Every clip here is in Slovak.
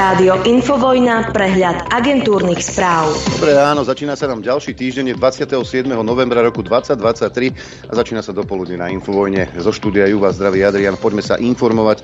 Rádio Infovojna, prehľad agentúrnych správ. Dobré ráno, začína sa nám ďalší týždeň 27. novembra roku 2023 a začína sa dopoludne na Infovojne. Zo štúdia Juva zdraví Adrian, poďme sa informovať,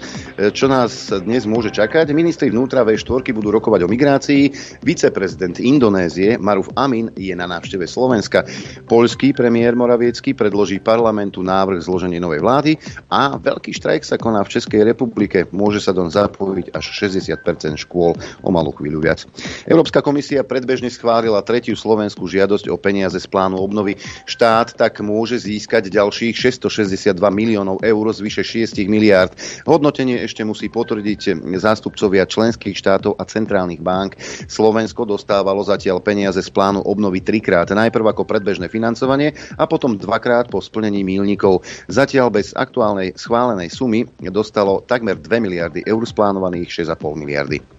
čo nás dnes môže čakať. Ministri vnútra V4 budú rokovať o migrácii, viceprezident Indonézie Maruf Amin je na návšteve Slovenska. Poľský premiér Moraviecký predloží parlamentu návrh zloženie novej vlády a veľký štrajk sa koná v Českej republike. Môže sa doň zapojiť až 60 škôl o malú chvíľu viac. Európska komisia predbežne schválila tretiu slovenskú žiadosť o peniaze z plánu obnovy. Štát tak môže získať ďalších 662 miliónov eur z vyše 6 miliárd. Hodnotenie ešte musí potvrdiť zástupcovia členských štátov a centrálnych bank. Slovensko dostávalo zatiaľ peniaze z plánu obnovy trikrát. Najprv ako predbežné financovanie a potom dvakrát po splnení mílnikov. Zatiaľ bez aktuálnej schválenej sumy dostalo takmer 2 miliardy eur z plánovaných 6,5 miliardy.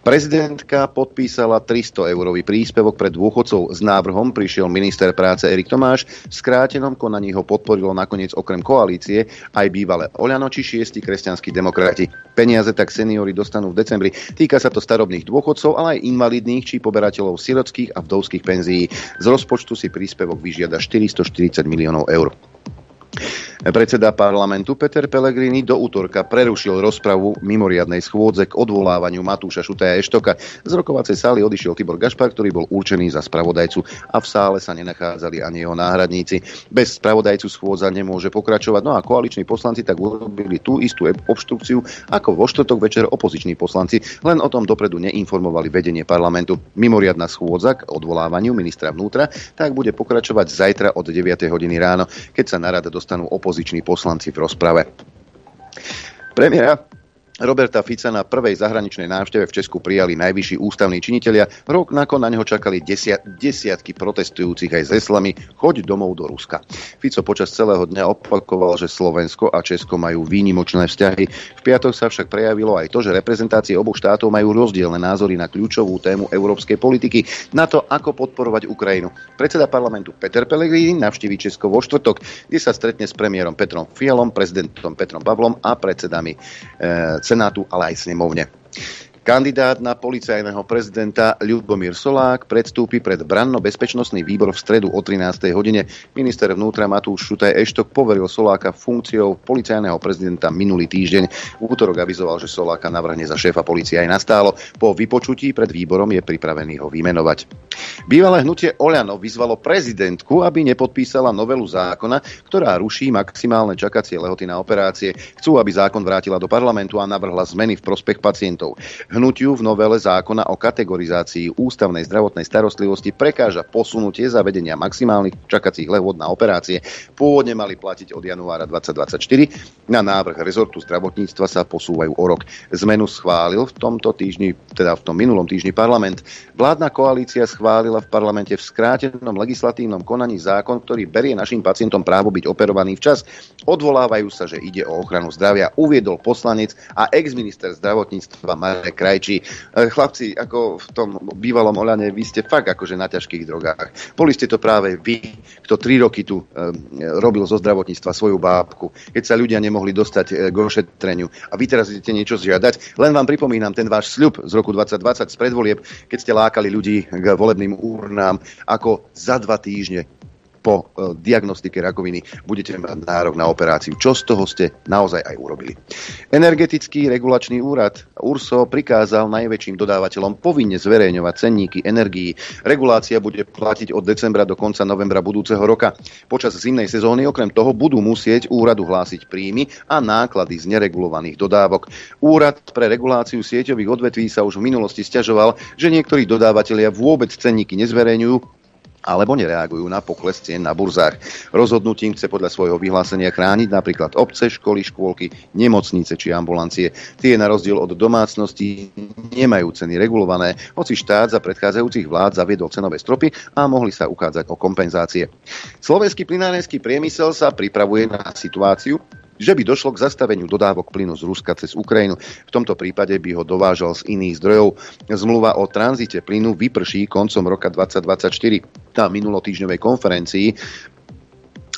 Prezidentka podpísala 300 eurový príspevok pre dôchodcov. S návrhom prišiel minister práce Erik Tomáš. V skrátenom konaní ho podporilo nakoniec okrem koalície aj bývalé Oľano či šiesti kresťanskí demokrati. Peniaze tak seniori dostanú v decembri. Týka sa to starobných dôchodcov, ale aj invalidných či poberateľov sirotských a vdovských penzií. Z rozpočtu si príspevok vyžiada 440 miliónov eur. Predseda parlamentu Peter Pellegrini do útorka prerušil rozpravu mimoriadnej schôdze k odvolávaniu Matúša Šutaja Eštoka. Z rokovacej sály odišiel Tibor Gašpar, ktorý bol určený za spravodajcu a v sále sa nenachádzali ani jeho náhradníci. Bez spravodajcu schôdza nemôže pokračovať, no a koaliční poslanci tak urobili tú istú obštrukciu ako vo štvrtok večer opoziční poslanci, len o tom dopredu neinformovali vedenie parlamentu. Mimoriadna schôdza k odvolávaniu ministra vnútra tak bude pokračovať zajtra od 9. hodiny ráno, keď sa na rada dostanú opoziční poslanci v rozprave. Premiéra Roberta Fica na prvej zahraničnej návšteve v Česku prijali najvyšší ústavní činitelia. Rok nako na neho čakali desia, desiatky protestujúcich aj s heslami Choď domov do Ruska. Fico počas celého dňa opakoval, že Slovensko a Česko majú výnimočné vzťahy. V piatok sa však prejavilo aj to, že reprezentácie oboch štátov majú rozdielne názory na kľúčovú tému európskej politiky, na to, ako podporovať Ukrajinu. Predseda parlamentu Peter Pellegrini navštíví Česko vo štvrtok, kde sa stretne s premiérom Petrom Fialom, prezidentom Petrom Pavlom a predsedami e, Senátu, ale aj snemovne. Kandidát na policajného prezidenta Ľubomír Solák predstúpi pred branno-bezpečnostný výbor v stredu o 13. hodine. Minister vnútra Matúš Šutaj Eštok poveril Soláka funkciou policajného prezidenta minulý týždeň. V útorok avizoval, že Soláka navrhne za šéfa policie aj nastálo. Po vypočutí pred výborom je pripravený ho vymenovať. Bývalé hnutie Oľano vyzvalo prezidentku, aby nepodpísala novelu zákona, ktorá ruší maximálne čakacie lehoty na operácie. Chcú, aby zákon vrátila do parlamentu a navrhla zmeny v prospech pacientov. Hnutiu v novele zákona o kategorizácii ústavnej zdravotnej starostlivosti prekáža posunutie zavedenia maximálnych čakacích lehôd na operácie. Pôvodne mali platiť od januára 2024. Na návrh rezortu zdravotníctva sa posúvajú o rok. Zmenu schválil v tomto týždni, teda v tom minulom týždni parlament. Vládna koalícia schválila v parlamente v skrátenom legislatívnom konaní zákon, ktorý berie našim pacientom právo byť operovaný včas. Odvolávajú sa, že ide o ochranu zdravia, uviedol poslanec a ex-minister zdravotníctva Marek krajčí. E, chlapci, ako v tom bývalom Oľane, vy ste fakt akože na ťažkých drogách. Boli ste to práve vy, kto tri roky tu e, robil zo zdravotníctva svoju bábku, keď sa ľudia nemohli dostať e, k ošetreniu. A vy teraz idete niečo žiadať. Len vám pripomínam ten váš sľub z roku 2020 z predvolieb, keď ste lákali ľudí k volebným urnám, ako za dva týždne po e, diagnostike rakoviny budete mať nárok na operáciu. Čo z toho ste naozaj aj urobili? Energetický regulačný úrad URSO prikázal najväčším dodávateľom povinne zverejňovať cenníky energií. Regulácia bude platiť od decembra do konca novembra budúceho roka. Počas zimnej sezóny okrem toho budú musieť úradu hlásiť príjmy a náklady z neregulovaných dodávok. Úrad pre reguláciu sieťových odvetví sa už v minulosti stiažoval, že niektorí dodávateľia vôbec cenníky nezverejňujú alebo nereagujú na pokles cien na burzách. Rozhodnutím chce podľa svojho vyhlásenia chrániť napríklad obce, školy, škôlky, nemocnice či ambulancie. Tie na rozdiel od domácností nemajú ceny regulované, hoci štát za predchádzajúcich vlád zaviedol cenové stropy a mohli sa uchádzať o kompenzácie. Slovenský plinárenský priemysel sa pripravuje na situáciu, že by došlo k zastaveniu dodávok plynu z Ruska cez Ukrajinu. V tomto prípade by ho dovážal z iných zdrojov. Zmluva o tranzite plynu vyprší koncom roka 2024. Na minulotýždňovej konferencii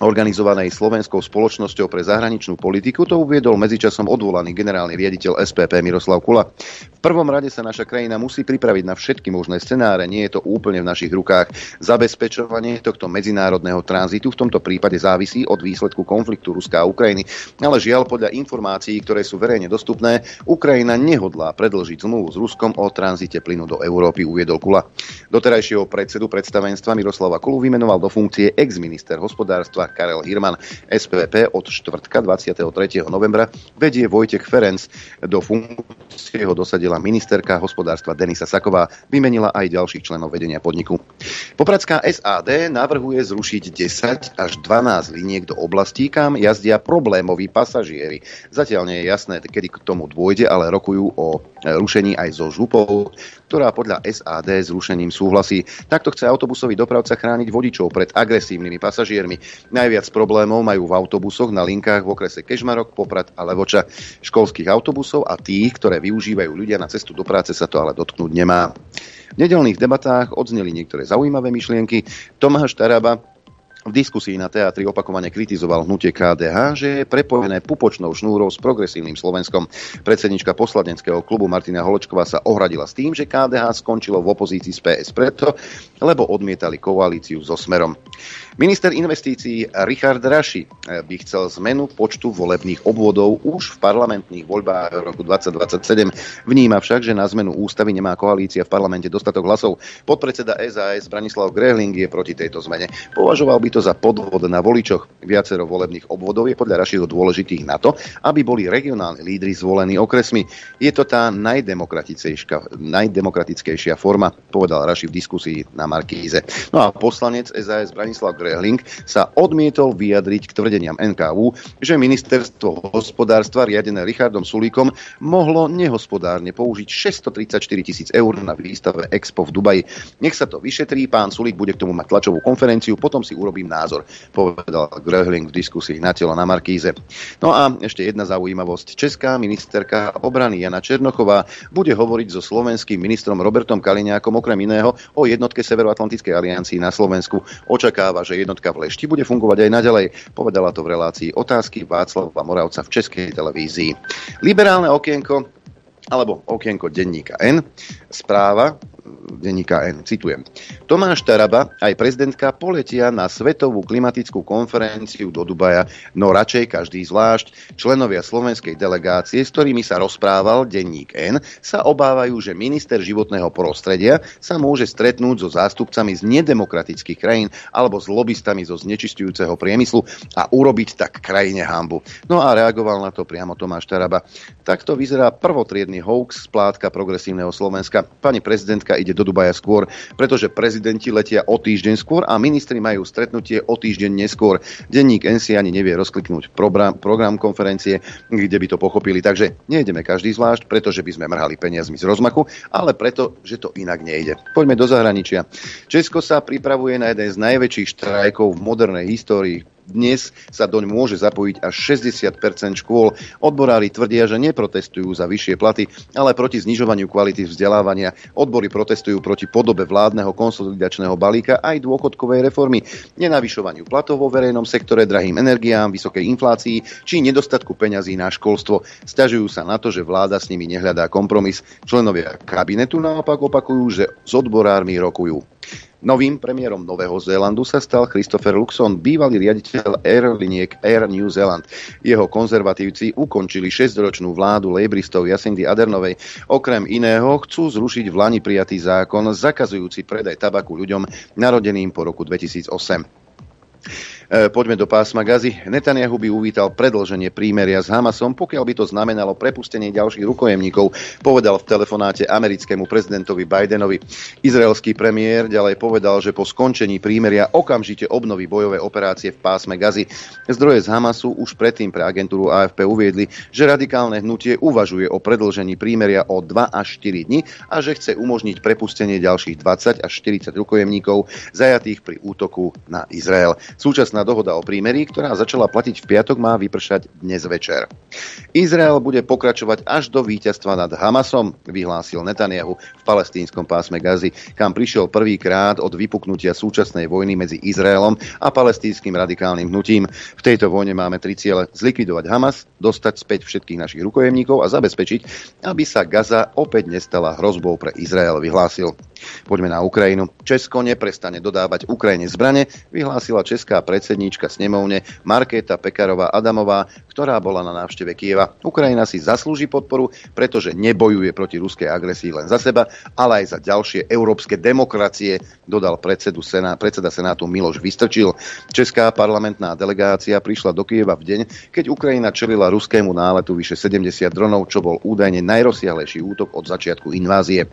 organizovanej Slovenskou spoločnosťou pre zahraničnú politiku, to uviedol medzičasom odvolaný generálny riaditeľ SPP Miroslav Kula. V prvom rade sa naša krajina musí pripraviť na všetky možné scenáre. Nie je to úplne v našich rukách. Zabezpečovanie tohto medzinárodného tranzitu v tomto prípade závisí od výsledku konfliktu Ruska a Ukrajiny. Ale žiaľ, podľa informácií, ktoré sú verejne dostupné, Ukrajina nehodlá predlžiť zmluvu s Ruskom o tranzite plynu do Európy, uviedol Kula. Doterajšieho predsedu predstavenstva Miroslava Kulu vymenoval do funkcie ex-minister hospodárstva Karel Hirman. SPP od štvrtka 23. novembra vedie Vojtech Ferenc. Do funkcie ho dosadila ministerka hospodárstva Denisa Saková. Vymenila aj ďalších členov vedenia podniku. Popradská SAD navrhuje zrušiť 10 až 12 liniek do oblastí, kam jazdia problémoví pasažieri. Zatiaľ nie je jasné, kedy k tomu dôjde, ale rokujú o rušení aj zo župov, ktorá podľa SAD s rušením súhlasí. Takto chce autobusový dopravca chrániť vodičov pred agresívnymi pasažiermi. Najviac problémov majú v autobusoch na linkách v okrese Kežmarok, Poprad a Levoča. Školských autobusov a tých, ktoré využívajú ľudia na cestu do práce, sa to ale dotknúť nemá. V nedelných debatách odzneli niektoré zaujímavé myšlienky. Tomáš Taraba v diskusii na teatri opakovane kritizoval hnutie KDH, že je prepojené pupočnou šnúrou s progresívnym Slovenskom. Predsednička poslaneckého klubu Martina Holočková sa ohradila s tým, že KDH skončilo v opozícii s PS preto, lebo odmietali koalíciu so Smerom. Minister investícií Richard Raši eh, by chcel zmenu počtu volebných obvodov už v parlamentných voľbách roku 2027. Vníma však, že na zmenu ústavy nemá koalícia v parlamente dostatok hlasov. Podpredseda SAS Branislav Grehling je proti tejto zmene. Považoval by to za podvod na voličoch. Viacero volebných obvodov je podľa Rašiho dôležitých na to, aby boli regionálni lídry zvolení okresmi. Je to tá najdemokratickejšia forma, povedal Raši v diskusii na Markíze. No a poslanec SAS Branislav Grehling sa odmietol vyjadriť k tvrdeniam NKU, že ministerstvo hospodárstva riadené Richardom Sulíkom mohlo nehospodárne použiť 634 tisíc eur na výstave Expo v Dubaji. Nech sa to vyšetrí, pán Sulík bude k tomu mať tlačovú konferenciu, potom si urobím názor, povedal Grehling v diskusii na telo na Markíze. No a ešte jedna zaujímavosť. Česká ministerka obrany Jana Černochová bude hovoriť so slovenským ministrom Robertom Kaliňákom okrem iného o jednotke Severoatlantickej aliancii na Slovensku. Očakáva, že jednotka v Lešti bude fungovať aj naďalej. Povedala to v relácii otázky Václava Moravca v Českej televízii. Liberálne okienko alebo okienko denníka N. Správa denníka N. Citujem. Tomáš Taraba aj prezidentka poletia na Svetovú klimatickú konferenciu do Dubaja, no radšej každý zvlášť. Členovia slovenskej delegácie, s ktorými sa rozprával denník N, sa obávajú, že minister životného prostredia sa môže stretnúť so zástupcami z nedemokratických krajín alebo s lobbystami zo znečistujúceho priemyslu a urobiť tak krajine hambu. No a reagoval na to priamo Tomáš Taraba. Takto vyzerá prvotriedny hoax splátka progresívneho Slovenska. Pani prezidentka ide do Dubaja skôr, pretože prezidenti letia o týždeň skôr a ministri majú stretnutie o týždeň neskôr. Denník NC ani nevie rozkliknúť program, program konferencie, kde by to pochopili. Takže nejdeme každý zvlášť, pretože by sme mrhali peniazmi z rozmachu, ale preto, že to inak nejde. Poďme do zahraničia. Česko sa pripravuje na jeden z najväčších štrajkov v modernej histórii dnes sa doň môže zapojiť až 60% škôl. Odborári tvrdia, že neprotestujú za vyššie platy, ale proti znižovaniu kvality vzdelávania. Odbory protestujú proti podobe vládneho konsolidačného balíka aj dôchodkovej reformy, nenavyšovaniu platov vo verejnom sektore, drahým energiám, vysokej inflácii či nedostatku peňazí na školstvo. Sťažujú sa na to, že vláda s nimi nehľadá kompromis. Členovia kabinetu naopak opakujú, že s odborármi rokujú. Novým premiérom Nového Zélandu sa stal Christopher Luxon, bývalý riaditeľ aeroliniek Air New Zealand. Jeho konzervatívci ukončili 6-ročnú vládu lejbristov Jacindy Adernovej. Okrem iného chcú zrušiť v Lani prijatý zákon zakazujúci predaj tabaku ľuďom narodeným po roku 2008. E, poďme do pásma Gazy. Netanyahu by uvítal predlženie prímeria s Hamasom, pokiaľ by to znamenalo prepustenie ďalších rukojemníkov, povedal v telefonáte americkému prezidentovi Bidenovi. Izraelský premiér ďalej povedal, že po skončení prímeria okamžite obnoví bojové operácie v pásme Gazy. Zdroje z Hamasu už predtým pre agentúru AFP uviedli, že radikálne hnutie uvažuje o predlžení prímeria o 2 až 4 dni a že chce umožniť prepustenie ďalších 20 až 40 rukojemníkov zajatých pri útoku na Izrael. Súčasná dohoda o prímerí, ktorá začala platiť v piatok, má vypršať dnes večer. Izrael bude pokračovať až do víťazstva nad Hamasom, vyhlásil Netanyahu v palestínskom pásme Gazy, kam prišiel prvýkrát od vypuknutia súčasnej vojny medzi Izraelom a palestínskym radikálnym hnutím. V tejto vojne máme tri ciele. Zlikvidovať Hamas, dostať späť všetkých našich rukojemníkov a zabezpečiť, aby sa Gaza opäť nestala hrozbou pre Izrael, vyhlásil. Poďme na Ukrajinu. Česko neprestane dodávať Ukrajine zbrane, vyhlásila česká predsedníčka snemovne Markéta Pekarová Adamová, ktorá bola na návšteve Kieva. Ukrajina si zaslúži podporu, pretože nebojuje proti ruskej agresii len za seba, ale aj za ďalšie európske demokracie, dodal predsedu Sená, predseda Senátu Miloš Vystrčil. Česká parlamentná delegácia prišla do Kieva v deň, keď Ukrajina čelila ruskému náletu vyše 70 dronov, čo bol údajne najrozsiahlejší útok od začiatku invázie.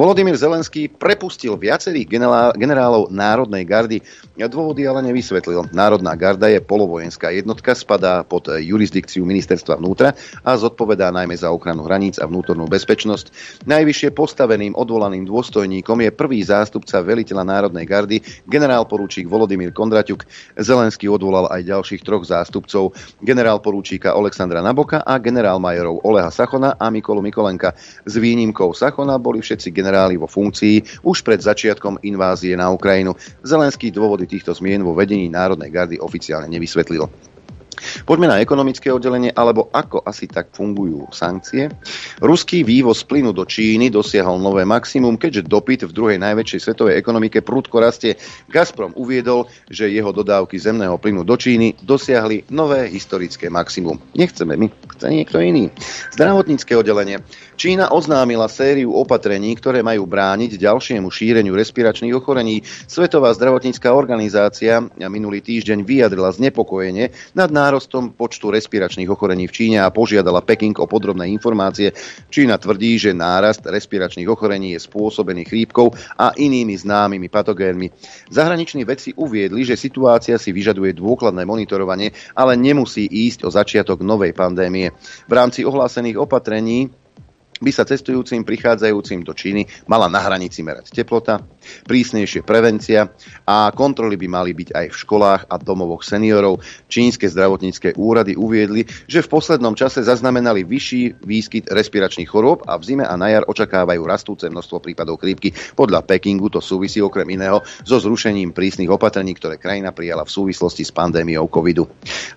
Volodymyr Zelenský prepustil viacerých generálov Národnej gardy. Dôvody ale nevysvetlil. Národná garda je polovojenská jednotka, spadá pod jurisdikciu ministerstva vnútra a zodpovedá najmä za ochranu hraníc a vnútornú bezpečnosť. Najvyššie postaveným odvolaným dôstojníkom je prvý zástupca veliteľa Národnej gardy, generál porúčík Volodymyr Kondraťuk. Zelenský odvolal aj ďalších troch zástupcov, generál porúčíka Alexandra Naboka a generál majorov Oleha Sachona a Mikolu Mikolenka. S výnimkou Sachona boli všetci generáli vo funkcii už pred začiatkom invázie na Ukrajinu. Zelenský dôvody týchto zmien vo vedení Národnej gardy oficiálne nevysvetlil. Poďme na ekonomické oddelenie, alebo ako asi tak fungujú sankcie. Ruský vývoz plynu do Číny dosiahol nové maximum, keďže dopyt v druhej najväčšej svetovej ekonomike prudko rastie. Gazprom uviedol, že jeho dodávky zemného plynu do Číny dosiahli nové historické maximum. Nechceme my, chce niekto iný. Zdravotnícke oddelenie. Čína oznámila sériu opatrení, ktoré majú brániť ďalšiemu šíreniu respiračných ochorení. Svetová zdravotnícká organizácia minulý týždeň vyjadrila znepokojenie nad nárostom počtu respiračných ochorení v Číne a požiadala Peking o podrobné informácie. Čína tvrdí, že nárast respiračných ochorení je spôsobený chrípkou a inými známymi patogénmi. Zahraniční vedci uviedli, že situácia si vyžaduje dôkladné monitorovanie, ale nemusí ísť o začiatok novej pandémie. V rámci ohlásených opatrení by sa cestujúcim prichádzajúcim do Číny mala na hranici merať teplota, prísnejšie prevencia a kontroly by mali byť aj v školách a domovoch seniorov. Čínske zdravotnícke úrady uviedli, že v poslednom čase zaznamenali vyšší výskyt respiračných chorôb a v zime a na jar očakávajú rastúce množstvo prípadov chrípky. Podľa Pekingu to súvisí okrem iného so zrušením prísnych opatrení, ktoré krajina prijala v súvislosti s pandémiou covidu.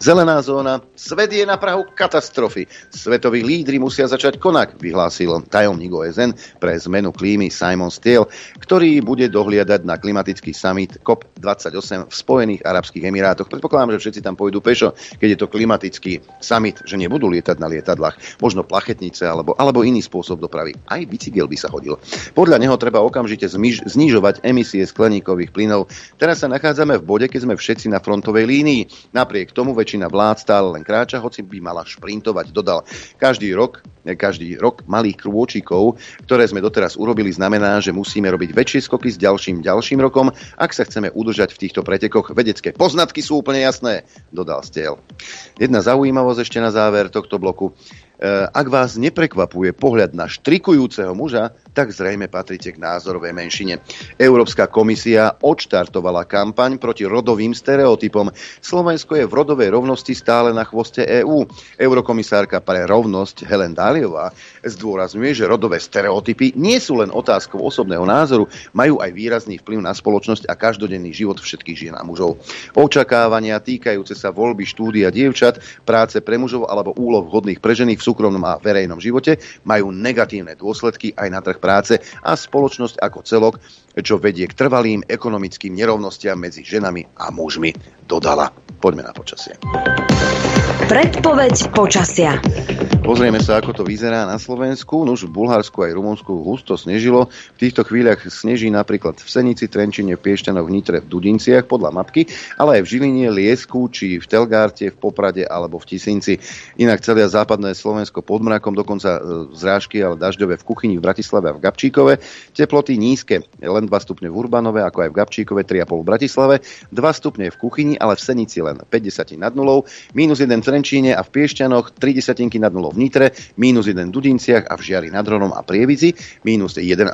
Zelená zóna. Svet je na prahu katastrofy. Svetoví lídry musia začať konať, vyhlásil vyhlásil tajomník OSN pre zmenu klímy Simon Steele, ktorý bude dohliadať na klimatický summit COP28 v Spojených Arabských Emirátoch. Predpokladám, že všetci tam pôjdu pešo, keď je to klimatický summit, že nebudú lietať na lietadlách, možno plachetnice alebo, alebo iný spôsob dopravy. Aj bicykel by sa hodil. Podľa neho treba okamžite zmiž, znižovať emisie skleníkových plynov. Teraz sa nachádzame v bode, keď sme všetci na frontovej línii. Napriek tomu väčšina vlád stále len kráča, hoci by mala šprintovať, dodal. Každý rok každý rok malých krôčikov, ktoré sme doteraz urobili, znamená, že musíme robiť väčšie skoky s ďalším ďalším rokom, ak sa chceme udržať v týchto pretekoch. Vedecké poznatky sú úplne jasné, dodal Stiel. Jedna zaujímavosť ešte na záver tohto bloku. E, ak vás neprekvapuje pohľad na štrikujúceho muža, tak zrejme patrite k názorovej menšine. Európska komisia odštartovala kampaň proti rodovým stereotypom. Slovensko je v rodovej rovnosti stále na chvoste EÚ. Eurokomisárka pre rovnosť Helen Dáliová zdôrazňuje, že rodové stereotypy nie sú len otázkou osobného názoru, majú aj výrazný vplyv na spoločnosť a každodenný život všetkých žien a mužov. Očakávania týkajúce sa voľby štúdia dievčat, práce pre mužov alebo úloh vhodných pre ženy v súkromnom a verejnom živote majú negatívne dôsledky aj na trh práce a spoločnosť ako celok, čo vedie k trvalým ekonomickým nerovnostiam medzi ženami a mužmi, dodala. Poďme na počasie. Predpoveď počasia. Pozrieme sa, ako to vyzerá na Slovensku. Už v Bulharsku aj Rumunsku husto snežilo. V týchto chvíľach sneží napríklad v Senici, Trenčine, Piešťanoch, Nitre, v Dudinciach podľa mapky, ale aj v Žiline, Liesku, či v Telgárte, v Poprade alebo v Tisinci. Inak celé západné Slovensko pod mrakom, dokonca e, zrážky, ale dažďové v Kuchyni, v Bratislave a v Gabčíkove. Teploty nízke, len 2 stupne v Urbanove, ako aj v Gabčíkove, 3,5 v Bratislave, 2 stupne v Kuchyni, ale v Senici len 50 nad nulou, minus 1 v Trenčíne a v Piešťanoch 3 desatinky nad nulou v Nitre, mínus 1 v Dudinciach a v Žiari nad Hronom a Prievidzi, mínus 1,5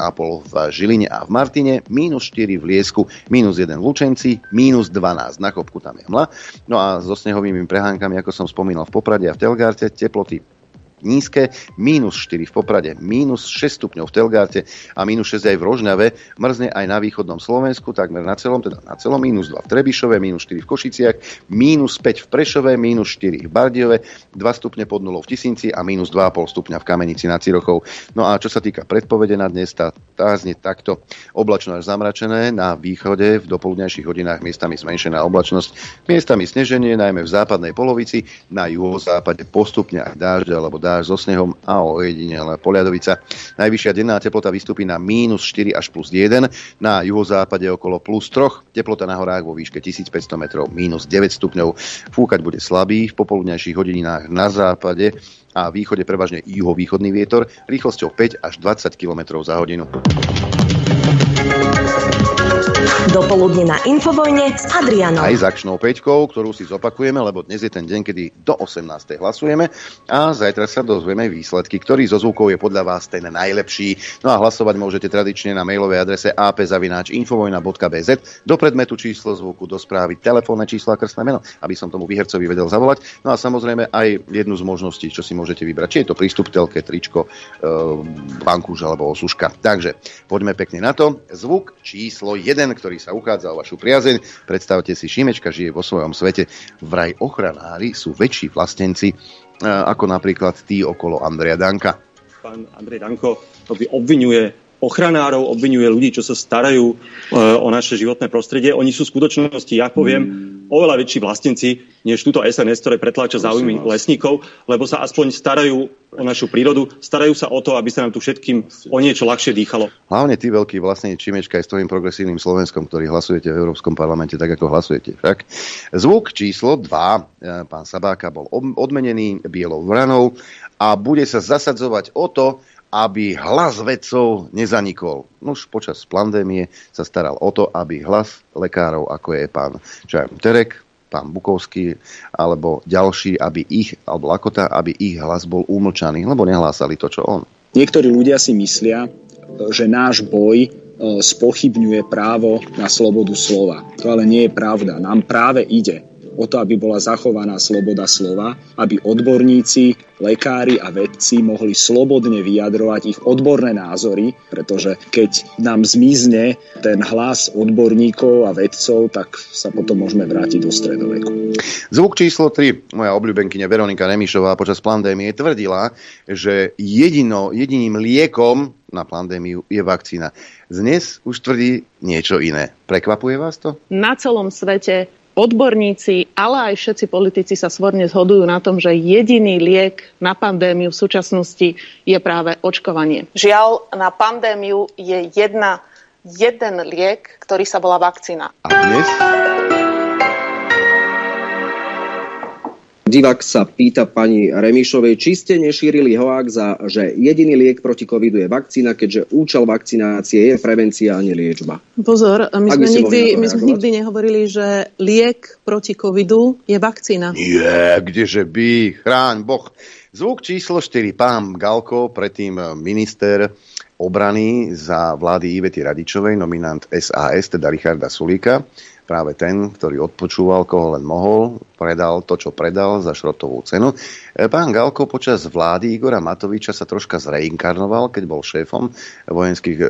v Žiline a v Martine, mínus 4 v Liesku, mínus 1 v Lučenci, mínus 12 na kopku tam je mla. No a so snehovými prehánkami, ako som spomínal v Poprade a v Telgárte, teploty nízke, mínus 4 v Poprade, mínus 6 stupňov v Telgárte a mínus 6 aj v Rožňave, mrzne aj na východnom Slovensku, takmer na celom, teda na celom, mínus 2 v Trebišove, mínus 4 v Košiciach, mínus 5 v Prešove, mínus 4 v Bardiove, 2 stupne pod nulou v Tisinci a mínus 2,5 stupňa v Kamenici na Cirochov. No a čo sa týka predpovede na dnes, tá, tá znie takto oblačno až zamračené, na východe v dopoludnejších hodinách miestami zmenšená oblačnosť, miestami sneženie, najmä v západnej polovici, na juhozápade postupne aj dážď alebo dážď dáž so snehom a ojedinele poliadovica. Najvyššia denná teplota vystúpi na mínus 4 až plus 1, na juhozápade okolo plus 3, teplota na horách vo výške 1500 metrov mínus 9 stupňov. Fúkať bude slabý v popoludnejších hodinách na západe a východe prevažne juhovýchodný vietor rýchlosťou 5 až 20 km za hodinu. Dopoludne na Infovojne s Adrianom. Aj s peťkou, ktorú si zopakujeme, lebo dnes je ten deň, kedy do 18. hlasujeme a zajtra sa dozvieme výsledky, ktorý zo zvukov je podľa vás ten najlepší. No a hlasovať môžete tradične na mailovej adrese apzavináčinfovojna.bz do predmetu číslo zvuku, do správy, telefónne číslo a krstné meno, aby som tomu výhercovi vedel zavolať. No a samozrejme aj jednu z možností, čo si môžete vybrať. Či je to prístup telke, tričko, bankúž alebo osuška. Takže poďme pekne na to. Zvuk číslo 1, ktorý sa uchádza o vašu priazeň. Predstavte si, Šimečka žije vo svojom svete. Vraj ochranári sú väčší vlastenci ako napríklad tí okolo Andreja Danka. Pán Andrej Danko obvinuje ochranárov, obvinuje ľudí, čo sa starajú e, o naše životné prostredie. Oni sú v skutočnosti, ja poviem, mm. oveľa väčší vlastenci, než túto SNS, ktoré pretláča záujmy lesníkov, lebo sa aspoň starajú o našu prírodu, starajú sa o to, aby sa nám tu všetkým o niečo ľahšie dýchalo. Hlavne tí veľkí vlastne Čimečka aj s tvojim progresívnym Slovenskom, ktorý hlasujete v Európskom parlamente tak, ako hlasujete. Však. Zvuk číslo 2, e, pán Sabáka bol odmenený bielou vranou a bude sa zasadzovať o to, aby hlas vedcov nezanikol. Už počas pandémie sa staral o to, aby hlas lekárov, ako je pán Čajem Terek, pán Bukovský alebo ďalší, aby ich, alebo Lakota, aby ich hlas bol umlčaný, lebo nehlásali to, čo on. Niektorí ľudia si myslia, že náš boj e, spochybňuje právo na slobodu slova. To ale nie je pravda. Nám práve ide o to, aby bola zachovaná sloboda slova, aby odborníci, lekári a vedci mohli slobodne vyjadrovať ich odborné názory, pretože keď nám zmizne ten hlas odborníkov a vedcov, tak sa potom môžeme vrátiť do stredoveku. Zvuk číslo 3. Moja obľúbenkyňa Veronika Remišová počas pandémie tvrdila, že jedino, jediným liekom na pandémiu je vakcína. Dnes už tvrdí niečo iné. Prekvapuje vás to? Na celom svete odborníci, ale aj všetci politici sa svorne zhodujú na tom, že jediný liek na pandémiu v súčasnosti je práve očkovanie. Žiaľ, na pandémiu je jedna, jeden liek, ktorý sa volá vakcína. A dnes? Divák sa pýta pani Remišovej, či ste nešírili hoák za, že jediný liek proti covidu je vakcína, keďže účel vakcinácie je prevencia a nie liečba. Pozor, my sme, nikdy, my sme nikdy nehovorili, že liek proti covidu je vakcína. Nie, kdeže by, chráň Boh. Zvuk číslo 4, pán Galko, predtým minister obrany za vlády Ivety Radičovej, nominant SAS, teda Richarda Sulíka práve ten, ktorý odpočúval, koho len mohol, predal to, čo predal za šrotovú cenu. E, pán Galko počas vlády Igora Matoviča sa troška zreinkarnoval, keď bol šéfom vojenských, e,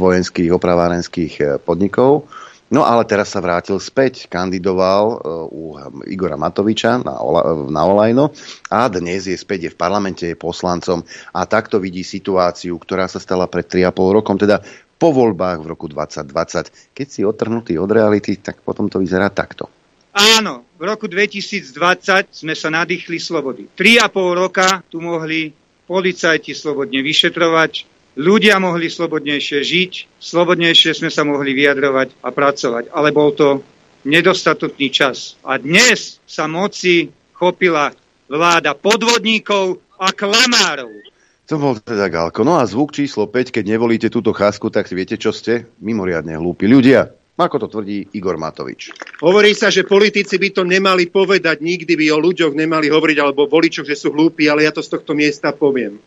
vojenských opravárenských e, podnikov. No ale teraz sa vrátil späť, kandidoval u Igora Matoviča na, Ola, na Olajno a dnes je späť je v parlamente, je poslancom a takto vidí situáciu, ktorá sa stala pred 3,5 rokom, teda po voľbách v roku 2020. Keď si otrhnutý od reality, tak potom to vyzerá takto. Áno, v roku 2020 sme sa nadýchli slobody. 3,5 roka tu mohli policajti slobodne vyšetrovať, ľudia mohli slobodnejšie žiť, slobodnejšie sme sa mohli vyjadrovať a pracovať. Ale bol to nedostatočný čas. A dnes sa moci chopila vláda podvodníkov a klamárov. To bol teda Galko. No a zvuk číslo 5, keď nevolíte túto chásku, tak viete, čo ste? Mimoriadne hlúpi ľudia. ako to tvrdí Igor Matovič. Hovorí sa, že politici by to nemali povedať, nikdy by o ľuďoch nemali hovoriť, alebo voličoch, že sú hlúpi, ale ja to z tohto miesta poviem.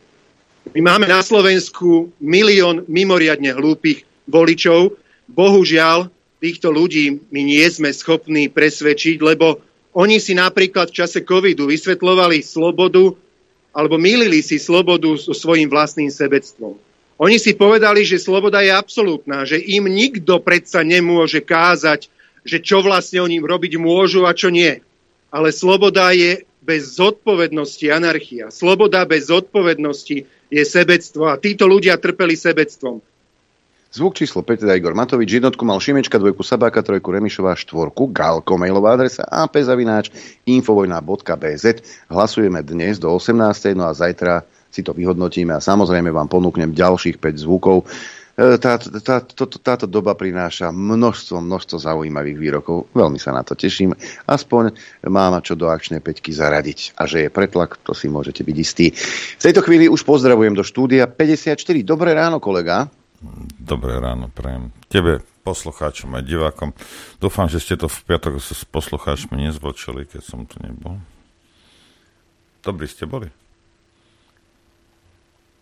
My máme na Slovensku milión mimoriadne hlúpych voličov. Bohužiaľ, týchto ľudí my nie sme schopní presvedčiť, lebo oni si napríklad v čase covidu vysvetľovali slobodu alebo mýlili si slobodu so svojím vlastným sebectvom. Oni si povedali, že sloboda je absolútna, že im nikto predsa nemôže kázať, že čo vlastne oni robiť môžu a čo nie. Ale sloboda je bez zodpovednosti anarchia. Sloboda bez zodpovednosti je sebectvo a títo ľudia trpeli sebectvom. Zvuk číslo 5, teda Igor Matovič, jednotku mal Šimečka, dvojku Sabáka, trojku Remišová, štvorku Galko, mailová adresa apzavináč infovojna.bz. Hlasujeme dnes do 18. no a zajtra si to vyhodnotíme a samozrejme vám ponúknem ďalších 5 zvukov. E, tá, tá, tó, táto doba prináša množstvo, množstvo zaujímavých výrokov. Veľmi sa na to teším. Aspoň mám čo do akčnej peťky zaradiť. A že je pretlak, to si môžete byť istí. V tejto chvíli už pozdravujem do štúdia 54. Dobré ráno, kolega. Dobré ráno, prajem. Tebe, poslucháčom a divákom. Dúfam, že ste to v piatok s poslucháčmi nezvočili, keď som tu nebol. Dobrí ste boli.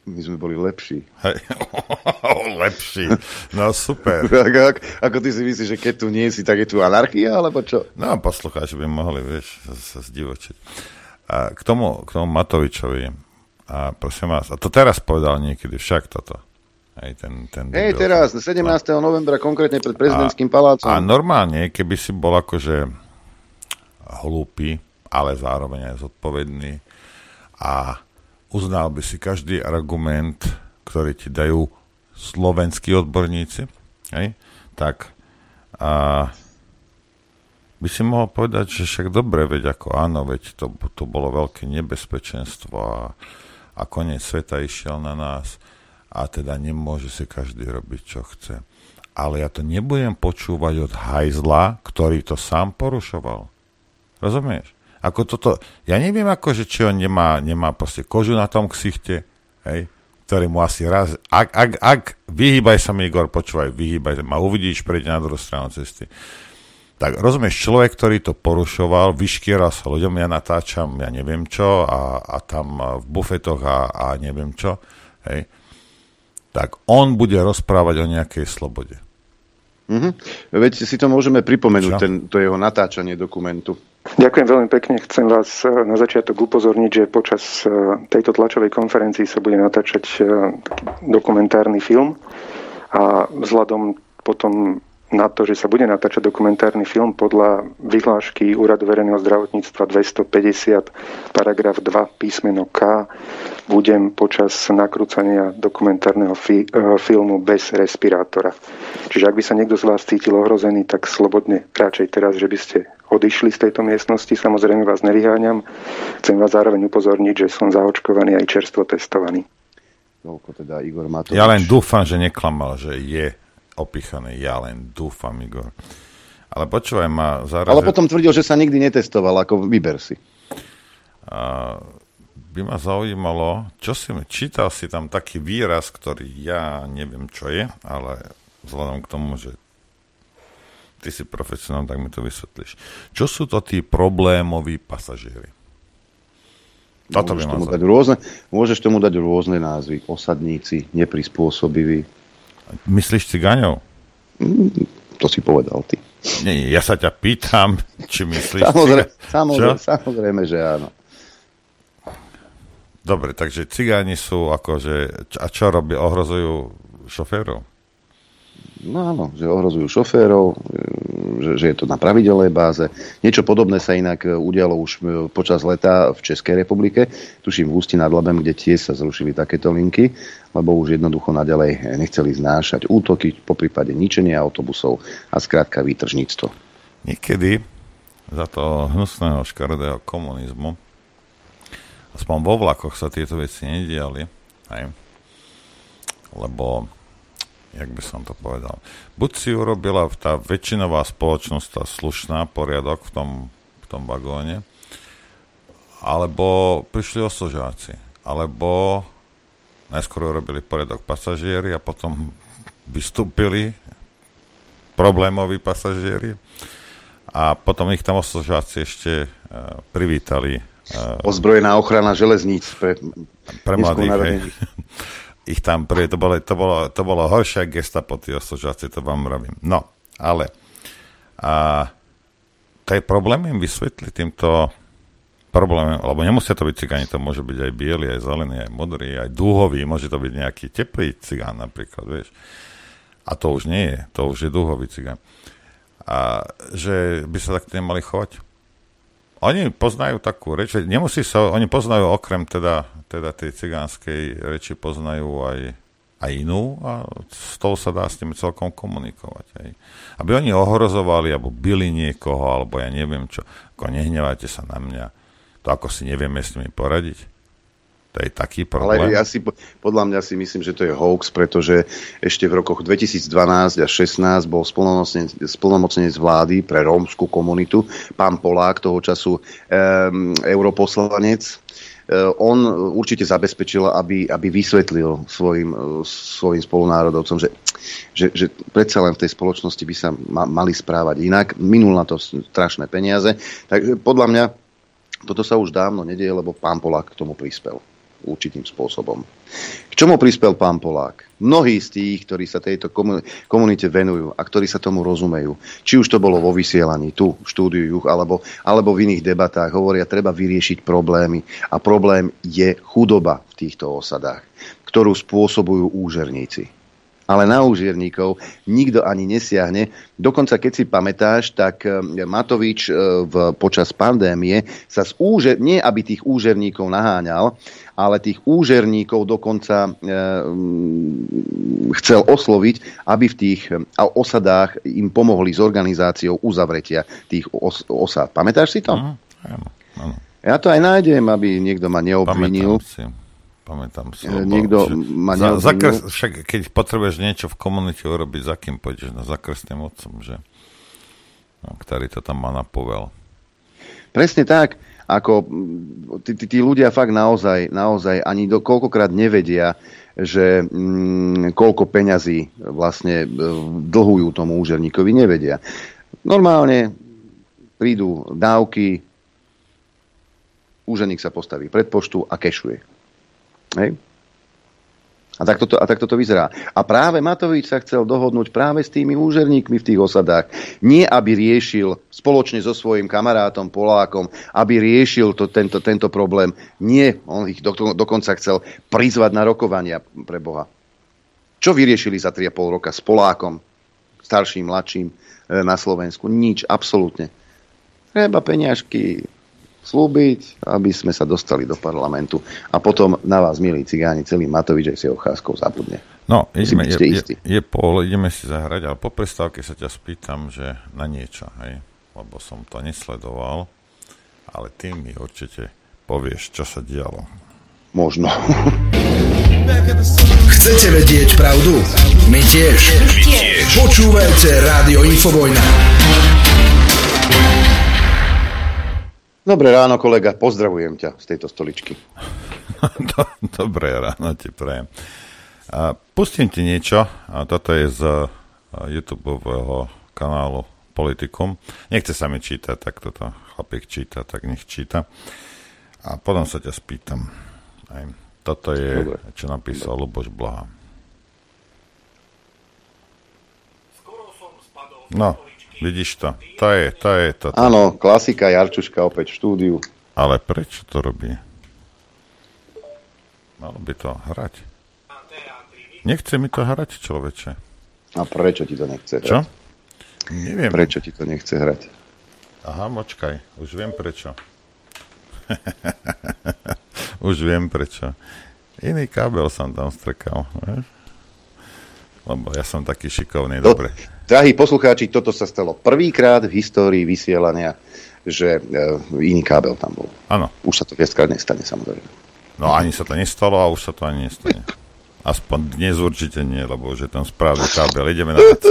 My sme boli lepší. Hej. lepší. No super. ako, ako ty si myslíš, že keď tu nie si, tak je tu anarchia, alebo čo? No, poslucháči by mohli, vieš, sa zdivočiť. A k tomu, k tomu Matovičovi, a prosím vás, a to teraz povedal niekedy však toto. Hej, ten, ten Hej, teraz, 17. No. novembra, konkrétne pred prezidentským a, palácom. A normálne, keby si bol akože hlúpy, ale zároveň aj zodpovedný a uznal by si každý argument, ktorý ti dajú slovenskí odborníci, hej, tak a by si mohol povedať, že však dobre, veď ako áno, veď to, to bolo veľké nebezpečenstvo a, a koniec sveta išiel na nás a teda nemôže si každý robiť, čo chce. Ale ja to nebudem počúvať od hajzla, ktorý to sám porušoval. Rozumieš? Ako toto, ja neviem ako, že či on nemá, nemá proste kožu na tom ksichte, hej, ktorý mu asi raz, ak, ak, ak, vyhýbaj sa mi, Igor, počúvaj, vyhýbaj sa ma, uvidíš, prejde na druhú stranu cesty. Tak rozumieš, človek, ktorý to porušoval, vyškieral sa ľuďom, ja natáčam, ja neviem čo, a, a tam v bufetoch a, a neviem čo, hej, tak on bude rozprávať o nejakej slobode. Mm-hmm. Veď si to môžeme pripomenúť, ten, to jeho natáčanie dokumentu. Ďakujem veľmi pekne. Chcem vás e, na začiatok upozorniť, že počas e, tejto tlačovej konferencii sa bude natáčať e, dokumentárny film a vzhľadom potom na to, že sa bude natáčať dokumentárny film podľa vyhlášky Úradu verejného zdravotníctva 250 paragraf 2 písmeno K budem počas nakrúcania dokumentárneho fi- filmu bez respirátora. Čiže ak by sa niekto z vás cítil ohrozený, tak slobodne radšej teraz, že by ste odišli z tejto miestnosti. Samozrejme vás nevyháňam. Chcem vás zároveň upozorniť, že som zaočkovaný aj čerstvo testovaný. teda Igor Matovič. Ja len dúfam, že neklamal, že je opichaný. Ja len dúfam, Igor. Ale počúvaj ma zároveň... Ale potom tvrdil, že sa nikdy netestoval, ako vyber si. A by ma zaujímalo, čo si čítal si tam taký výraz, ktorý ja neviem, čo je, ale vzhľadom k tomu, že ty si profesionál, tak mi to vysvetlíš. Čo sú to tí problémoví pasažieri? Toto môžeš, tomu dať rôzne, môžeš tomu dať rôzne názvy. Osadníci, neprispôsobiví. Myslíš cigáňov? Mm, to si povedal ty. Nie, ja sa ťa pýtam, či myslíš... Samozrejme, samozrejme, samozrejme, že áno. Dobre, takže cigáni sú akože... A čo robia? Ohrozujú šoférov? No áno, že ohrozujú šoférov, že, že je to na pravidelnej báze. Niečo podobné sa inak e, udialo už e, počas leta v Českej republike, tuším v Ústi nad Labem, kde tiež sa zrušili takéto linky, lebo už jednoducho naďalej nechceli znášať útoky, po prípade ničenia autobusov a skrátka výtržníctvo. Niekedy za to hnusného škaredého komunizmu aspoň vo vlakoch sa tieto veci nediali, aj, lebo jak by som to povedal. Buď si urobila tá väčšinová spoločnosť, tá slušná poriadok v tom, v tom vagóne, alebo prišli osožáci, alebo najskôr urobili poriadok pasažieri a potom vystúpili problémoví pasažieri. A potom ich tam osložáci ešte uh, privítali. Uh, Ozbrojená ochrana železníc pre, pre mladých. Ich tam pri, to bolo, to bolo, to bolo horšie gestapo, tí osložáci, to vám robím. No, ale a, to je problém im vysvetliť týmto problém, lebo nemusia to byť cigáni, to môže byť aj biely, aj zelený, aj modrý, aj dúhový, môže to byť nejaký teplý cigán napríklad, vieš. A to už nie je, to už je dúhový cigán. A že by sa takto nemali chovať. Oni poznajú takú reč, nemusí sa, oni poznajú okrem teda, teda tej cigánskej reči, poznajú aj, aj inú a s tou sa dá s tým celkom komunikovať. Aj. Aby oni ohrozovali, alebo byli niekoho, alebo ja neviem čo, ako nehnevajte sa na mňa to ako si nevieme s nimi poradiť. To je taký problém. Ale ja si, podľa mňa si myslím, že to je hoax, pretože ešte v rokoch 2012 a 2016 bol splnomocnenec vlády pre rómskú komunitu, pán Polák, toho času um, europoslanec. Uh, on určite zabezpečil, aby, aby vysvetlil svojim, svojim spolunárodovcom, že, že, že predsa len v tej spoločnosti by sa ma, mali správať inak. Minul na to strašné peniaze. Tak podľa mňa toto sa už dávno nedieje, lebo pán Polák k tomu prispel určitým spôsobom. K čomu prispel pán Polák? Mnohí z tých, ktorí sa tejto komunite venujú a ktorí sa tomu rozumejú, či už to bolo vo vysielaní, tu v štúdiu Juch, alebo, alebo v iných debatách, hovoria, treba vyriešiť problémy. A problém je chudoba v týchto osadách, ktorú spôsobujú úžerníci ale na úžierníkov nikto ani nesiahne. Dokonca, keď si pamätáš, tak eh, Matovič eh, v, počas pandémie sa z úže, nie aby tých úžerníkov naháňal, ale tých úžerníkov dokonca e, chcel osloviť, aby v tých osadách im pomohli s organizáciou uzavretia tých os, osad. Pamätáš si to? Uh-huh. Ja to aj nájdem, aby niekto ma neobvinil. Pamätám si. Pamätám si. E, niekto ma za, za kres, však keď potrebuješ niečo v komunite urobiť, za kým pôjdeš? No, za krstným otcom, že? No, ktorý to tam má na povel. Presne tak. Ako tí, tí, tí ľudia fakt naozaj, naozaj ani do, koľkokrát nevedia, že mm, koľko peňazí vlastne e, dlhujú tomu úžerníkovi, nevedia. Normálne prídu dávky, úženík sa postaví pred poštu a kešuje. Hej? A takto, to, a takto to vyzerá. A práve Matovič sa chcel dohodnúť práve s tými úžerníkmi v tých osadách. Nie, aby riešil spoločne so svojím kamarátom Polákom, aby riešil to, tento, tento problém. Nie, on ich do, dokonca chcel prizvať na rokovania pre Boha. Čo vyriešili za 3,5 roka s Polákom, starším, mladším e, na Slovensku? Nič, absolútne. Treba peňažky, slúbiť, aby sme sa dostali do parlamentu. A potom na vás, milí cigáni, celý Matovič aj si ocházkou zabudne. No, ideme, je, je, je pol, ideme si zahrať, ale po prestávke sa ťa spýtam, že na niečo, hej, lebo som to nesledoval, ale ty mi určite povieš, čo sa dialo. Možno. Chcete vedieť pravdu? My tiež. My tiež. Počúvajte Rádio Infovojna. Dobré ráno, kolega, pozdravujem ťa z tejto stoličky. Dobré ráno ti prajem. Pustím ti niečo, a toto je z YouTube kanálu Politikum. Nechce sa mi čítať, tak toto chlapík číta, tak nech číta. A potom sa ťa spýtam. Aj, toto je, Dobre. čo napísal Luboš Blaha. No, Vidíš to? To je, to je to. Áno, klasika Jarčuška opäť v štúdiu. Ale prečo to robí? Malo by to hrať. Nechce mi to hrať, človeče. A prečo ti to nechce hrať? Čo? Neviem. Prečo ti to nechce hrať? Aha, močkaj, už viem prečo. už viem prečo. Iný kábel som tam strkal. Lebo ja som taký šikovný, Do, dobre. Drahí poslucháči, toto sa stalo prvýkrát v histórii vysielania, že e, iný kábel tam bol. Áno. Už sa to viackrát nestane, samozrejme. No ani sa to nestalo a už sa to ani nestane. Aspoň dnes určite nie, lebo už je tam správny kábel. Ideme na vec.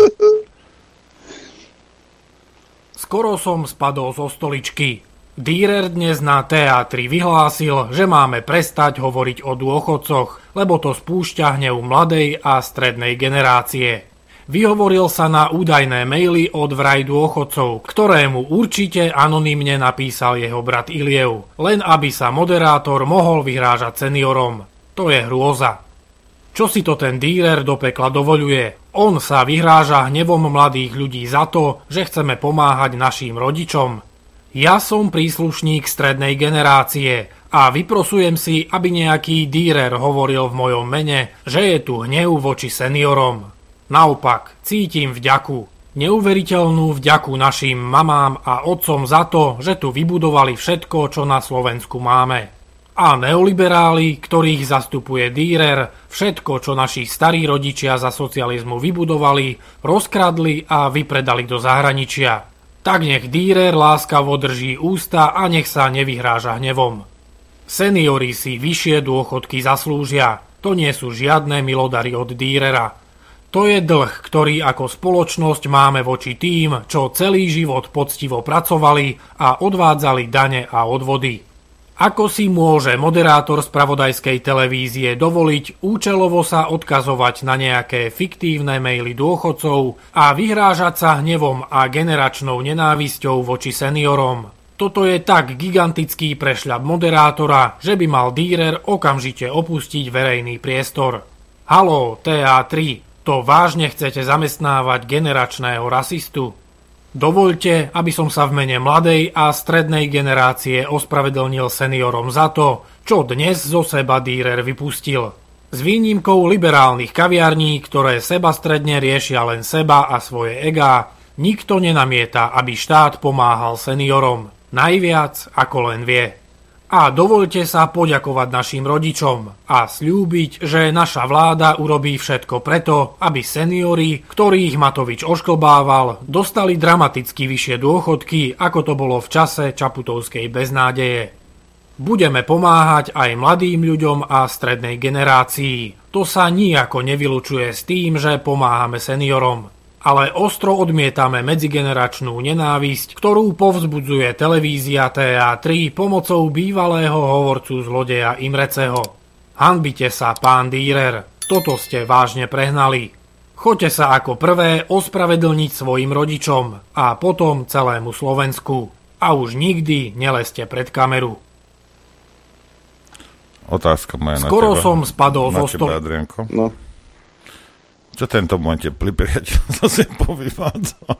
Skoro som spadol zo stoličky. Dürer dnes na teatri vyhlásil, že máme prestať hovoriť o dôchodcoch, lebo to spúšťa hnev mladej a strednej generácie. Vyhovoril sa na údajné maily od vraj dôchodcov, ktorému určite anonymne napísal jeho brat Iliev, len aby sa moderátor mohol vyhrážať seniorom. To je hrôza. Čo si to ten díler do pekla dovoluje? On sa vyhráža hnevom mladých ľudí za to, že chceme pomáhať našim rodičom. Ja som príslušník strednej generácie a vyprosujem si, aby nejaký dírer hovoril v mojom mene, že je tu hnev voči seniorom. Naopak, cítim vďaku. Neuveriteľnú vďaku našim mamám a otcom za to, že tu vybudovali všetko, čo na Slovensku máme. A neoliberáli, ktorých zastupuje Dürer, všetko, čo naši starí rodičia za socializmu vybudovali, rozkradli a vypredali do zahraničia. Tak nech Dürer láskavo drží ústa a nech sa nevyhráža hnevom. Seniori si vyššie dôchodky zaslúžia. To nie sú žiadne milodary od Dürera. To je dlh, ktorý ako spoločnosť máme voči tým, čo celý život poctivo pracovali a odvádzali dane a odvody. Ako si môže moderátor spravodajskej televízie dovoliť účelovo sa odkazovať na nejaké fiktívne maily dôchodcov a vyhrážať sa hnevom a generačnou nenávisťou voči seniorom? Toto je tak gigantický prešľap moderátora, že by mal Dürer okamžite opustiť verejný priestor. Halo, TA3, to vážne chcete zamestnávať generačného rasistu? Dovoľte, aby som sa v mene mladej a strednej generácie ospravedlnil seniorom za to, čo dnes zo seba Dürer vypustil. S výnimkou liberálnych kaviarní, ktoré seba stredne riešia len seba a svoje egá, nikto nenamieta, aby štát pomáhal seniorom. Najviac, ako len vie. A dovolte sa poďakovať našim rodičom a slúbiť, že naša vláda urobí všetko preto, aby seniori, ktorých Matovič ošklbával, dostali dramaticky vyššie dôchodky, ako to bolo v čase Čaputovskej beznádeje. Budeme pomáhať aj mladým ľuďom a strednej generácii. To sa nijako nevylučuje s tým, že pomáhame seniorom ale ostro odmietame medzigeneračnú nenávisť, ktorú povzbudzuje televízia TA3 pomocou bývalého hovorcu zlodeja Imreceho. Hanbite sa, pán Dürer, toto ste vážne prehnali. Choďte sa ako prvé ospravedlniť svojim rodičom a potom celému Slovensku. A už nikdy neleste pred kameru. Otázka moja Skoro na teba. som spadol na zo stolu. No, Čo tento môj teplý priateľ zase povyvádzal?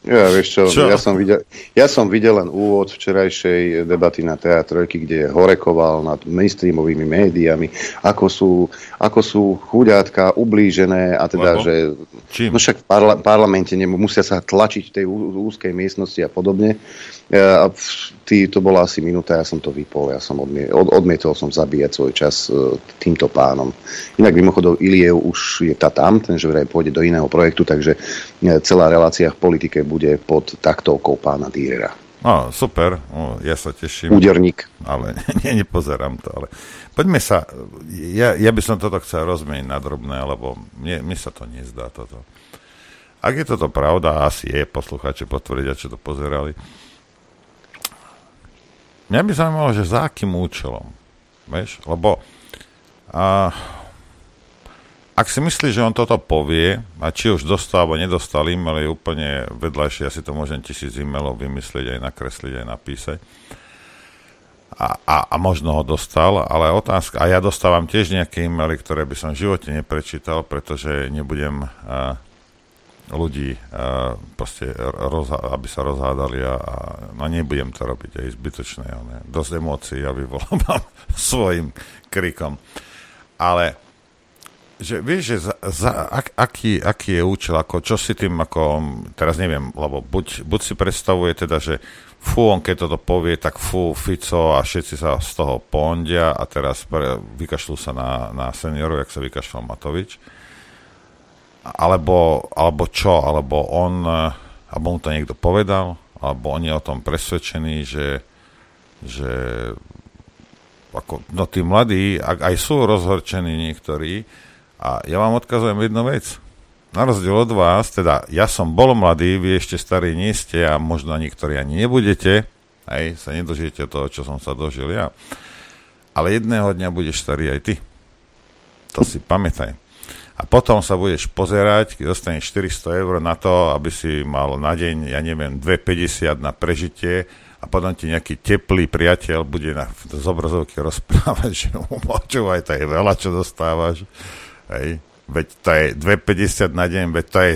Ja, vieš čo, Čo? Ja, som videl, ja som videl len úvod včerajšej debaty na teatrojky, kde horekoval nad mainstreamovými médiami, ako sú, ako sú chudátka ublížené a teda, Lebo? že Čím? no však v parla- parlamente musia sa tlačiť v tej úzkej miestnosti a podobne. E, A v- tý, to bola asi minúta, ja som to vypol, ja som odmie, od, odmietol som zabíjať svoj čas e, týmto pánom. Inak mimochodom Iliev už je tá tam, ten že vraj pôjde do iného projektu, takže e, celá relácia v politike bude pod taktovkou pána Dýrera. No, super, no, ja sa teším. Úderník. Ale nie, nepozerám to, ale poďme sa, ja, ja by som toto chcel rozmeniť na drobné, lebo mne, mne sa to nezdá toto. Ak je toto pravda, asi je, poslucháči potvrdia, čo to pozerali. Mňa by zaujímalo, že za akým účelom, vieš, lebo a, ak si myslíš, že on toto povie, a či už dostal alebo nedostal e-mail, je úplne vedľajšie, ja si to môžem tisíc e-mailov vymyslieť, aj nakresliť, aj napísať. A, a, a možno ho dostal, ale otázka, a ja dostávam tiež nejaké e-maily, ktoré by som v živote neprečítal, pretože nebudem a, ľudí, proste, rozha- aby sa rozhádali a, a no nebudem to robiť, aj zbytočné, ale dosť emócií ja vyvolávam svojim krikom. Ale že vieš, že za, za, ak, aký, aký je účel, ako, čo si tým, ako, teraz neviem, lebo buď, buď si predstavuje teda, že fú, on keď toto povie, tak fú, Fico a všetci sa z toho pondia a teraz pre, vykašľú sa na, na seniorov, jak sa vykašľal Matovič. Alebo, alebo čo, alebo on, eh, alebo mu to niekto povedal, alebo on je o tom presvedčený, že, že ako, no tí mladí, ak aj sú rozhorčení niektorí, a ja vám odkazujem jednu vec. Na rozdiel od vás, teda ja som bol mladý, vy ešte starí nie ste a možno niektorí ani nebudete, aj sa nedožijete toho, čo som sa dožil ja. Ale jedného dňa budeš starý aj ty. To si pamätaj. A potom sa budeš pozerať, keď dostaneš 400 eur na to, aby si mal na deň, ja neviem, 2,50 na prežitie a potom ti nejaký teplý priateľ bude na, z obrazovky rozprávať, že počúvaj, to je veľa, čo dostávaš. Hej. Veď to je 2,50 na deň, veď to je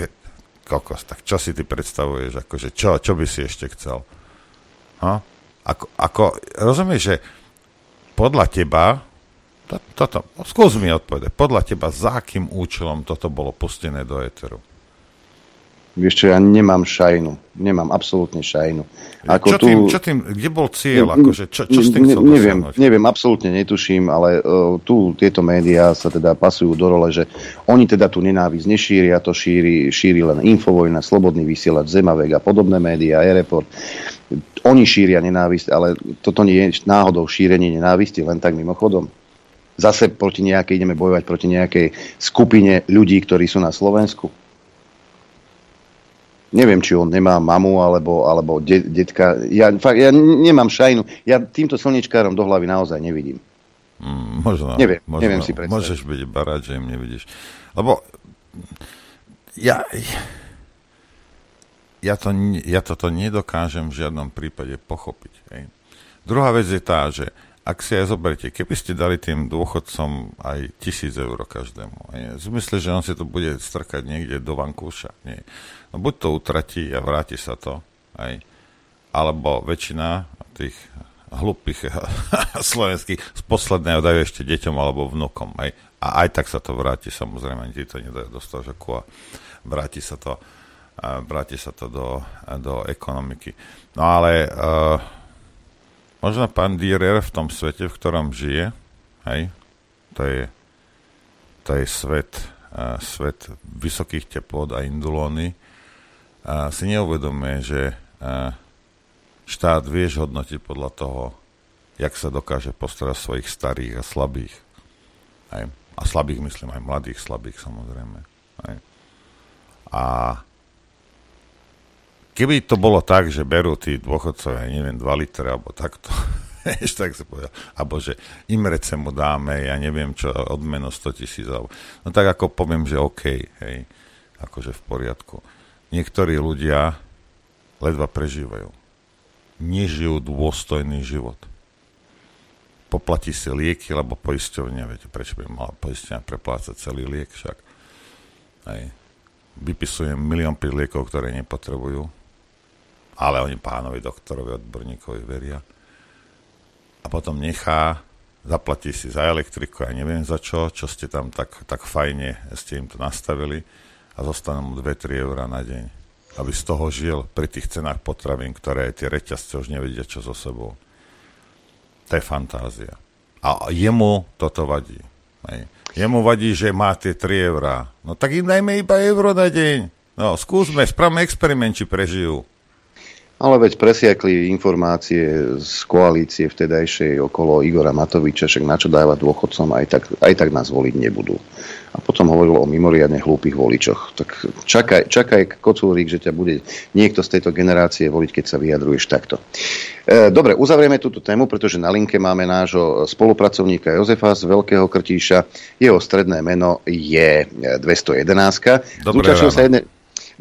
kokos. Tak čo si ty predstavuješ? Akože čo, čo by si ešte chcel? Ha? Ako, ako, rozumieš, že podľa teba to, toto, skús mi odpovedať. Podľa teba, za akým účelom toto bolo pustené do éteru? Vieš čo, ja nemám šajnu. Nemám absolútne šajnu. Ako čo, tu... tým, čo tým, kde bol cieľ? Akože, čo, čo s tým chcel neviem, neviem, absolútne netuším, ale uh, tu tieto médiá sa teda pasujú do role, že oni teda tu nenávisť nešíria, to šíri, šíri len Infovojna, Slobodný vysielač, Zemavek a podobné médiá, Aireport. Oni šíria nenávisť, ale toto nie je náhodou šírenie nenávisti, len tak mimochodom zase proti nejakej, ideme bojovať proti nejakej skupine ľudí, ktorí sú na Slovensku. Neviem, či on nemá mamu alebo, alebo de, detka. Ja, fakt, ja nemám šajnu. Ja týmto slnečkárom do hlavy naozaj nevidím. Mm, možno. Neviem, možno, neviem si predstaviť. Môžeš byť barať, že im nevidíš. Lebo ja, ja, to, ja toto nedokážem v žiadnom prípade pochopiť. Hej. Druhá vec je tá, že ak si aj zoberiete, keby ste dali tým dôchodcom aj tisíc eur každému, nie? v zmysle, že on si to bude strkať niekde do vankúša, nie. No buď to utratí a vráti sa to, aj, alebo väčšina tých hlupých slovenských z posledného dajú ešte deťom alebo vnukom, aj, a aj tak sa to vráti, samozrejme, ti to nedajú do stožaku a vráti sa to, vráti sa to do, do ekonomiky. No ale uh, Možno pán Dürer v tom svete, v ktorom žije, hej, to je, to je svet, uh, svet vysokých teplot a indulóny, uh, si neuvedomuje, že uh, štát vieš hodnotiť podľa toho, jak sa dokáže postarať svojich starých a slabých. Hej. A slabých myslím aj mladých slabých samozrejme. Hej. A Keby to bolo tak, že berú tí dôchodcovia, neviem, 2 litre alebo takto, vieš, tak sa povedal, alebo že Imrece mu dáme, ja neviem čo, odmeno 100 tisíc, no tak ako poviem, že OK, hej, akože v poriadku. Niektorí ľudia ledva prežívajú. Nežijú dôstojný život. Poplatí si lieky, lebo poisťovňa, viete, prečo by mala poisťovňa preplácať celý liek však. Hej. Vypisujem milión liekov, ktoré nepotrebujú ale oni pánovi doktorovi, odborníkovi veria. A potom nechá, zaplatí si za elektriku, ja neviem za čo, čo ste tam tak, tak fajne, ste im to nastavili a zostanú mu 2-3 eur na deň. Aby z toho žil pri tých cenách potravín, ktoré tie reťazce už nevedia čo so sebou. To je fantázia. A jemu toto vadí. Hej. Jemu vadí, že má tie 3 eurá. No tak im dajme iba euro na deň. No, skúsme, spravme experiment, či prežijú. Ale veď presiakli informácie z koalície vtedajšej okolo Igora Matoviča, však na čo dávať dôchodcom, aj tak, aj tak nás voliť nebudú. A potom hovorilo o mimoriadne hlúpych voličoch. Tak čakaj, čakaj kocúrik, že ťa bude niekto z tejto generácie voliť, keď sa vyjadruješ takto. E, dobre, uzavrieme túto tému, pretože na linke máme nášho spolupracovníka Jozefa z Veľkého Krtíša. Jeho stredné meno je 211. Dobré ráno. sa jedne,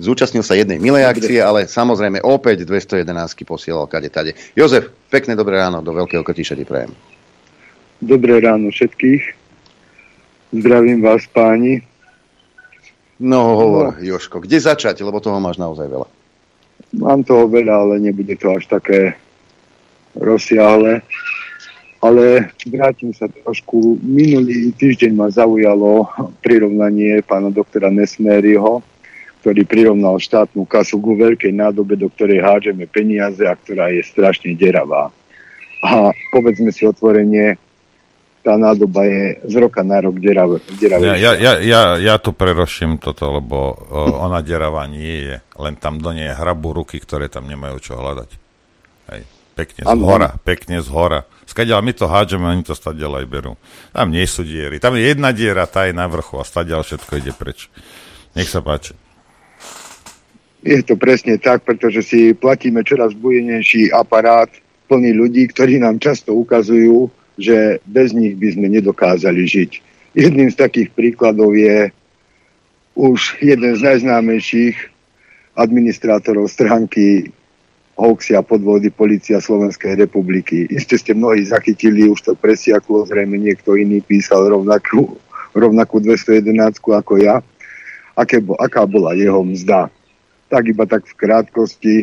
Zúčastnil sa jednej milej akcie, ale samozrejme opäť 211 posielal kade tade. Jozef, pekné dobré ráno, do Veľkého Krtíša ti prajem. Dobré ráno všetkých. Zdravím vás páni. No hovor, no. Joško, kde začať, lebo toho máš naozaj veľa. Mám toho veľa, ale nebude to až také rozsiahle. Ale vrátim sa trošku. Minulý týždeň ma zaujalo prirovnanie pána doktora Nesmériho, ktorý prirovnal štátnu kasu ku veľkej nádobe, do ktorej hádžeme peniaze a ktorá je strašne deravá. A povedzme si otvorenie, tá nádoba je z roka na rok deravé. Ja, ja, ja, ja, ja tu preroším toto, lebo o, ona deravá nie je. Len tam do nej hrabu ruky, ktoré tam nemajú čo hľadať. Hej. Pekne z hora, pekne z hora. Skadiaľ my to hádžeme, oni to stadiaľ aj berú. Tam nie sú diery. Tam je jedna diera, tá je na vrchu a stadiaľ všetko ide preč. Nech sa páči. Je to presne tak, pretože si platíme čoraz bujenejší aparát plný ľudí, ktorí nám často ukazujú, že bez nich by sme nedokázali žiť. Jedným z takých príkladov je už jeden z najznámejších administrátorov stránky hoaxy a podvody Polícia Slovenskej republiky. Isté ste mnohí zachytili, už to presiaklo, zrejme niekto iný písal rovnakú, rovnakú 211 ako ja. Aké, aká bola jeho mzda? Tak iba tak v krátkosti,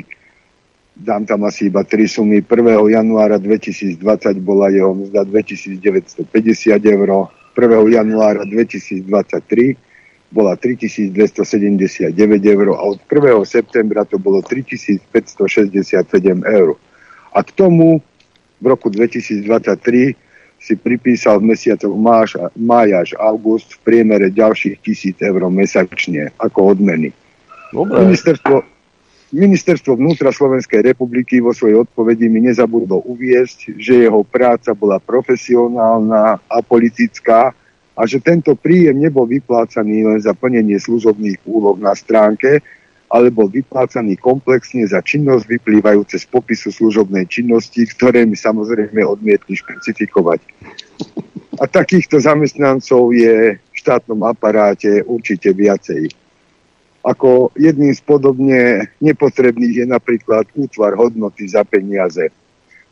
dám tam asi iba tri sumy. 1. januára 2020 bola jeho mzda 2950 eur, 1. januára 2023 bola 3279 eur a od 1. septembra to bolo 3567 eur. A k tomu v roku 2023 si pripísal v mesiacoch máš, mája až august v priemere ďalších tisíc eur mesačne ako odmeny. Dobre. Ministerstvo, Ministerstvo vnútra Slovenskej republiky vo svojej odpovedi mi nezabudlo uviesť, že jeho práca bola profesionálna a politická a že tento príjem nebol vyplácaný len za plnenie služobných úloh na stránke, ale bol vyplácaný komplexne za činnosť vyplývajúce z popisu služobnej činnosti, ktoré mi samozrejme odmietli špecifikovať. A takýchto zamestnancov je v štátnom aparáte určite viacej. Ako jedným z podobne nepotrebných je napríklad útvar hodnoty za peniaze.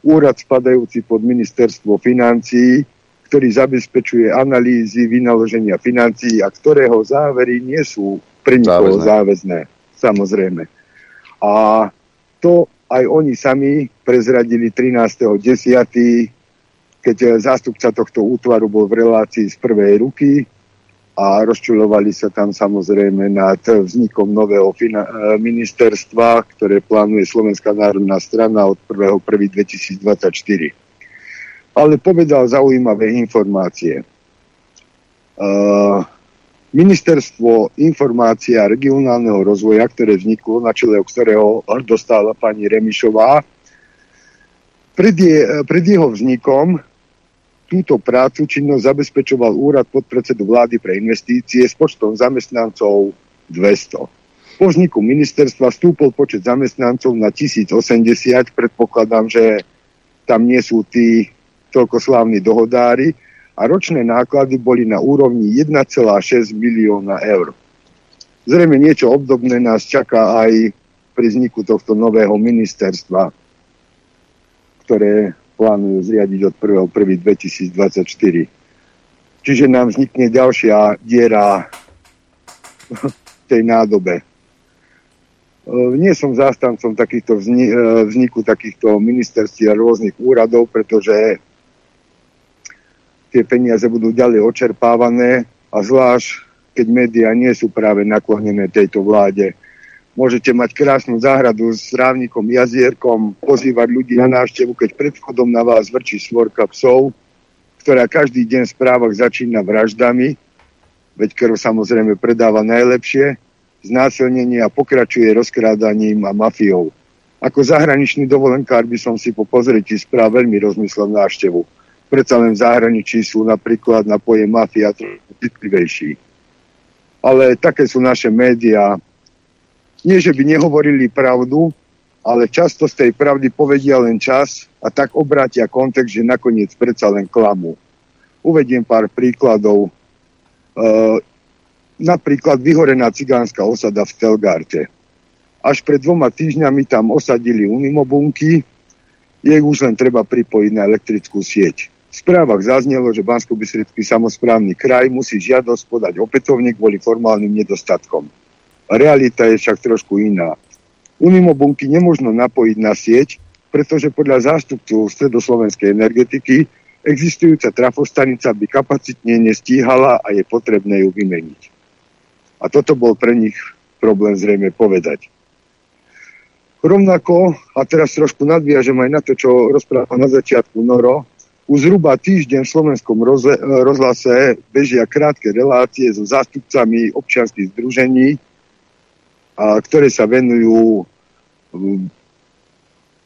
Úrad spadajúci pod ministerstvo financií ktorý zabezpečuje analýzy vynaloženia financií a ktorého závery nie sú pre nikoho záväzné. záväzné. Samozrejme. A to aj oni sami prezradili 13.10., keď zástupca tohto útvaru bol v relácii z prvej ruky a rozčulovali sa tam samozrejme nad vznikom nového ministerstva, ktoré plánuje Slovenská národná strana od 1.1.2024 ale povedal zaujímavé informácie. Uh, Ministerstvo informácie a regionálneho rozvoja, ktoré vzniklo, na čele ktorého dostala pani Remišová, pred, je, pred jeho vznikom túto prácu činnosť zabezpečoval úrad podpredsedu vlády pre investície s počtom zamestnancov 200. Po vzniku ministerstva stúpol počet zamestnancov na 1080. Predpokladám, že tam nie sú tí toľko slávni dohodári a ročné náklady boli na úrovni 1,6 milióna eur. Zrejme niečo obdobné nás čaká aj pri vzniku tohto nového ministerstva, ktoré plánujú zriadiť od 1.1.2024. Čiže nám vznikne ďalšia diera tej nádobe. E, nie som zástancom takýchto e, vzniku takýchto ministerství a rôznych úradov, pretože tie peniaze budú ďalej očerpávané a zvlášť, keď médiá nie sú práve naklonené tejto vláde. Môžete mať krásnu záhradu s rávnikom, jazierkom, pozývať ľudí na návštevu, keď pred vchodom na vás vrčí svorka psov, ktorá každý deň v správach začína vraždami, veď ktorú samozrejme predáva najlepšie, znásilnenie a pokračuje rozkrádaním a mafiou. Ako zahraničný dovolenkár by som si po pozretí správ veľmi rozmyslel návštevu predsa len v zahraničí sú napríklad na poje mafia citlivejší. Ale také sú naše médiá. Nie, že by nehovorili pravdu, ale často z tej pravdy povedia len čas a tak obrátia kontext, že nakoniec predsa len klamu. Uvediem pár príkladov. E, napríklad vyhorená cigánska osada v Telgarte. Až pred dvoma týždňami tam osadili unimobunky, jej už len treba pripojiť na elektrickú sieť. V správach zaznelo, že bansko samozprávny kraj musí žiadosť podať opätovne kvôli formálnym nedostatkom. Realita je však trošku iná. Unimobunky nemôžno napojiť na sieť, pretože podľa zástupcov stredoslovenskej energetiky existujúca trafostanica by kapacitne nestíhala a je potrebné ju vymeniť. A toto bol pre nich problém zrejme povedať. Rovnako, a teraz trošku nadviažem aj na to, čo rozprával na začiatku Noro, už zhruba týždeň v slovenskom rozhlase bežia krátke relácie so zástupcami občianských združení, a, ktoré sa venujú v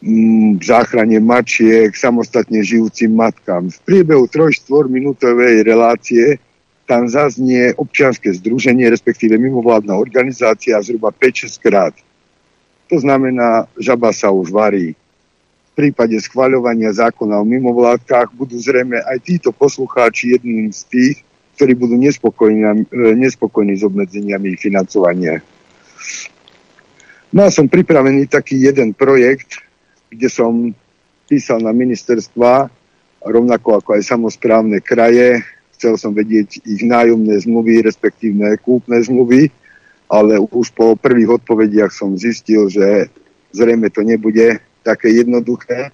mm, záchrane mačiek, samostatne žijúcim matkám. V priebehu 3-4 minútovej relácie tam zaznie občianske združenie, respektíve mimovládna organizácia zhruba 5-6 krát. To znamená, žaba sa už varí v prípade schvaľovania zákona o mimovládkach budú zrejme aj títo poslucháči jedným z tých, ktorí budú nespokojní, e, nespokojní s obmedzeniami financovania. Mal som pripravený taký jeden projekt, kde som písal na ministerstva, rovnako ako aj samozprávne kraje. Chcel som vedieť ich nájomné zmluvy, respektívne kúpne zmluvy, ale už po prvých odpovediach som zistil, že zrejme to nebude také jednoduché,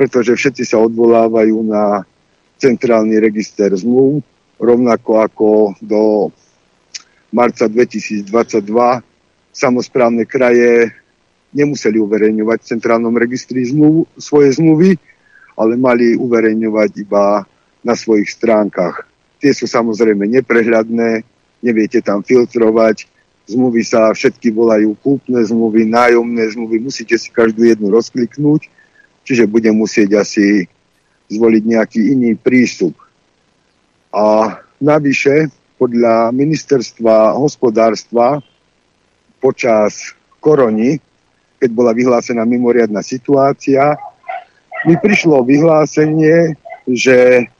pretože všetci sa odvolávajú na centrálny register zmluv, rovnako ako do marca 2022 samozprávne kraje nemuseli uverejňovať v centrálnom registri zmluv, svoje zmluvy, ale mali uverejňovať iba na svojich stránkach. Tie sú samozrejme neprehľadné, neviete tam filtrovať, zmluvy sa všetky volajú kúpne zmluvy, nájomné zmluvy, musíte si každú jednu rozkliknúť, čiže budem musieť asi zvoliť nejaký iný prístup. A navyše, podľa ministerstva hospodárstva počas korony keď bola vyhlásená mimoriadná situácia, mi prišlo vyhlásenie, že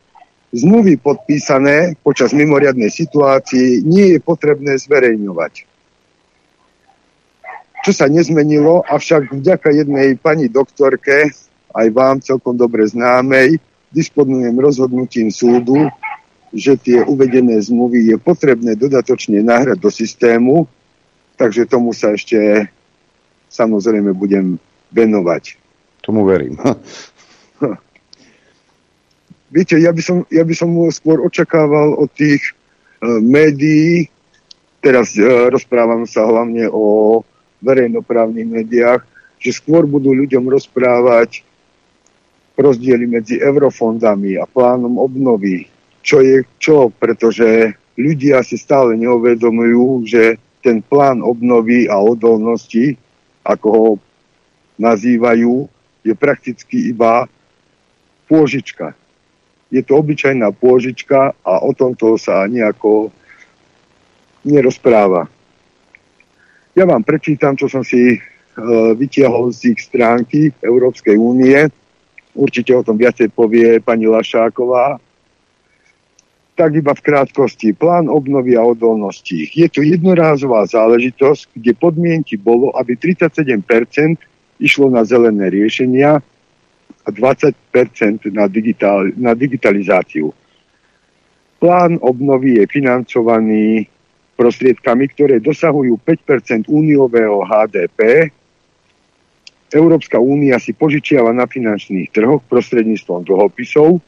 zmluvy podpísané počas mimoriadnej situácii nie je potrebné zverejňovať. Čo sa nezmenilo, avšak vďaka jednej pani doktorke, aj vám celkom dobre známej, disponujem rozhodnutím súdu, že tie uvedené zmluvy je potrebné dodatočne nahrať do systému, takže tomu sa ešte samozrejme budem venovať. Tomu verím. Viete, ja by, som, ja by som skôr očakával od tých uh, médií, teraz uh, rozprávam sa hlavne o verejnoprávnych médiách, že skôr budú ľuďom rozprávať rozdiely medzi eurofondami a plánom obnovy. Čo je čo, pretože ľudia si stále neuvedomujú, že ten plán obnovy a odolnosti ako ho nazývajú, je prakticky iba pôžička. Je to obyčajná pôžička a o tomto sa nejako nerozpráva. Ja vám prečítam, čo som si e, vytiahol z ich stránky Európskej únie. Určite o tom viacej povie pani Lašáková, tak iba v krátkosti. Plán obnovy a odolnosti. Je to jednorázová záležitosť, kde podmienky bolo, aby 37% išlo na zelené riešenia a 20% na, digitál, na digitalizáciu. Plán obnovy je financovaný prostriedkami, ktoré dosahujú 5% úniového HDP. Európska únia si požičiava na finančných trhoch prostredníctvom dlhopisov,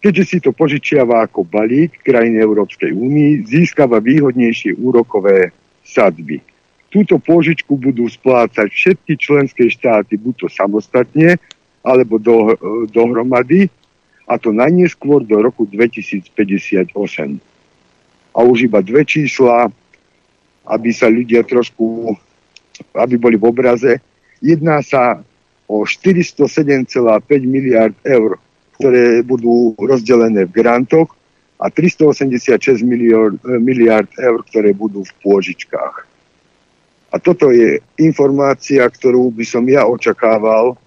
Keďže si to požičiava ako balík krajiny Európskej únii, získava výhodnejšie úrokové sadby. Túto pôžičku budú splácať všetky členské štáty buď to samostatne, alebo do, dohromady, a to najneskôr do roku 2058. A už iba dve čísla, aby sa ľudia trošku, aby boli v obraze. Jedná sa o 407,5 miliard eur ktoré budú rozdelené v grantoch a 386 miliard, miliard eur, ktoré budú v pôžičkách. A toto je informácia, ktorú by som ja očakával,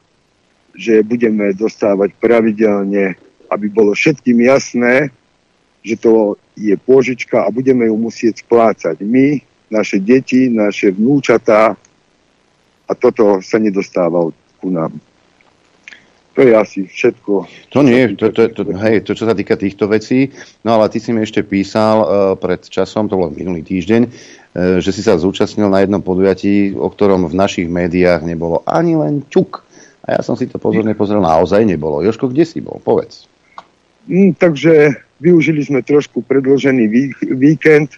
že budeme dostávať pravidelne, aby bolo všetkým jasné, že to je pôžička a budeme ju musieť splácať my, naše deti, naše vnúčatá a toto sa nedostáva ku nám. To je asi všetko. To nie, to, to, to, hej, to čo sa týka týchto vecí. No ale ty si mi ešte písal uh, pred časom, to bolo minulý týždeň, uh, že si sa zúčastnil na jednom podujatí, o ktorom v našich médiách nebolo ani len čuk. A ja som si to pozorne pozrel, naozaj nebolo. Joško, kde si bol? Povedz. Mm, takže využili sme trošku predložený víkend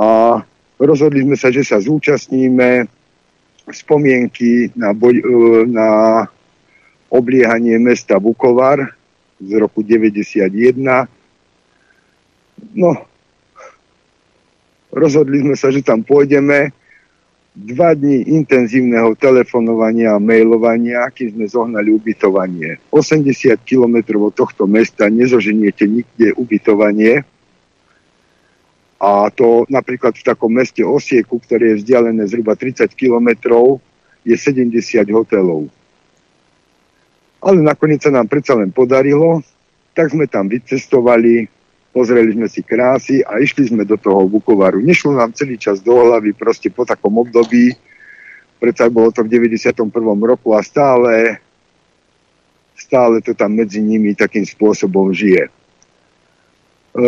a rozhodli sme sa, že sa zúčastníme spomienky na, boj, e, na obliehanie mesta Vukovar z roku 91. No, rozhodli sme sa, že tam pôjdeme. Dva dní intenzívneho telefonovania a mailovania, kým sme zohnali ubytovanie. 80 km od tohto mesta nezoženiete nikde ubytovanie. A to napríklad v takom meste Osieku, ktoré je vzdialené zhruba 30 km, je 70 hotelov ale nakoniec sa nám predsa len podarilo, tak sme tam vycestovali pozreli sme si krásy a išli sme do toho Vukovaru. Nešlo nám celý čas do hlavy, proste po takom období, predsa bolo to v 91. roku a stále, stále to tam medzi nimi takým spôsobom žije. E,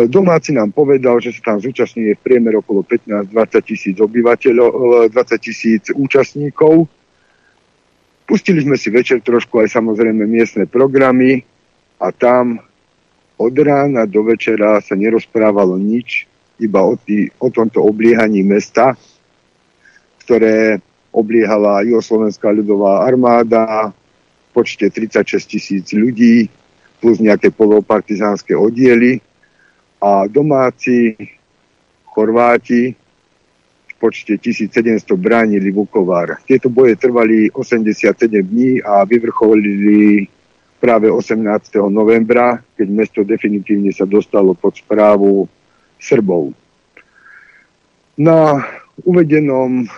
domáci nám povedal, že sa tam zúčastňuje v priemer okolo 15-20 tisíc obyvateľov, 20 e, tisíc účastníkov. Pustili sme si večer trošku aj samozrejme miestne programy a tam od rána do večera sa nerozprávalo nič, iba o, tý, o tomto obliehaní mesta, ktoré obliehala Jugoslovenská ľudová armáda v počte 36 tisíc ľudí plus nejaké polopartizánske oddiely. A domáci Chorváti počte 1700 bránili Vukovar. Tieto boje trvali 87 dní a vyvrcholili práve 18. novembra, keď mesto definitívne sa dostalo pod správu Srbov. Na uvedenom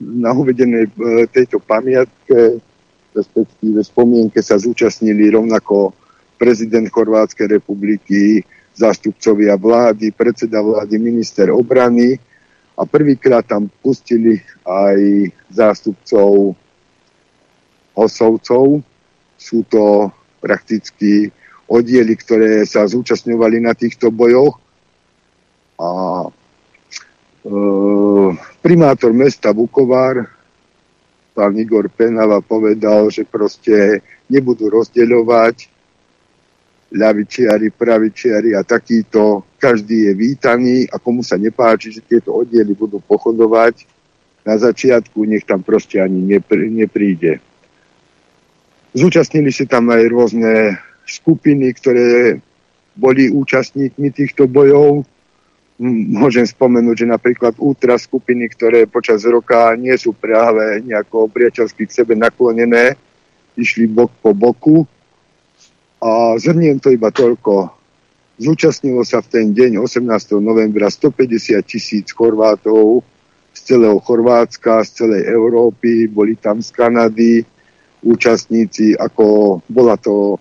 na uvedenej e, tejto pamiatke, respektíve spomienke sa zúčastnili rovnako prezident Chorvátskej republiky, zástupcovia vlády, predseda vlády, minister obrany a prvýkrát tam pustili aj zástupcov Hosovcov. Sú to prakticky oddiely, ktoré sa zúčastňovali na týchto bojoch. A e, primátor mesta Vukovar, pán Igor Penava, povedal, že proste nebudú rozdeľovať ľavičiari, pravičiari a takýto. Každý je vítaný a komu sa nepáči, že tieto oddiely budú pochodovať na začiatku, nech tam proste ani nepríde. Zúčastnili sa tam aj rôzne skupiny, ktoré boli účastníkmi týchto bojov. Môžem spomenúť, že napríklad útra skupiny, ktoré počas roka nie sú práve nejako priateľsky k sebe naklonené, išli bok po boku. A zhrniem to iba toľko. Zúčastnilo sa v ten deň 18. novembra 150 tisíc Chorvátov z celého Chorvátska, z celej Európy, boli tam z Kanady, účastníci, ako bola to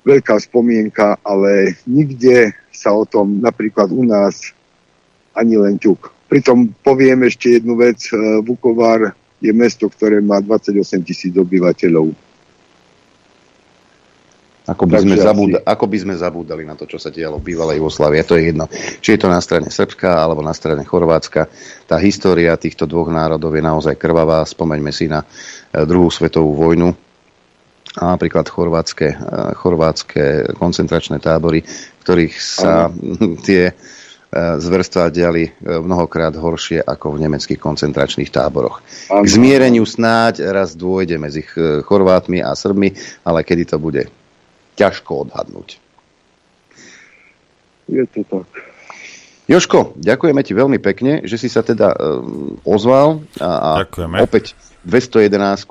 veľká spomienka, ale nikde sa o tom napríklad u nás ani len ťuk. Pritom poviem ešte jednu vec. E, Vukovar je mesto, ktoré má 28 tisíc obyvateľov. Ako by, sme zabúda, ako by sme zabúdali na to, čo sa dialo v bývalej Jugoslávii. To je jedno. Či je to na strane Srbska alebo na strane Chorvátska. Tá história týchto dvoch národov je naozaj krvavá. Spomeňme si na eh, druhú svetovú vojnu a napríklad chorvátske, eh, chorvátske koncentračné tábory, v ktorých sa tie eh, zverstva diali mnohokrát horšie ako v nemeckých koncentračných táboroch. K zmiereniu snáď raz dôjde medzi Chorvátmi a Srbmi, ale kedy to bude, ťažko odhadnúť. Je to tak. Joško, ďakujeme ti veľmi pekne, že si sa teda um, ozval a, a opäť 211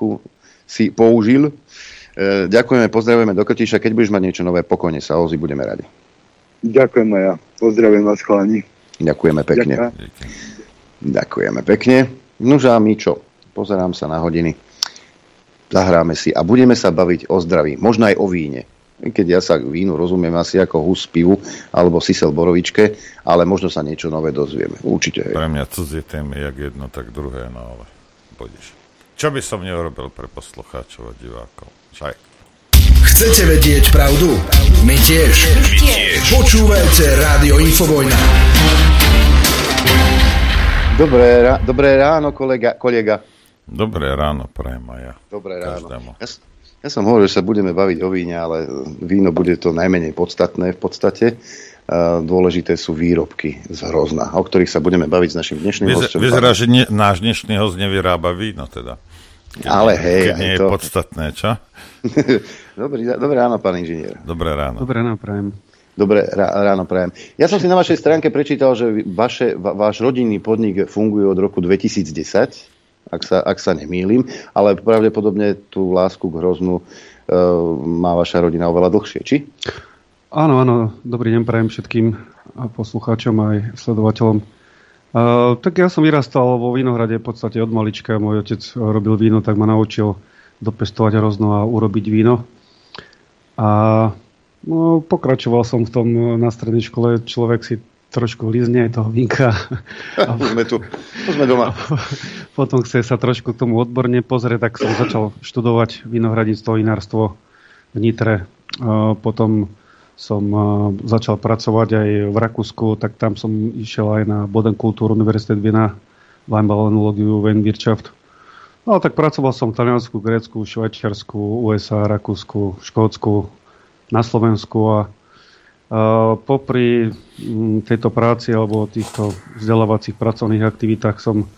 si použil. E, ďakujeme, pozdravujeme do Krtiša. Keď budeš mať niečo nové, pokojne sa ozvi, budeme radi. Ďakujem aj ja. Pozdravujem vás, chalani. Ďakujeme pekne. Ďakujem. Ďakujeme pekne. Nož a my čo? Pozerám sa na hodiny. Zahráme si a budeme sa baviť o zdraví. Možno aj o víne keď ja sa k vínu rozumiem asi ako hus pivu alebo sisel borovičke, ale možno sa niečo nové dozvieme. Určite. Pre mňa cudzie témy, jak jedno, tak druhé, no ale pôjdeš. Čo by som neurobil pre poslucháčov a divákov? Čaj. Chcete vedieť pravdu? My tiež. My tiež. Počúvajte Rádio Infovojna. Dobré, dobré ráno, kolega, kolega. Dobré ráno, prajem aj ja. Dobré ráno. Ja, ja som hovoril, že sa budeme baviť o víne, ale víno bude to najmenej podstatné v podstate. Dôležité sú výrobky z hrozna, o ktorých sa budeme baviť s našim dnešným Vyzer, hostom. Vyzerá, že ne, náš dnešný host nevyrába víno teda. Keď ale hej, keď nie je to... podstatné, čo? dobrý, dobré ráno, pán inžinier. Dobré ráno. Dobré ráno, prajem. Dobré ráno, prajem. Ja som si na vašej stránke prečítal, že vaše, va, váš rodinný podnik funguje od roku 2010 ak sa, ak sa nemýlim, ale pravdepodobne tú lásku k hroznu e, má vaša rodina oveľa dlhšie, či? Áno, áno, dobrý deň prajem všetkým poslucháčom aj sledovateľom. Uh, tak ja som vyrastal vo Vinohrade v podstate od malička. Môj otec robil víno, tak ma naučil dopestovať hrozno a urobiť víno. A No, pokračoval som v tom na strednej škole. Človek si trošku lízne toho vínka. A sme tu, sme doma. Potom chce sa trošku k tomu odborne pozrieť, tak som začal študovať vinohradníctvo, vinárstvo v Nitre. Potom som začal pracovať aj v Rakúsku, tak tam som išiel aj na Bodenkultúr Univerzität Viena, Weinballenologiu, Weinwirtschaft. No tak pracoval som v Taliansku, Grécku, Švajčiarsku, USA, Rakúsku, Škótsku, na Slovensku a popri mm, tejto práci alebo týchto vzdelávacích pracovných aktivitách som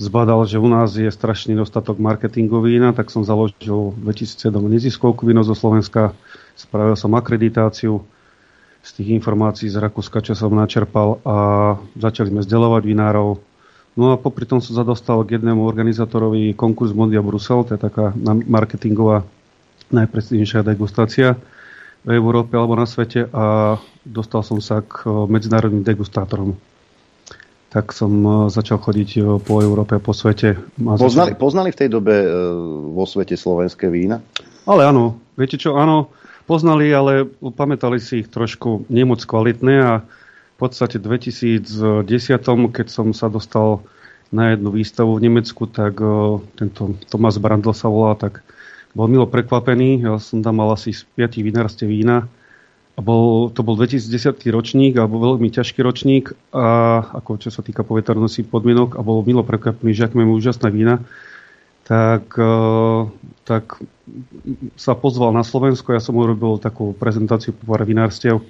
zbadal, že u nás je strašný dostatok marketingu vína, tak som založil 2007 neziskovku víno zo Slovenska, spravil som akreditáciu z tých informácií z Rakúska, čo som načerpal a začali sme vzdelovať vinárov. No a popri tom som sa dostal k jednému organizátorovi konkurs Mondia Brusel, to je taká marketingová najprestížnejšia degustácia v Európe alebo na svete a dostal som sa k eh, medzinárodným degustátorom. Tak som eh, začal chodiť eh, po Európe, po svete. Poznali, poznali v tej dobe vo svete slovenské vína? Ale áno, viete čo, áno, poznali, ale pamätali si ich trošku nemoc kvalitné a v podstate v 2010, keď som sa dostal na jednu výstavu v Nemecku, tak tento Tomas Brandl sa volá, tak bol milo prekvapený. Ja som tam mal asi z 5 vinárstiev vína. A bol, to bol 2010 ročník a bol veľmi ťažký ročník a ako čo sa týka povetrnosti podmienok a bol milo prekvapený, že ak máme úžasné vína, tak, eh, tak sa pozval na Slovensko. Ja som urobil takú prezentáciu po pár vinárstiev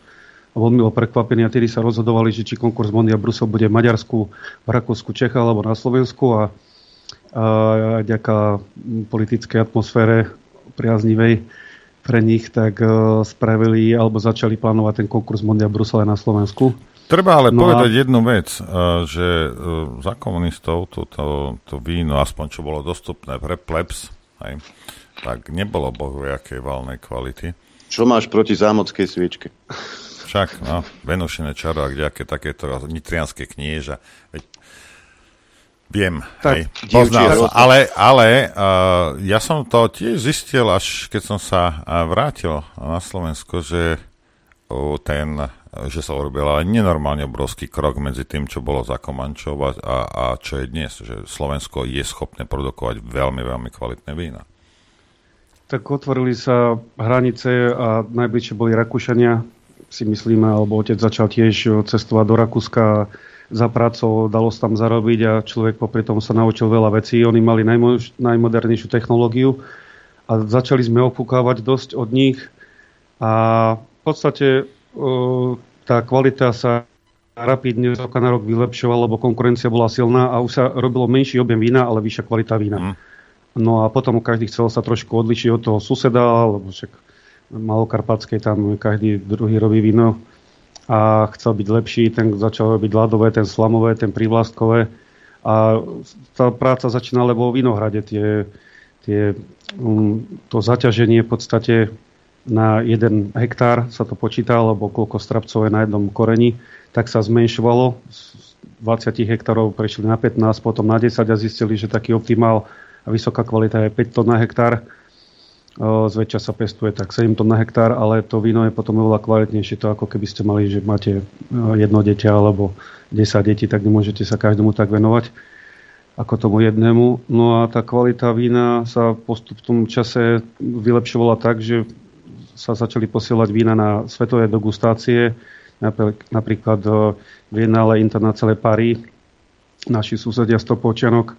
a bol milo prekvapený a tedy sa rozhodovali, že či konkurs Mondia Brusel bude v Maďarsku, v Rakúsku, Čechách alebo na Slovensku a a ďaká politickej atmosfére priaznivej pre nich, tak e, spravili alebo začali plánovať ten konkurs Mondia Brusele na Slovensku. Treba ale no povedať a... jednu vec, e, že e, za komunistov to, to, to víno, aspoň čo bolo dostupné pre plebs, hej, tak nebolo bohu jakej valnej kvality. Čo máš proti zámockej sviečke? Však, no, Venušine čaro a kdejaké takéto nitrianské knieža. Veď Viem, tak, hej, poznal sa. Ale, ale uh, ja som to tiež zistil, až keď som sa uh, vrátil na Slovensko, že uh, ten, že sa urobil ale nenormálne obrovský krok medzi tým, čo bolo za Komančov a, a čo je dnes, že Slovensko je schopné produkovať veľmi, veľmi kvalitné vína. Tak otvorili sa hranice a najbližšie boli Rakúšania, si myslíme, alebo otec začal tiež cestovať do Rakúska za prácou, dalo sa tam zarobiť a človek popri tom sa naučil veľa vecí. Oni mali najmo- najmodernejšiu technológiu a začali sme opúkávať dosť od nich a v podstate tá kvalita sa rapidne z roka na rok vylepšovala, lebo konkurencia bola silná a už sa robilo menší objem vína, ale vyššia kvalita vína. Mm. No a potom každý chcel sa trošku odlišiť od toho suseda, lebo však Malokarpatskej tam každý druhý robí víno a chcel byť lepší, ten začal robiť ľadové, ten slamové, ten privlastkové. A tá práca začínala vo Vinohrade. Tie, tie, um, to zaťaženie v podstate na jeden hektár sa to počíta, alebo koľko strapcov je na jednom koreni, tak sa zmenšovalo. Z 20 hektárov prešli na 15, potom na 10 a zistili, že taký optimál a vysoká kvalita je 5 tón na hektár zväčša sa pestuje tak 7 tón na hektár, ale to víno je potom oveľa kvalitnejšie. To ako keby ste mali, že máte jedno dieťa alebo 10 detí, tak nemôžete sa každému tak venovať ako tomu jednému. No a tá kvalita vína sa postup v tom čase vylepšovala tak, že sa začali posielať vína na svetové degustácie, napríklad Viennále Internacionale Paris, naši susedia Stopočianok,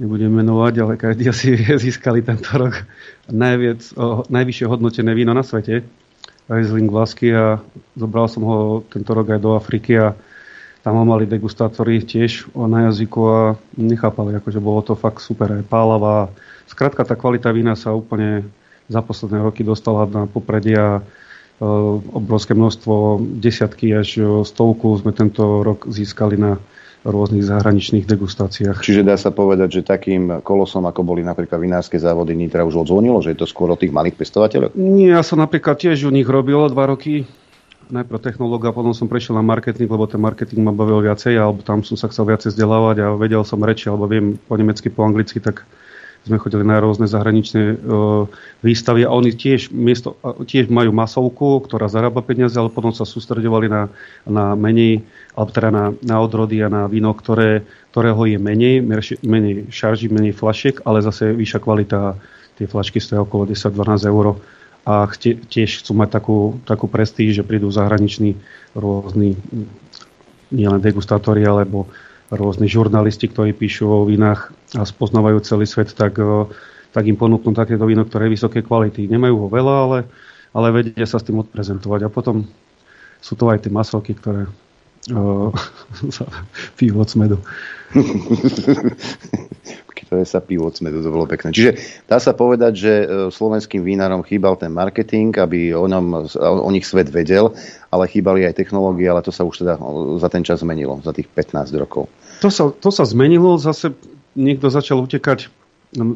nebudem menovať, ale každý asi získali tento rok najviac, o, najvyššie hodnotené víno na svete, Riesling Vlasky a zobral som ho tento rok aj do Afriky a tam ho mali degustátori tiež na jazyku a nechápali, akože bolo to fakt super, aj pálava. Skrátka tá kvalita vína sa úplne za posledné roky dostala na popredie a obrovské množstvo, desiatky až stovku sme tento rok získali na rôznych zahraničných degustáciách. Čiže dá sa povedať, že takým kolosom, ako boli napríklad vinárske závody Nitra, už odzvonilo, že je to skôr o tých malých pestovateľoch? Nie, ja som napríklad tiež u nich robil dva roky. Najprv technológ a potom som prešiel na marketing, lebo ten marketing ma bavil viacej, alebo tam som sa chcel viacej vzdelávať a vedel som reči, alebo viem po nemecky, po anglicky, tak sme chodili na rôzne zahraničné uh, výstavy a oni tiež, miesto, uh, tiež majú masovku, ktorá zarába peniaze, ale potom sa sústredovali na, na menej, alebo teda na, na odrody a na víno, ktoré, ktorého je menej, menej šarží, menej flašiek, ale zase vyššia kvalita. Tie flašky stojí okolo 10-12 eur a tiež chcú mať takú, takú prestíž, že prídu zahraniční rôzni nielen degustátori, alebo rôzni žurnalisti, ktorí píšu o vínach a spoznávajú celý svet, tak, tak im ponúknú takéto víno, ktoré je vysoké kvality. Nemajú ho veľa, ale, ale vedia sa s tým odprezentovať. A potom sú to aj tie masovky, ktoré pijú od smedu. ktoré sa pijú od smedu, to bolo pekné. Čiže dá sa povedať, že e, slovenským vínarom chýbal ten marketing, aby o, ňom, o nich svet vedel, ale chýbali aj technológie, ale to sa už teda za ten čas zmenilo, za tých 15 rokov. To sa, to sa zmenilo, zase niekto začal utekať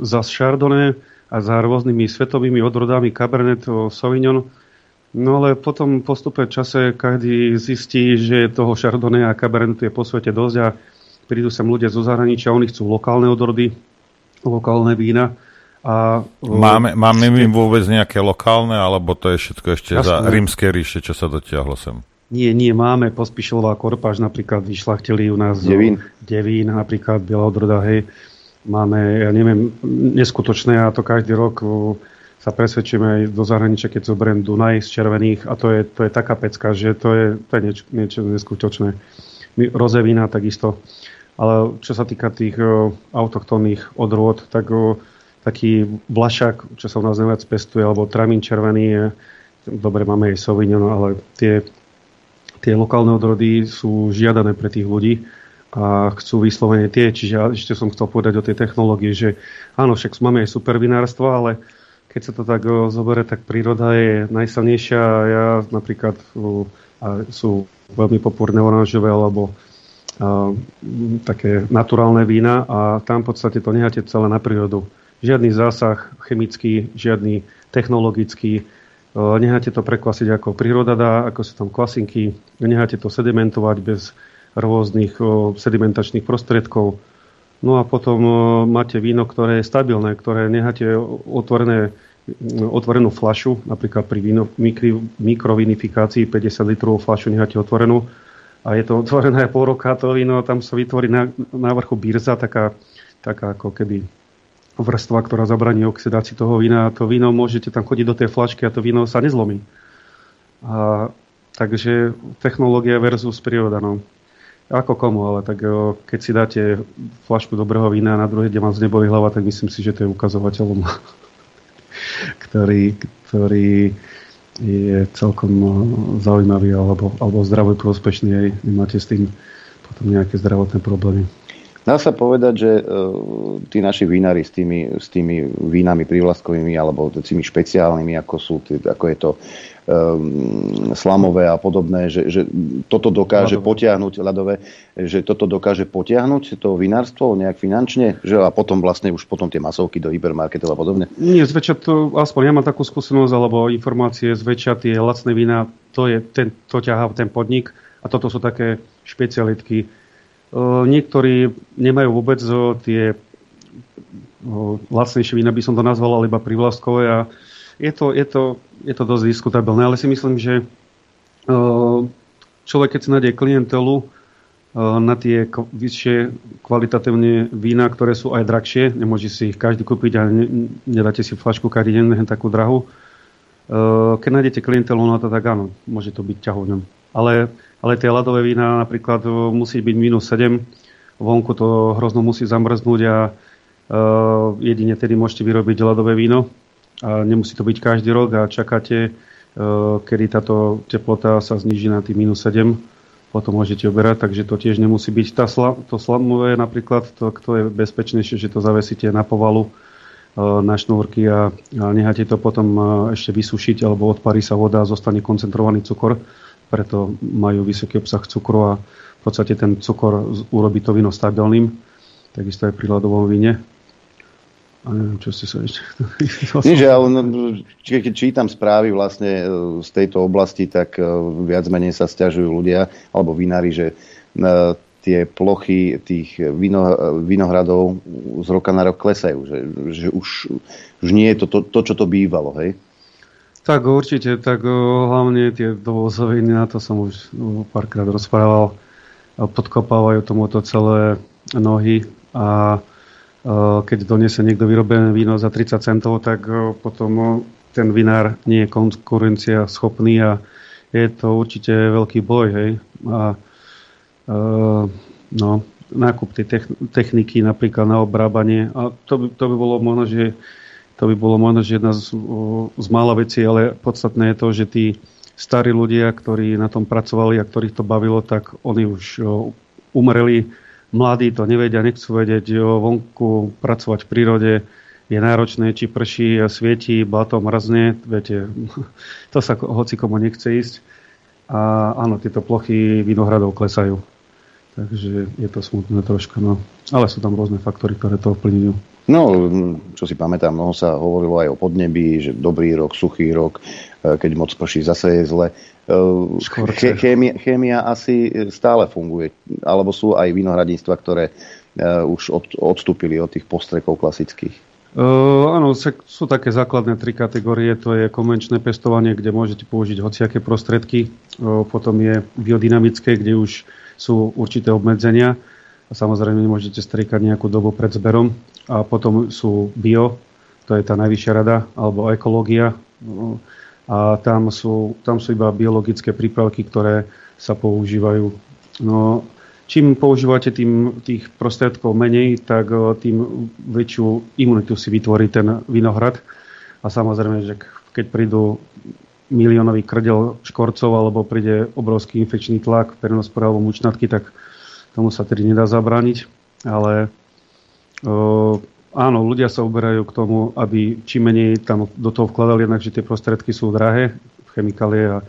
za Chardonnay a za rôznymi svetovými odrodami Cabernet Sauvignon, No ale potom postupe čase každý zistí, že toho Chardonnay a Cabernetu je po svete dosť a prídu sem ľudia zo zahraničia, oni chcú lokálne odrody, lokálne vína. A, máme, máme my vôbec nejaké lokálne, alebo to je všetko ešte jasné. za rímske ríše, čo sa dotiahlo sem? Nie, nie, máme pospíšilová korpáž, napríklad vyšlachtili u nás Devín, Devín napríklad Biela odroda, hej. Máme, ja neviem, neskutočné a to každý rok sa presvedčíme aj do zahraničia, keď zoberiem Dunaj z červených a to je, to je taká pecka, že to je, to je niečo, niečo neskutočné. Rozevína takisto ale čo sa týka tých autochtónnych odrôd, tak taký vlašak, čo sa u nás najviac pestuje, alebo tramín červený je, dobre, máme aj Sauvignon, ale tie, tie lokálne odrody sú žiadané pre tých ľudí a chcú vyslovene tie. Čiže ešte som chcel povedať o tej technológii, že áno, však máme aj supervinárstvo, ale keď sa to tak o, zoberie, tak príroda je najsilnejšia. Ja napríklad o, a sú veľmi popúrne oranžové alebo také naturálne vína a tam v podstate to necháte celé na prírodu. Žiadny zásah chemický, žiadny technologický, necháte to prekvasiť ako príroda dá, ako sú tam kvasinky, necháte to sedimentovať bez rôznych sedimentačných prostriedkov. No a potom máte víno, ktoré je stabilné, ktoré necháte otvorené, otvorenú flašu, napríklad pri víno, mikrovinifikácii 50 litrov flašu necháte otvorenú, a je to otvorené pol roka to víno, tam sa vytvorí na, na vrchu birza, taká, taká ako keby vrstva, ktorá zabraní oxidácii toho vína to víno môžete tam chodiť do tej flašky a to víno sa nezlomí. A, takže technológia versus príroda, no. Ako komu, ale tak keď si dáte flašku dobrého vína a na druhý deň vás neboli hlava, tak myslím si, že to je ukazovateľom, ktorý, ktorý je celkom zaujímavý alebo, alebo zdravý prospešný nemáte s tým potom nejaké zdravotné problémy. Dá sa povedať, že uh, tí naši vínári s tými, s tými vínami prívlastkovými alebo tými špeciálnymi, ako, sú, ako je to um, slamové a podobné, že, že toto dokáže ľadové. potiahnuť ľadové, že toto dokáže potiahnuť to vinárstvo nejak finančne, že a potom vlastne už potom tie masovky do hypermarketov a podobne. Nie, zväčša to, aspoň ja mám takú skúsenosť, alebo informácie, zväčša tie lacné vína, to, je, ten, to ťahá ten podnik a toto sú také špecialitky. Niektorí nemajú vôbec tie lacnejšie vína, by som to nazval, ale iba privlastkové a je to, je, to, je to dosť diskutabilné, ale si myslím, že človek, keď si nájde klientelu na tie vyššie kvalitatívne vína, ktoré sú aj drahšie, nemôže si ich každý kúpiť a nedáte si flašku každý deň takú drahu. Keď nájdete klientelu na to, tak áno, môže to byť ťahovňom. Ale, ale tie ľadové vína napríklad musí byť minus 7, vonku to hrozno musí zamrznúť a jedine tedy môžete vyrobiť ľadové víno. A nemusí to byť každý rok a čakáte, e, kedy táto teplota sa zniží na tých minus 7, potom môžete oberať, takže to tiež nemusí byť. Tá sla, to slamové napríklad, to, to je bezpečnejšie, že to zavesíte na povalu, e, na šnúrky a, a necháte to potom e, ešte vysušiť alebo odparí sa voda a zostane koncentrovaný cukor, preto majú vysoký obsah cukru a v podstate ten cukor urobí to víno stabilným, takisto aj pri ľadovom víne. A neviem, čo ste sa ešte... Nie, ale no, keď čítam správy vlastne e, z tejto oblasti, tak e, viac menej sa stiažujú ľudia, alebo vinári, že e, tie plochy tých vino, vinohradov z roka na rok klesajú. Že, že už, už nie je to, to, to, čo to bývalo. Hej? Tak určite, tak hlavne tie dovozoviny, na to som už párkrát rozprával, podkopávajú tomuto celé nohy a keď donese niekto vyrobené víno za 30 centov, tak potom ten vinár nie je konkurencia schopný a je to určite veľký boj. Hej. A, no, nákup tej techniky napríklad na obrábanie a to by, to by bolo možno, že to by bolo možno, že jedna z, z mála vecí, ale podstatné je to, že tí starí ľudia, ktorí na tom pracovali a ktorých to bavilo, tak oni už umreli. Mladí to nevedia, nechcú vedieť vonku pracovať v prírode. Je náročné, či prší, svieti, blato, mrazne. Viete, to sa hoci komu nechce ísť. A áno, tieto plochy vinohradov klesajú. Takže je to smutné troška. No. Ale sú tam rôzne faktory, ktoré to ovplyvňujú. No, čo si pamätám, mnoho sa hovorilo aj o podnebí, že dobrý rok, suchý rok, e, keď moc prší, zase je zle. E, chémia, chémia asi stále funguje, alebo sú aj vinohradníctva, ktoré e, už od, odstúpili od tých postrekov klasických. Uh, áno, sú také základné tri kategórie. To je konvenčné pestovanie, kde môžete použiť hociaké prostredky. Uh, potom je biodynamické, kde už sú určité obmedzenia. A samozrejme môžete striekať nejakú dobu pred zberom a potom sú bio, to je tá najvyššia rada, alebo ekológia. A tam sú, tam sú iba biologické prípravky, ktoré sa používajú. No, čím používate tým, tých prostriedkov menej, tak tým väčšiu imunitu si vytvorí ten vinohrad. A samozrejme, že keď prídu miliónový krdel škorcov alebo príde obrovský infekčný tlak, perenospora alebo mučnatky, tak tomu sa tedy nedá zabrániť. Ale áno, ľudia sa uberajú k tomu, aby čím menej tam do toho vkladali, jednak, že tie prostriedky sú drahé, chemikálie a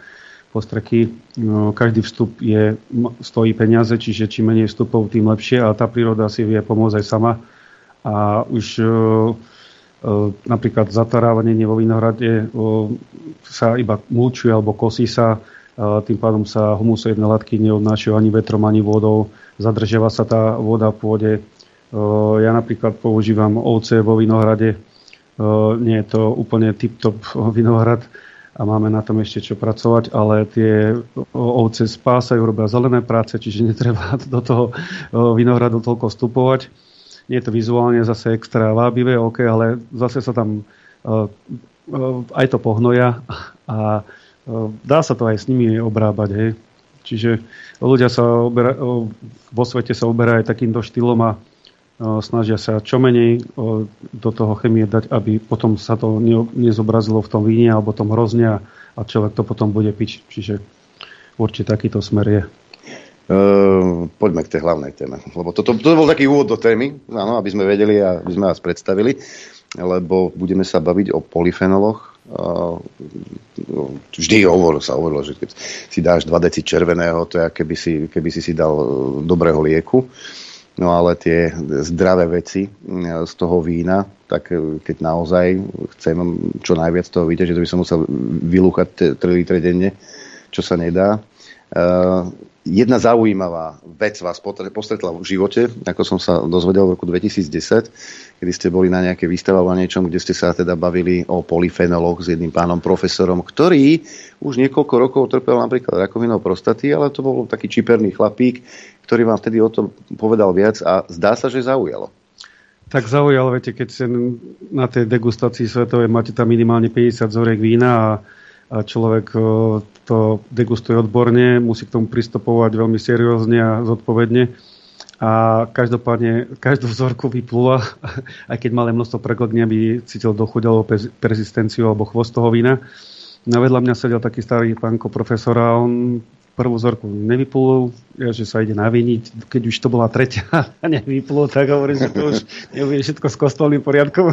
postreky. No, každý vstup je, stojí peniaze, čiže čím menej vstupov, tým lepšie a tá príroda si vie pomôcť aj sama. A už napríklad zatarávanie vo vinohrade sa iba mulčuje alebo kosí sa, tým pádom sa humusoidné látky neodnášajú ani vetrom, ani vodou, zadržiava sa tá voda v pôde, ja napríklad používam ovce vo vinohrade. Nie je to úplne tip-top vinohrad a máme na tom ešte čo pracovať, ale tie ovce spásajú, robia zelené práce, čiže netreba do toho vinohradu toľko vstupovať. Nie je to vizuálne zase extra vábivé, OK, ale zase sa tam aj to pohnoja a dá sa to aj s nimi obrábať. Hej. Čiže ľudia sa obera, vo svete sa uberajú takýmto štýlom a snažia sa čo menej do toho chemie dať, aby potom sa to nezobrazilo v tom víne alebo tom hrozne a človek to potom bude piť. Čiže určite takýto smer je. Uh, poďme k tej hlavnej téme. Lebo toto, to bol taký úvod do témy, áno, aby sme vedeli a aby sme vás predstavili, lebo budeme sa baviť o polyfenoloch. Uh, vždy hovor, sa hovorilo, že keď si dáš 2 deci červeného, to je keby si, keby si si dal dobrého lieku. Uh, No ale tie zdravé veci mm, z toho vína, tak e, keď naozaj chcem čo najviac toho vidieť, že to by som musel vylúchať 3 litre denne, čo sa nedá. Uh, jedna zaujímavá vec vás postretla v živote, ako som sa dozvedel v roku 2010, kedy ste boli na nejaké výstave o niečom, kde ste sa teda bavili o polyfenoloch s jedným pánom profesorom, ktorý už niekoľko rokov trpel napríklad rakovinou prostaty, ale to bol taký čiperný chlapík, ktorý vám vtedy o tom povedal viac a zdá sa, že zaujalo. Tak zaujalo, viete, keď na tej degustácii svetovej máte tam minimálne 50 zorek vína a, a človek to degustuje odborne, musí k tomu pristupovať veľmi seriózne a zodpovedne. A každopádne každú vzorku vyplula, aj keď malé množstvo preklogne, aby cítil dochuť alebo persistenciu alebo chvost toho vína. No vedľa mňa sedel taký starý pánko profesora a on prvú vzorku nevyplul, že sa ide naviniť, keď už to bola tretia a nevyplul, tak hovorím, že to už nebude všetko s kostolným poriadkom.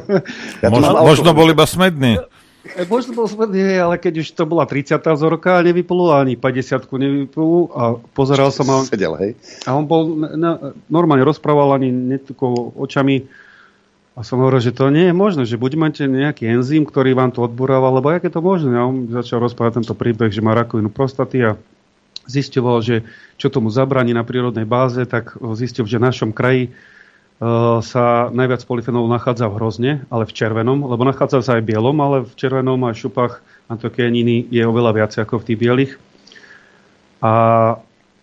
Ja možno, možno bol iba smedný. E, možno bol smedný, ale keď už to bola 30. vzorka a nevyplul, ani 50 nevyplul a pozeral som a, Sedel, hej. a on bol na, normálne rozprával, ani netukol očami a som hovoril, že to nie je možné, že buď máte nejaký enzym, ktorý vám to odburáva, alebo aké to možné. A on začal rozprávať tento príbeh, že má rakovinu prostaty a zisťoval, že čo tomu zabraní na prírodnej báze, tak zistil, že v našom kraji sa najviac polyfenolov nachádza v hrozne, ale v červenom, lebo nachádza sa aj v bielom, ale v červenom a šupách antokianiny je oveľa viac ako v tých bielých. A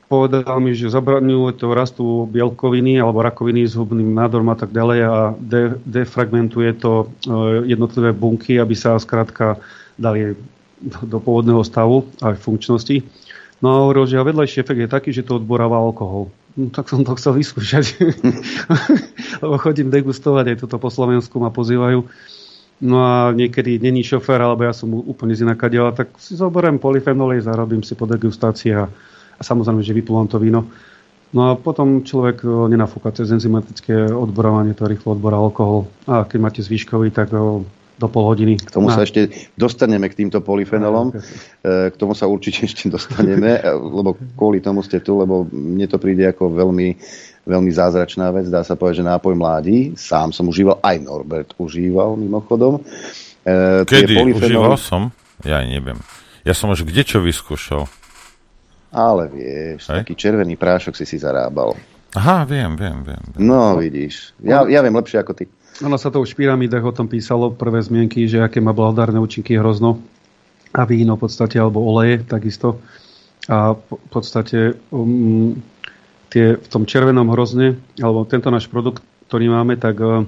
povedal mi, že zabraňuje to rastu bielkoviny alebo rakoviny s hubným nádorom a tak ďalej a de, defragmentuje to e, jednotlivé bunky, aby sa skrátka dali do pôvodného stavu aj funkčnosti. No a hovoril, že a vedľajší efekt je taký, že to odboráva alkohol. No, tak som to chcel vyskúšať. Lebo chodím degustovať, aj toto po Slovensku ma pozývajú. No a niekedy není šofér, alebo ja som úplne z inaká tak si zoberiem polyfenoly, zarobím si po degustácii a a samozrejme, že vyplúvam to víno. No a potom človek e, nenafúka cez enzymatické odborovanie, to rýchlo odborá alkohol. A keď máte zvýškový, tak do pol hodiny. K tomu sa ešte dostaneme k týmto polyfenolom. E, k tomu sa určite ešte dostaneme, lebo kvôli tomu ste tu, lebo mne to príde ako veľmi, veľmi zázračná vec. Dá sa povedať, že nápoj mladí. Sám som užíval, aj Norbert užíval mimochodom. Kedy polyfenol... užíval som? Ja neviem. Ja som už kde čo vyskúšal. Ale vieš, Hej. taký červený prášok si si zarábal. Aha, viem, viem, viem. viem. No, vidíš. Ja, ja viem lepšie ako ty. Ono sa to už v pyramídach o tom písalo, prvé zmienky, že aké má blahodárne účinky hrozno. A víno v podstate, alebo oleje takisto. A v podstate um, tie, v tom červenom hrozne, alebo tento náš produkt, ktorý máme, tak uh,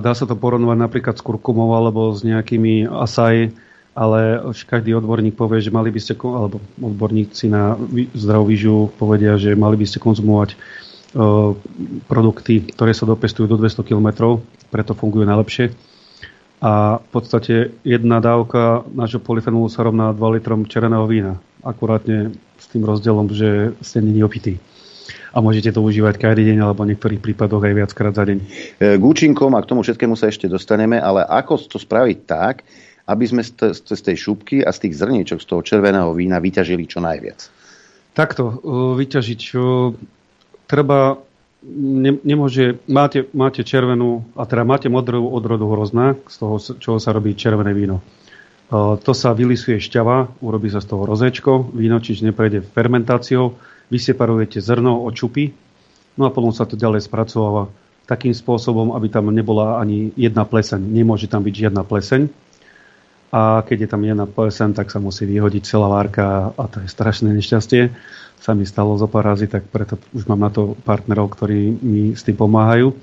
dá sa to porovnovať napríklad s kurkumou alebo s nejakými asaj, ale už každý odborník povie, že mali by ste, alebo odborníci na zdravú výživu povedia, že mali by ste konzumovať uh, produkty, ktoré sa dopestujú do 200 km, preto fungujú najlepšie. A v podstate jedna dávka nášho polyfenolu sa rovná 2 litrom červeného vína. Akurátne s tým rozdielom, že ste není opitý a môžete to užívať každý deň alebo v niektorých prípadoch aj viackrát za deň. K účinkom a k tomu všetkému sa ešte dostaneme, ale ako to spraviť tak, aby sme z tej šupky a z tých zrniečok, z toho červeného vína vyťažili čo najviac? Takto, e, vyťažiť. Treba, ne, nemôže, máte, máte červenú, a teda máte modrú odrodu hrozná, z toho, čoho sa robí červené víno. E, to sa vylisuje šťava, urobí sa z toho rozečko, víno čiže neprejde fermentáciou, vy separujete zrno od čupy, no a potom sa to ďalej spracováva takým spôsobom, aby tam nebola ani jedna pleseň. Nemôže tam byť žiadna pleseň a keď je tam jedna PSN, tak sa musí vyhodiť celá várka a to je strašné nešťastie. Sa mi stalo zo pár razy, tak preto už mám na to partnerov, ktorí mi s tým pomáhajú.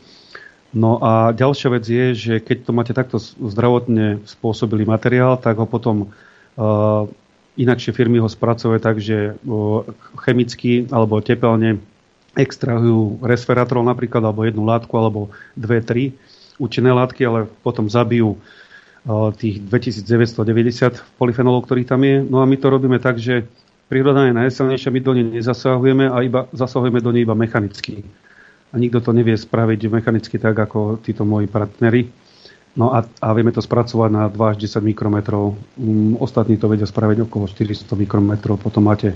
No a ďalšia vec je, že keď to máte takto zdravotne spôsobilý materiál, tak ho potom uh, inakšie firmy ho spracovajú tak, že uh, chemicky alebo tepelne extrahujú resveratrol napríklad, alebo jednu látku, alebo dve, tri účinné látky, ale potom zabijú tých 2990 polyfenolov, ktorých tam je. No a my to robíme tak, že príroda je najsilnejšia, my do nej nezasahujeme a iba, zasahujeme do nej iba mechanicky. A nikto to nevie spraviť mechanicky tak, ako títo moji partnery. No a, a vieme to spracovať na 2 až 10 mikrometrov. Um, ostatní to vedia spraviť okolo 400 mikrometrov. Potom máte,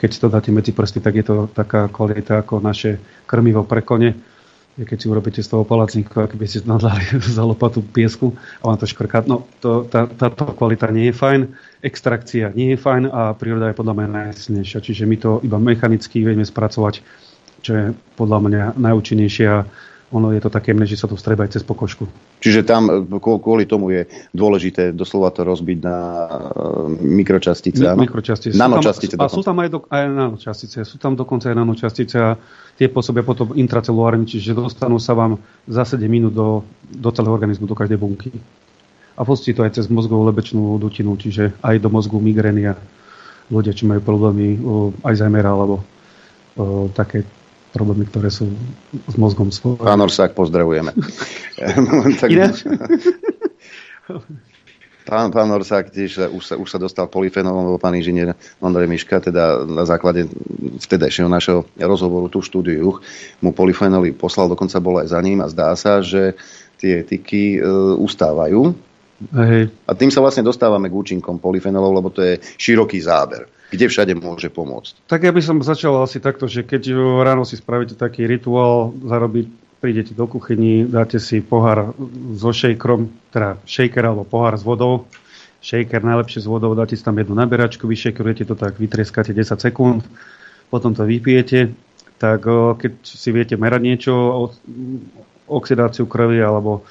keď si to dáte medzi prsty, tak je to taká kvalita ako naše krmivo pre kone keď si urobíte z toho palacníku, ako by ste nadlali za lopatu piesku a vám to škrká. No, to, tá, táto kvalita nie je fajn, extrakcia nie je fajn a príroda je podľa mňa najsilnejšia. Čiže my to iba mechanicky vieme spracovať, čo je podľa mňa najúčinnejšie a ono je to také jemné, že sa to vstrebá aj cez pokožku. Čiže tam e, kvôli tomu je dôležité doslova to rozbiť na e, mikročastice. Mi, mikročastice. Nanočastice. A sú tam aj, do, aj nanočastice. Sú tam dokonca aj nanočastice a tie pôsobia potom intracelulárne, čiže dostanú sa vám za 7 minút do, do celého organizmu, do každej bunky. A pustí to aj cez mozgovú lebečnú dutinu, čiže aj do mozgu migrény a ľudia, čo majú problémy Alzheimera alebo o, také problémy, ktoré sú s mozgom svojím. Pán Orsák, pozdravujeme. tak, Pán, pán Orsák tiež už sa, už sa dostal polyfenolom, pán inžinier Ondrej Miška, teda na základe vtedajšieho našeho rozhovoru tu v štúdiu mu polyfenoly poslal, dokonca bol aj za ním a zdá sa, že tie tyky e, ustávajú. Hej. A tým sa vlastne dostávame k účinkom polyfenolov, lebo to je široký záber kde všade môže pomôcť. Tak ja by som začal asi takto, že keď ráno si spravíte taký rituál, zarobiť, prídete do kuchyni, dáte si pohár so šejkrom, teda šejker alebo pohár s vodou, shaker najlepšie s vodou, dáte si tam jednu naberačku, vyšekrujete to tak, vytrieskate 10 sekúnd, potom to vypijete, tak keď si viete merať niečo, oxidáciu krvi alebo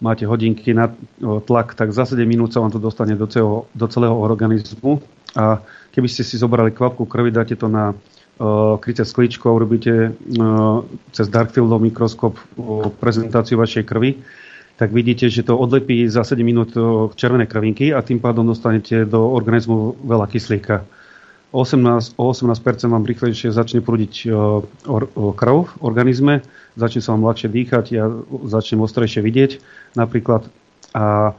máte hodinky na tlak, tak za 7 minút sa vám to dostane do celého, do celého organizmu a keby ste si zobrali kvapku krvi, dáte to na uh, kryté sklíčkou, robíte uh, cez Darkfieldov mikroskop uh, prezentáciu vašej krvi, tak vidíte, že to odlepí za 7 minút červené krvinky a tým pádom dostanete do organizmu veľa kyslíka. 18, o 18% vám rýchlejšie začne prúdiť krv v organizme, začne sa vám ľahšie dýchať, ja začnem ostrejšie vidieť napríklad a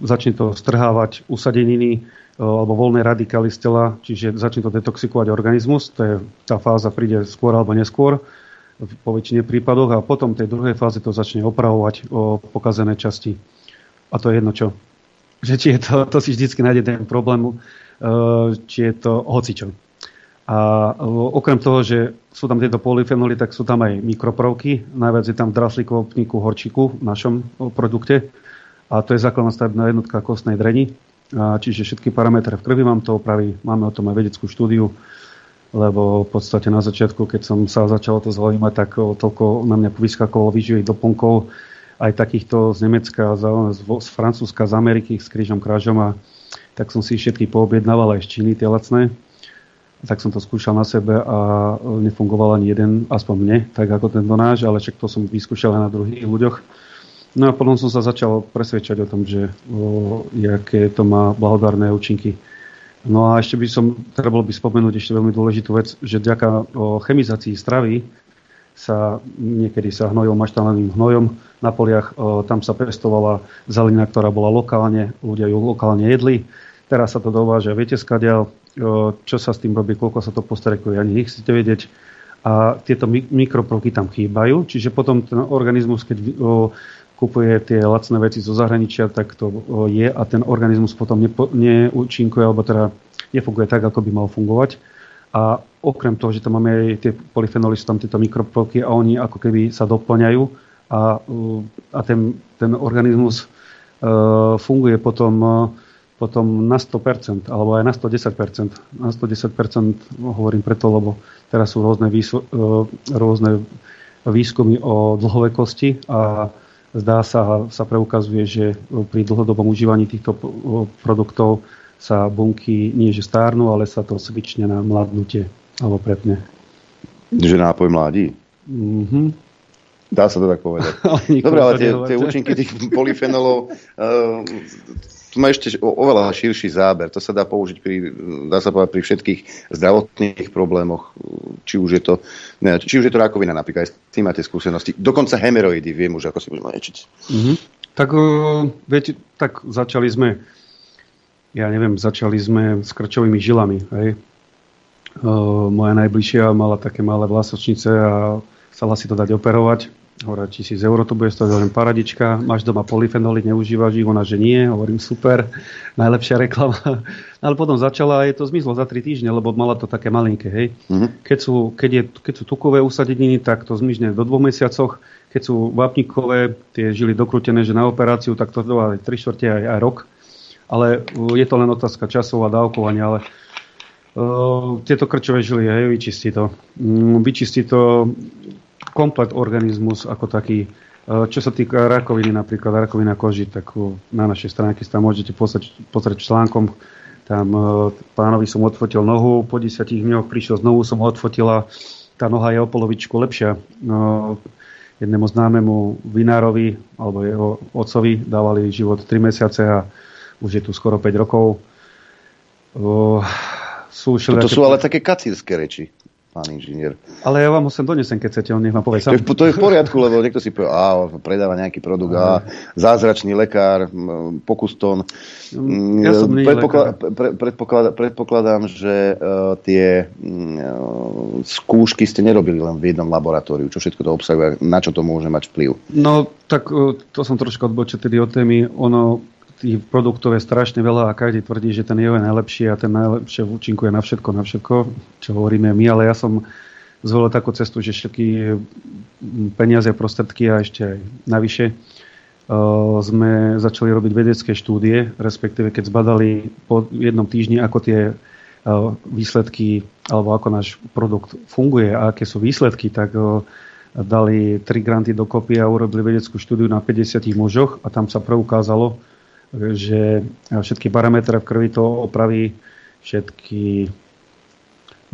začne to strhávať usadeniny alebo voľné radikály z tela, čiže začne to detoxikovať organizmus, to je, tá fáza príde skôr alebo neskôr po väčšine prípadoch a potom v tej druhej fáze to začne opravovať o pokazené časti. A to je jedno čo. Že či je to, to si vždycky nájde ten problém, e, či je to hocičo. A e, okrem toho, že sú tam tieto polyfenoly, tak sú tam aj mikroprovky. Najviac je tam v draslíkovom horčiku v našom produkte. A to je základná stavebná jednotka kostnej dreni. Čiže všetky parametre v krvi vám to opraví. Máme o tom aj vedeckú štúdiu lebo v podstate na začiatku, keď som sa začal to zaujímať, tak toľko na mňa vyskakovalo výživých doplnkov, aj takýchto z Nemecka, z, z Francúzska, z Ameriky, s krížom krážom a tak som si všetky poobjednával aj z Číny, tie lacné. Tak som to skúšal na sebe a nefungoval ani jeden, aspoň mne, tak ako tento náš, ale však to som vyskúšal aj na druhých ľuďoch. No a potom som sa začal presvedčať o tom, že o, jaké to má blahodárne účinky No a ešte by som, trebalo by spomenúť ešte veľmi dôležitú vec, že vďaka chemizácii stravy sa niekedy sa hnojil maštaleným hnojom na poliach, tam sa pestovala zelina, ktorá bola lokálne, ľudia ju lokálne jedli. Teraz sa to dováža, viete skadiaľ, čo sa s tým robí, koľko sa to postrekuje, ani nechcete vedieť. A tieto mikroprovky tam chýbajú, čiže potom ten organizmus, keď kupuje tie lacné veci zo zahraničia, tak to je a ten organizmus potom nepo, neúčinkuje, alebo teda nefunguje tak, ako by mal fungovať. A okrem toho, že tam máme aj tie polyfenoly, sú tam tieto mikropolky a oni ako keby sa doplňajú a, a ten, ten organizmus uh, funguje potom, uh, potom na 100% alebo aj na 110%. Na 110% hovorím preto, lebo teraz sú rôzne, uh, rôzne výskumy o dlhovekosti a Zdá sa, sa preukazuje, že pri dlhodobom užívaní týchto produktov sa bunky nie že stárnu, ale sa to svične na mladnutie alebo prepne. Že nápoj mladí? Mm-hmm. Dá sa to tak povedať. Dobre, ale tie, tie účinky tých polyfenolov uh, tu má ešte oveľa širší záber. To sa dá použiť pri, dá sa povedať, pri všetkých zdravotných problémoch, či už je to, ne, či už je to rakovina napríklad, s tým máte skúsenosti. Dokonca hemeroidy, viem už, ako si budeme liečiť. Mm-hmm. Tak, uh, viete, tak začali sme, ja neviem, začali sme s krčovými žilami. Hej? Uh, moja najbližšia mala také malé vlasočnice a chcela si to dať operovať Hovorím, tisíc eur to bude stať, hovorím, paradička, máš doma polyfenoly, neužívaš ich, ona, že nie, hovorím, super, najlepšia reklama. Ale potom začala a je to zmizlo za 3 týždne, lebo mala to také malinké, hej. Mm-hmm. Keď, sú, keď, je, keď sú tukové usadeniny, tak to zmizne do dvoch mesiacoch, keď sú vápnikové, tie žily dokrútené, že na operáciu, tak to trvá 3 čtvrte aj, aj rok. Ale uh, je to len otázka časov a dávkovania, ale uh, tieto krčové žily, hej, vyčistí to. Um, vyčistí to komplet organizmus ako taký. E, čo sa týka rakoviny, napríklad rakovina koži, tak na našej stránke tam môžete pozrieť, pozrieť článkom. Tam e, pánovi som odfotil nohu, po 10 dňoch prišiel znovu, som odfotila. Tá noha je o polovičku lepšia. No, jednému známemu vinárovi alebo jeho otcovi dávali život 3 mesiace a už je tu skoro 5 rokov. Sú to sú ale také kacírske reči pán inžinier. Ale ja vám ho sem donesem, keď chcete, on nech vám povie sám. To je, to je v poriadku, lebo niekto si povie, a predáva nejaký produkt, a zázračný lekár, pokuston. Ja som Predpokladám, pre, predpokladám, predpokladám, že uh, tie uh, skúšky ste nerobili len v jednom laboratóriu, čo všetko to obsahuje, na čo to môže mať vplyv. No, tak uh, to som trošku odbočil tedy od témy. Ono, tých produktov je strašne veľa a každý tvrdí, že ten je najlepší a ten najlepšie účinkuje na všetko, na všetko, čo hovoríme my, ale ja som zvolil takú cestu, že všetky peniaze, prostredky a ešte aj navyše sme začali robiť vedecké štúdie, respektíve keď zbadali po jednom týždni, ako tie výsledky, alebo ako náš produkt funguje a aké sú výsledky, tak dali tri granty dokopy a urobili vedeckú štúdiu na 50 mužoch a tam sa preukázalo, že všetky parametre v krvi to opraví všetky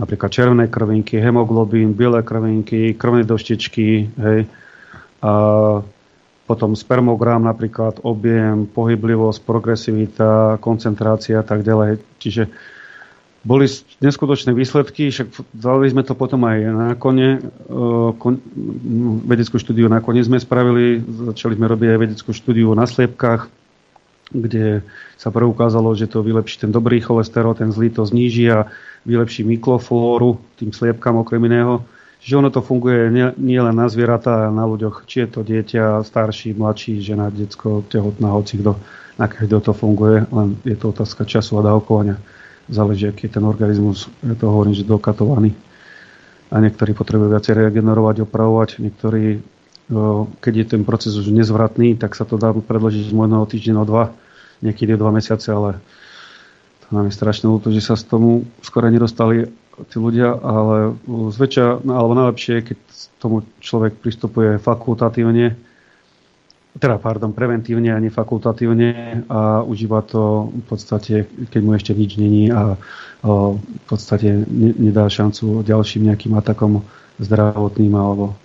napríklad červené krvinky, hemoglobín, biele krvinky, krvné doštičky, hej, a potom spermogram napríklad, objem, pohyblivosť, progresivita, koncentrácia a tak ďalej. Čiže boli neskutočné výsledky, však dali sme to potom aj na kone, kon, vedeckú štúdiu na kone sme spravili, začali sme robiť aj vedeckú štúdiu na sliepkách, kde sa preukázalo, že to vylepší ten dobrý cholesterol, ten zlý to zníži a vylepší mikroflóru tým sliepkám okrem iného. Čiže ono to funguje nie, nie na zvieratá, ale na ľuďoch. Či je to dieťa, starší, mladší, žena, detsko, tehotná, hoci kto, na každého to funguje, len je to otázka času a dávkovania. Záleží, aký je ten organizmus, ja to hovorím, že dokatovaný. A niektorí potrebujú viacej regenerovať, opravovať, niektorí, keď je ten proces už nezvratný, tak sa to dá predložiť z môjho týždeň o dva, niekedy dva mesiace, ale nám je strašne ľúto, že sa z tomu skoro nedostali tí ľudia, ale zväčša, no, alebo najlepšie, keď tomu človek pristupuje fakultatívne, teda, pardon, preventívne a nefakultatívne a užíva to v podstate, keď mu ešte nič není a, v podstate ne, nedá šancu ďalším nejakým atakom zdravotným alebo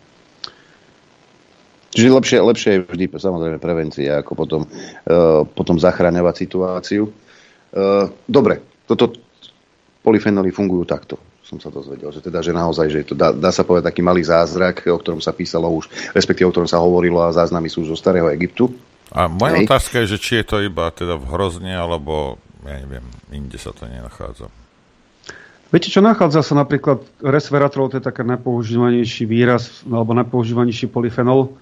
Čiže lepšie, lepšie je vždy samozrejme prevencia, ako potom, uh, potom zachráňovať situáciu. Uh, dobre, toto polyfenoly fungujú takto som sa dozvedel, že teda, že naozaj, že to dá, dá sa povedať taký malý zázrak, o ktorom sa písalo už, respektíve o ktorom sa hovorilo a záznamy sú zo starého Egyptu. A moja Hej. otázka je, že či je to iba teda v Hrozne, alebo ja neviem, inde sa to nenachádza. Viete čo, nachádza sa napríklad resveratrol, to je taký najpoužívanejší výraz, alebo najpoužívanejší polyfenol.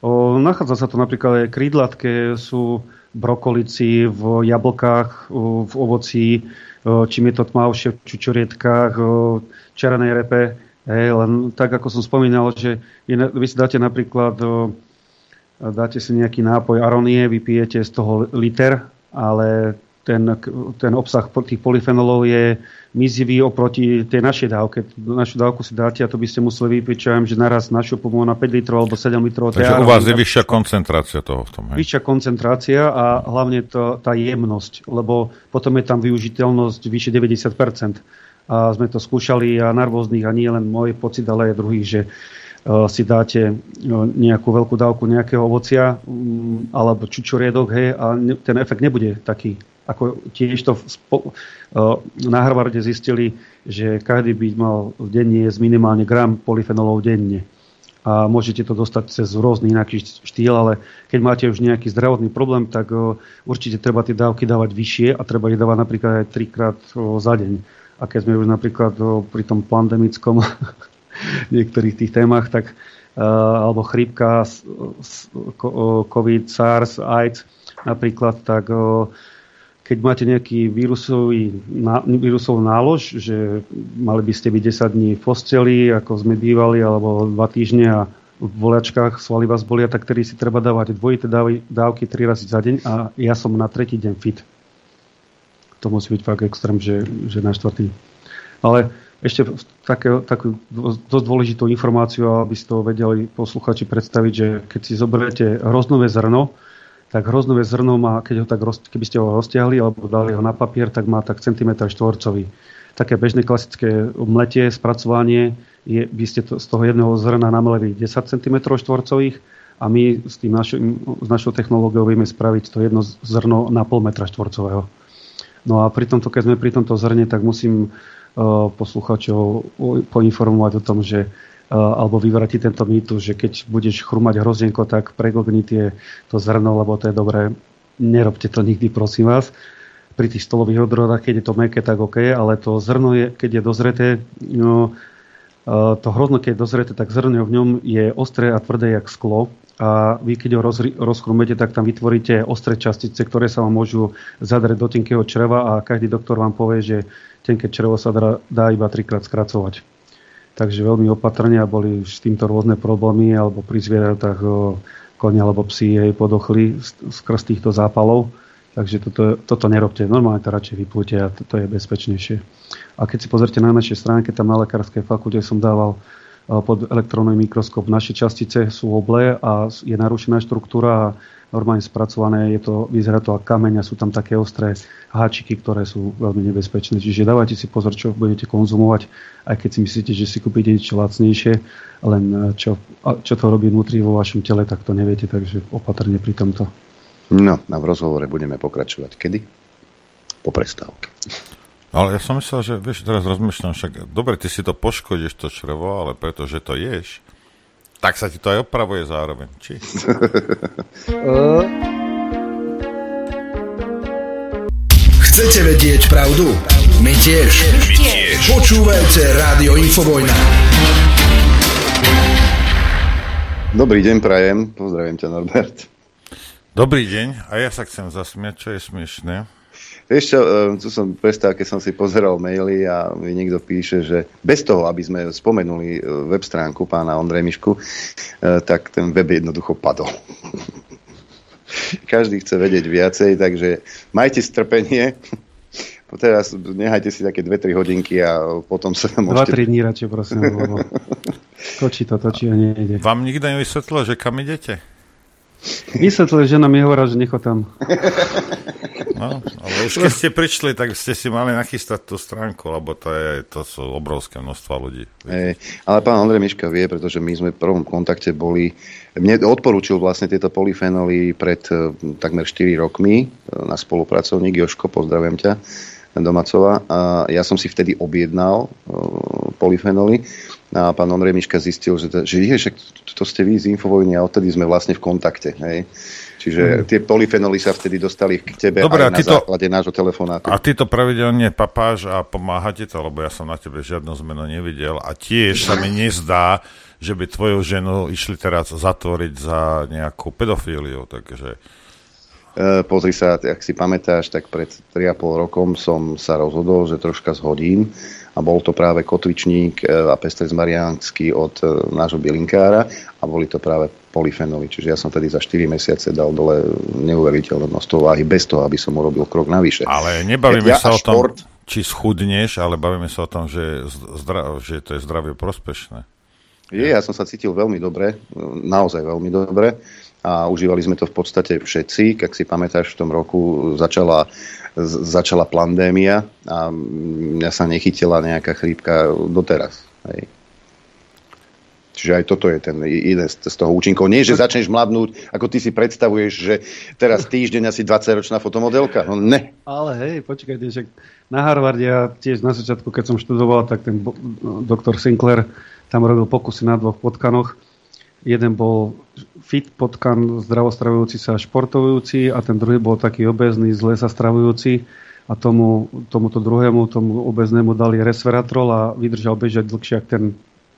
O, nachádza sa to napríklad aj krídlatke, sú brokolici, v jablkách, v ovoci, čím je to tmavšie v čučorietkách, černej repe. Hej, len tak, ako som spomínal, že vy si dáte napríklad, dáte si nejaký nápoj aronie, vypijete z toho liter, ale ten, ten obsah tých polyfenolov je mizivý oproti tej našej dávke. Našu dávku si dáte a to by ste museli vypiť, čo že naraz našu pomôcť na 5 litrov alebo 7 litrov. Takže u vás je vyššia koncentrácia toho v tom. Hej? Vyššia koncentrácia a hlavne to, tá jemnosť, lebo potom je tam využiteľnosť vyše 90%. A sme to skúšali a na rôznych, a nie len môj pocit, ale aj druhých, že uh, si dáte uh, nejakú veľkú dávku nejakého ovocia um, alebo čučoriedok, hej, a ten efekt nebude taký ako tiež to spo, uh, na Harvarde zistili, že každý by mal denne jesť minimálne gram polyfenolov denne. A môžete to dostať cez rôzny inaký štýl, ale keď máte už nejaký zdravotný problém, tak uh, určite treba tie dávky dávať vyššie a treba ich dávať napríklad aj trikrát uh, za deň. A keď sme už napríklad pri tom pandemickom niektorých tých témach, tak alebo chrípka, COVID, SARS, AIDS napríklad, tak keď máte nejaký vírusový, vírusový nálož, že mali by ste byť 10 dní v posteli, ako sme bývali, alebo 2 týždne a v volačkách svaly vás bolia, tak ktorý si treba dávať dvojité dávky 3 razy za deň a ja som na tretí deň fit. To musí byť fakt extrém, že, že na štvrtý. Ale ešte také, takú dosť dôležitú informáciu, aby ste to vedeli posluchači predstaviť, že keď si zoberiete hroznové zrno, tak hroznové zrno má, keď ho tak, keby ste ho roztiahli alebo dali ho na papier, tak má tak centimetr štvorcový. Také bežné klasické mletie, spracovanie, je, by ste to, z toho jedného zrna namelili 10 cm štvorcových a my s, tým našo, s našou technológiou vieme spraviť to jedno zrno na pol metra štvorcového. No a pri tomto, keď sme pri tomto zrne, tak musím uh, posluchačov poinformovať o tom, že alebo vyvratiť tento mýtus, že keď budeš chrumať hrozienko, tak preglgni tie to zrno, lebo to je dobré. Nerobte to nikdy, prosím vás. Pri tých stolových odrodách, keď je to meké, tak OK, ale to zrno, je, keď je dozreté, no, to hrozno, keď je dozreté, tak zrno v ňom je ostré a tvrdé jak sklo a vy keď ho roz, rozchrumete, tak tam vytvoríte ostré častice, ktoré sa vám môžu zadrieť do tenkého čreva a každý doktor vám povie, že tenké črevo sa dá iba trikrát skracovať takže veľmi opatrne a boli s týmto rôzne problémy alebo pri zvieratách konia alebo psi jej podochli skrz týchto zápalov. Takže toto, toto nerobte. Normálne to radšej vyplúte a to, to je bezpečnejšie. A keď si pozrite na našej stránke, tam na lekárskej fakulte som dával pod elektrónny mikroskop. Naše častice sú oblé a je narušená štruktúra a normálne spracované, je to, vyzerá to ako kameň a sú tam také ostré háčiky, ktoré sú veľmi nebezpečné. Čiže dávajte si pozor, čo budete konzumovať, aj keď si myslíte, že si kúpite niečo lacnejšie, len eh, čo, čo to robí vnútri vo vašom tele, tak to neviete, takže opatrne pri tomto. No a v rozhovore budeme pokračovať. Kedy? Po prestávke. Ale ja som myslel, že vieš, teraz rozmýšľam, však dobre, ty si to poškodíš to črevo, ale pretože to ješ, tak sa ti to aj opravuje zároveň, či? Chcete vedieť pravdu? My tiež. My tiež. Počúvajte Rádio Infovojna. Dobrý deň, Prajem. Pozdravím ťa, Norbert. Dobrý deň. A ja sa chcem zasmiať, čo je smiešné. Vieš čo, e, tu som prestávke som si pozeral maily a mi niekto píše, že bez toho, aby sme spomenuli e, web stránku pána Ondrej Mišku, e, tak ten web jednoducho padol. Každý chce vedieť viacej, takže majte strpenie. Teraz nehajte si také 2-3 hodinky a potom sa môžete... 2-3 dní radšej, prosím. Lebo točí to, točí a nejde. Vám nikto nevysvetlil, že kam idete? Vysvetlil, že nám je hovoril, že necho tam. No, ale už keď ste prišli, tak ste si mali nachystať tú stránku, lebo to, je, to sú obrovské množstva ľudí. Ej, ale pán Andrej Miška vie, pretože my sme v prvom kontakte boli, mne odporúčil vlastne tieto polyfenoly pred uh, takmer 4 rokmi uh, na spolupracovník Joško, pozdravím ťa, Domacova. A ja som si vtedy objednal uh, polyfenoly a pán Ondrej Miška zistil, že, že je, však to ste vy z Infovojny a odtedy sme vlastne v kontakte. Hej. Čiže mm. tie polyfenoly sa vtedy dostali k tebe Dobre, aj na to, základe nášho telefonátu. A ty to pravidelne papáš a pomáhate to, lebo ja som na tebe žiadnu zmenu nevidel a tiež sa mi nezdá, že by tvoju ženu išli teraz zatvoriť za nejakú pedofíliu, takže... E, pozri sa, ak si pamätáš, tak pred 3,5 rokom som sa rozhodol, že troška zhodím a bol to práve kotvičník e, a pestrec mariánsky od e, nášho bylinkára a boli to práve polyfenoly. Čiže ja som tedy za 4 mesiace dal dole neuveriteľné množstvo váhy bez toho, aby som urobil krok navyše. Ale nebavíme ja sa o tom, šport... či schudneš, ale bavíme sa o tom, že, zdra... že to je zdravie prospešné. Je, ja som sa cítil veľmi dobre, naozaj veľmi dobre a užívali sme to v podstate všetci. Ak si pamätáš, v tom roku začala začala pandémia a mňa sa nechytila nejaká chrípka doteraz. Hej. Čiže aj toto je ten jeden z toho účinkov. Nie, že začneš mladnúť, ako ty si predstavuješ, že teraz týždeň asi 20-ročná fotomodelka. No ne. Ale hej, počkajte, že na Harvarde ja tiež na začiatku, keď som študoval, tak ten doktor Sinclair tam robil pokusy na dvoch potkanoch Jeden bol fit potkan, zdravostravujúci sa športovujúci a ten druhý bol taký obezný, zle sa stravujúci a tomu, tomuto druhému, tomu obeznému dali resveratrol a vydržal bežať dlhšie ako ten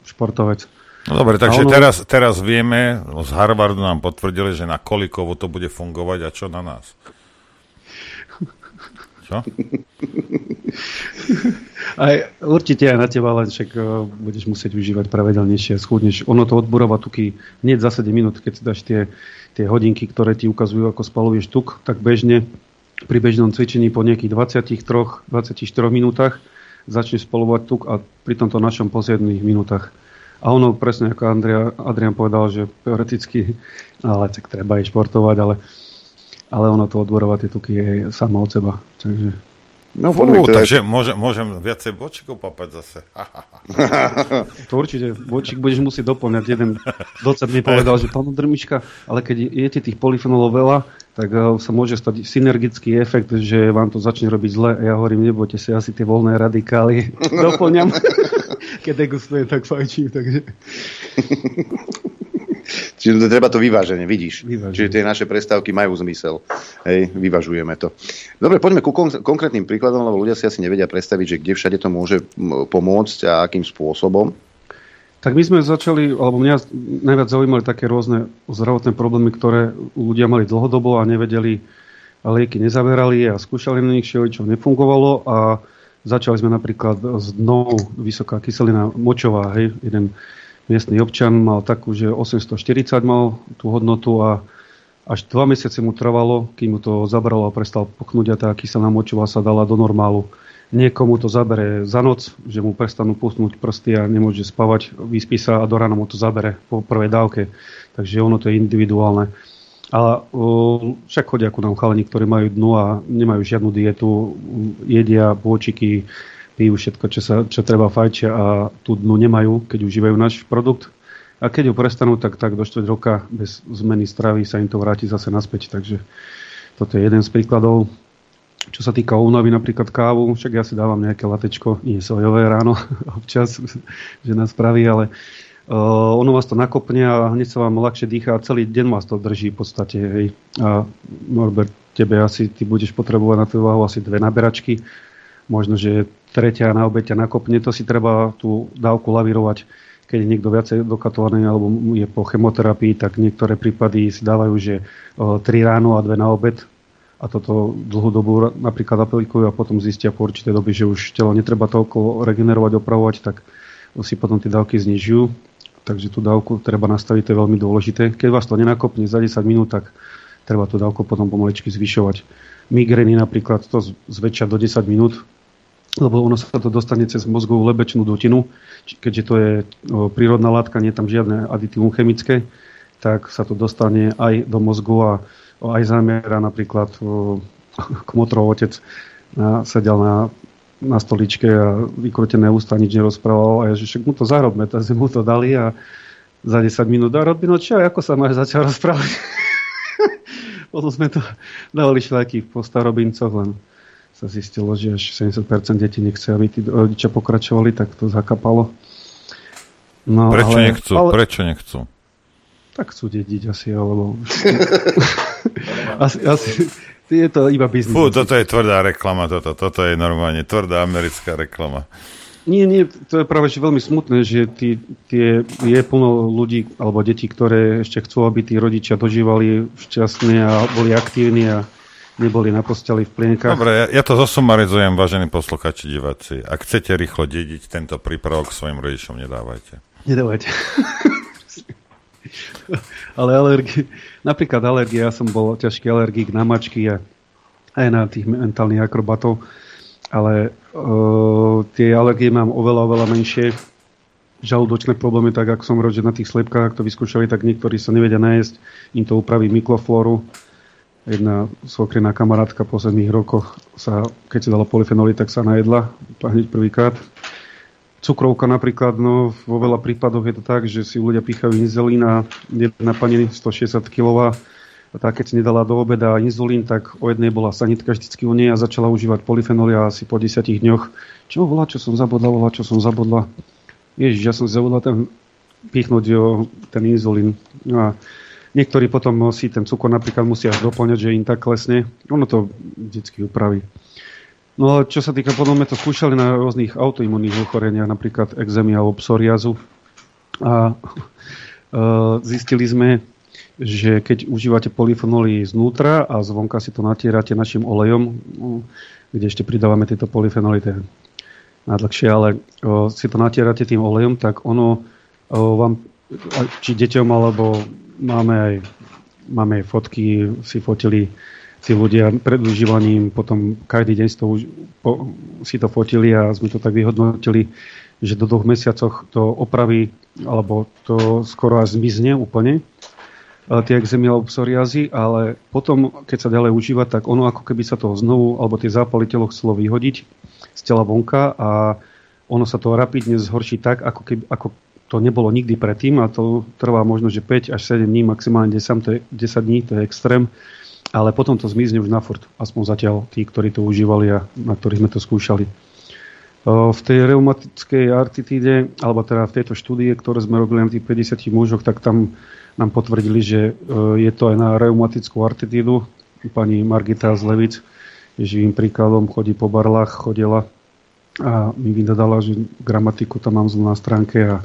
športovec. No dobre, takže ono... teraz, teraz vieme, z Harvardu nám potvrdili, že na kolikovo to bude fungovať a čo na nás. Čo? Aj, určite aj na teba, len však uh, budeš musieť vyžívať pravidelnejšie, schudneš. Ono to odburáva tuky hneď za 7 minút, keď si dáš tie, tie hodinky, ktoré ti ukazujú, ako spaluješ tuk, tak bežne pri bežnom cvičení po nejakých 23-24 minútach začneš spalovať tuk a pri tomto našom po 7 minútach. A ono presne ako Andrea, Adrian povedal, že teoreticky, ale tak treba aj športovať, ale, ale ono to odborovať tie tuky je samo od seba. Takže No, Fú, takže môžem, môžem viacej bočikov papať zase. to určite, bočík budeš musieť doplňať. Jeden docent mi povedal, že pán Drmička, ale keď jete tých polyfenolov veľa, tak uh, sa môže stať synergický efekt, že vám to začne robiť zle. Ja hovorím, nebojte si, asi tie voľné radikály doplňam. keď degustujem, tak fajčím. Takže... Čiže treba to vyváženie, vidíš. Vyváženie. Čiže tie naše prestávky majú zmysel. Hej, vyvažujeme to. Dobre, poďme ku kon- konkrétnym príkladom, lebo ľudia si asi nevedia predstaviť, že kde všade to môže pomôcť a akým spôsobom. Tak my sme začali, alebo mňa najviac zaujímali také rôzne zdravotné problémy, ktoré ľudia mali dlhodobo a nevedeli, a lieky nezaberali a skúšali na nich čo nefungovalo a začali sme napríklad s dnou vysoká kyselina močová, hej, jeden miestny občan mal takú, že 840 mal tú hodnotu a až dva mesiace mu trvalo, kým mu to zabralo a prestal pochnúť a tá kyselná močová sa dala do normálu. Niekomu to zabere za noc, že mu prestanú pusnúť prsty a nemôže spávať, vyspí sa a do rána mu to zabere po prvej dávke. Takže ono to je individuálne. Ale uh, však chodia ako nám chalani, ktorí majú dnu a nemajú žiadnu dietu, jedia bôčiky, pijú všetko, čo, sa, čo treba fajčia a tú dnu nemajú, keď užívajú náš produkt. A keď ho prestanú, tak, tak do 4 roka bez zmeny stravy sa im to vráti zase naspäť. Takže toto je jeden z príkladov. Čo sa týka únavy, napríklad kávu, však ja si dávam nejaké latečko, nie sojové ráno občas, že nás praví, ale uh, ono vás to nakopne a hneď sa vám ľahšie dýcha a celý deň vás to drží v podstate. Hej. A Norbert, tebe asi, ty budeš potrebovať na tú váhu asi dve naberačky, možno, že tretia na obete nakopne, to si treba tú dávku lavírovať keď je niekto viacej dokatovaný alebo je po chemoterapii, tak niektoré prípady si dávajú, že 3 ráno a 2 na obed, a toto dlhú dobu napríklad aplikujú a potom zistia po určitej doby, že už telo netreba toľko regenerovať, opravovať, tak si potom tie dávky znižujú. Takže tú dávku treba nastaviť, to je veľmi dôležité. Keď vás to nenakopne za 10 minút, tak treba tú dávku potom pomaličky zvyšovať. Migrény napríklad to zväčša do 10 minút, lebo ono sa to dostane cez mozgovú lebečnú dutinu, keďže to je prírodná látka, nie je tam žiadne aditívum chemické, tak sa to dostane aj do mozgu a aj zamera napríklad Kmotrov otec sedel na, na stoličke a vykrútené ústa nič nerozprával a ja, že mu to zarobme, tak sme mu to dali a za 10 minút a robí, no čo, ako sa máš začal rozprávať? Potom sme to dávali šľaky po starobincoch, len sa zistilo, že až 70% detí nechce, aby tí rodičia pokračovali, tak to zakapalo. No, Prečo ale, nechcú? Ale... Prečo nechcú? Tak chcú dediť asi, alebo... asi, asi, je to iba biznis. Fú, toto je tvrdá reklama, toto, toto je normálne tvrdá americká reklama. Nie, nie, to je práve že veľmi smutné, že tí, tie, je plno ľudí alebo detí, ktoré ešte chcú, aby tí rodičia dožívali šťastne a boli aktívni a neboli na posteli v plienkach. Dobre, ja, ja to zosumarizujem, vážení posluchači, diváci. Ak chcete rýchlo dediť tento prípravok svojim rodičom, nedávajte. Nedávajte. Ale alergie, napríklad alergie, ja som bol ťažký alergik na mačky a aj na tých mentálnych akrobatov, ale uh, tie alergie mám oveľa, oveľa menšie. Žalúdočné problémy, tak ako som hovoril, že na tých slepkách, ak to vyskúšali, tak niektorí sa nevedia nájsť, im to upraví mikroflóru. Jedna svokrená kamarátka po 7 rokoch sa, keď si dala polyfenoly, tak sa najedla hneď prvýkrát Cukrovka napríklad, no vo veľa prípadoch je to tak, že si ľudia pýchajú inzulín a jedna pani 160 kg a tá keď si nedala do obeda inzulín, tak o jednej bola sanitka vždycky u nej a začala užívať polyfenoly asi po 10 dňoch, čo volá, čo som zabodla, volá, čo som zabodla. Ježiš, ja som zabudla ten, pichnúť jo, ten inzulín. No a niektorí potom si ten cukor napríklad musia doplňať, že im tak klesne. Ono to vždycky upraví. No a čo sa týka, potom sme to skúšali na rôznych autoimunných ochoreniach, napríklad exémia alebo psoriazu. A e, zistili sme, že keď užívate polyfenoly znútra a zvonka si to natierate našim olejom, no, kde ešte pridávame tieto polyfenoly, to je najdlhšie, ale o, si to natierate tým olejom, tak ono o, vám, či deťom, alebo máme aj, máme aj fotky, si fotili tí ľudia pred užívaním potom každý deň to, po, si to fotili a sme to tak vyhodnotili, že do dvoch mesiacoch to opraví alebo to skoro až zmizne úplne tie exémy alebo psoriazy, ale potom, keď sa ďalej užíva, tak ono ako keby sa toho znovu, alebo tie zápaly telo chcelo vyhodiť z tela vonka a ono sa to rapidne zhorší tak, ako, keby, ako to nebolo nikdy predtým a to trvá možno, že 5 až 7 dní, maximálne 10, to je, 10 dní, to je extrém ale potom to zmizne už na furt, aspoň zatiaľ tí, ktorí to užívali a na ktorých sme to skúšali. V tej reumatickej artitíde, alebo teda v tejto štúdie, ktoré sme robili na tých 50 mužoch, tak tam nám potvrdili, že e, je to aj na reumatickú artitídu. Pani Margita Zlevic je živým príkladom, chodí po barlách, chodila a mi vydadala, že gramatiku tam mám zlu na stránke a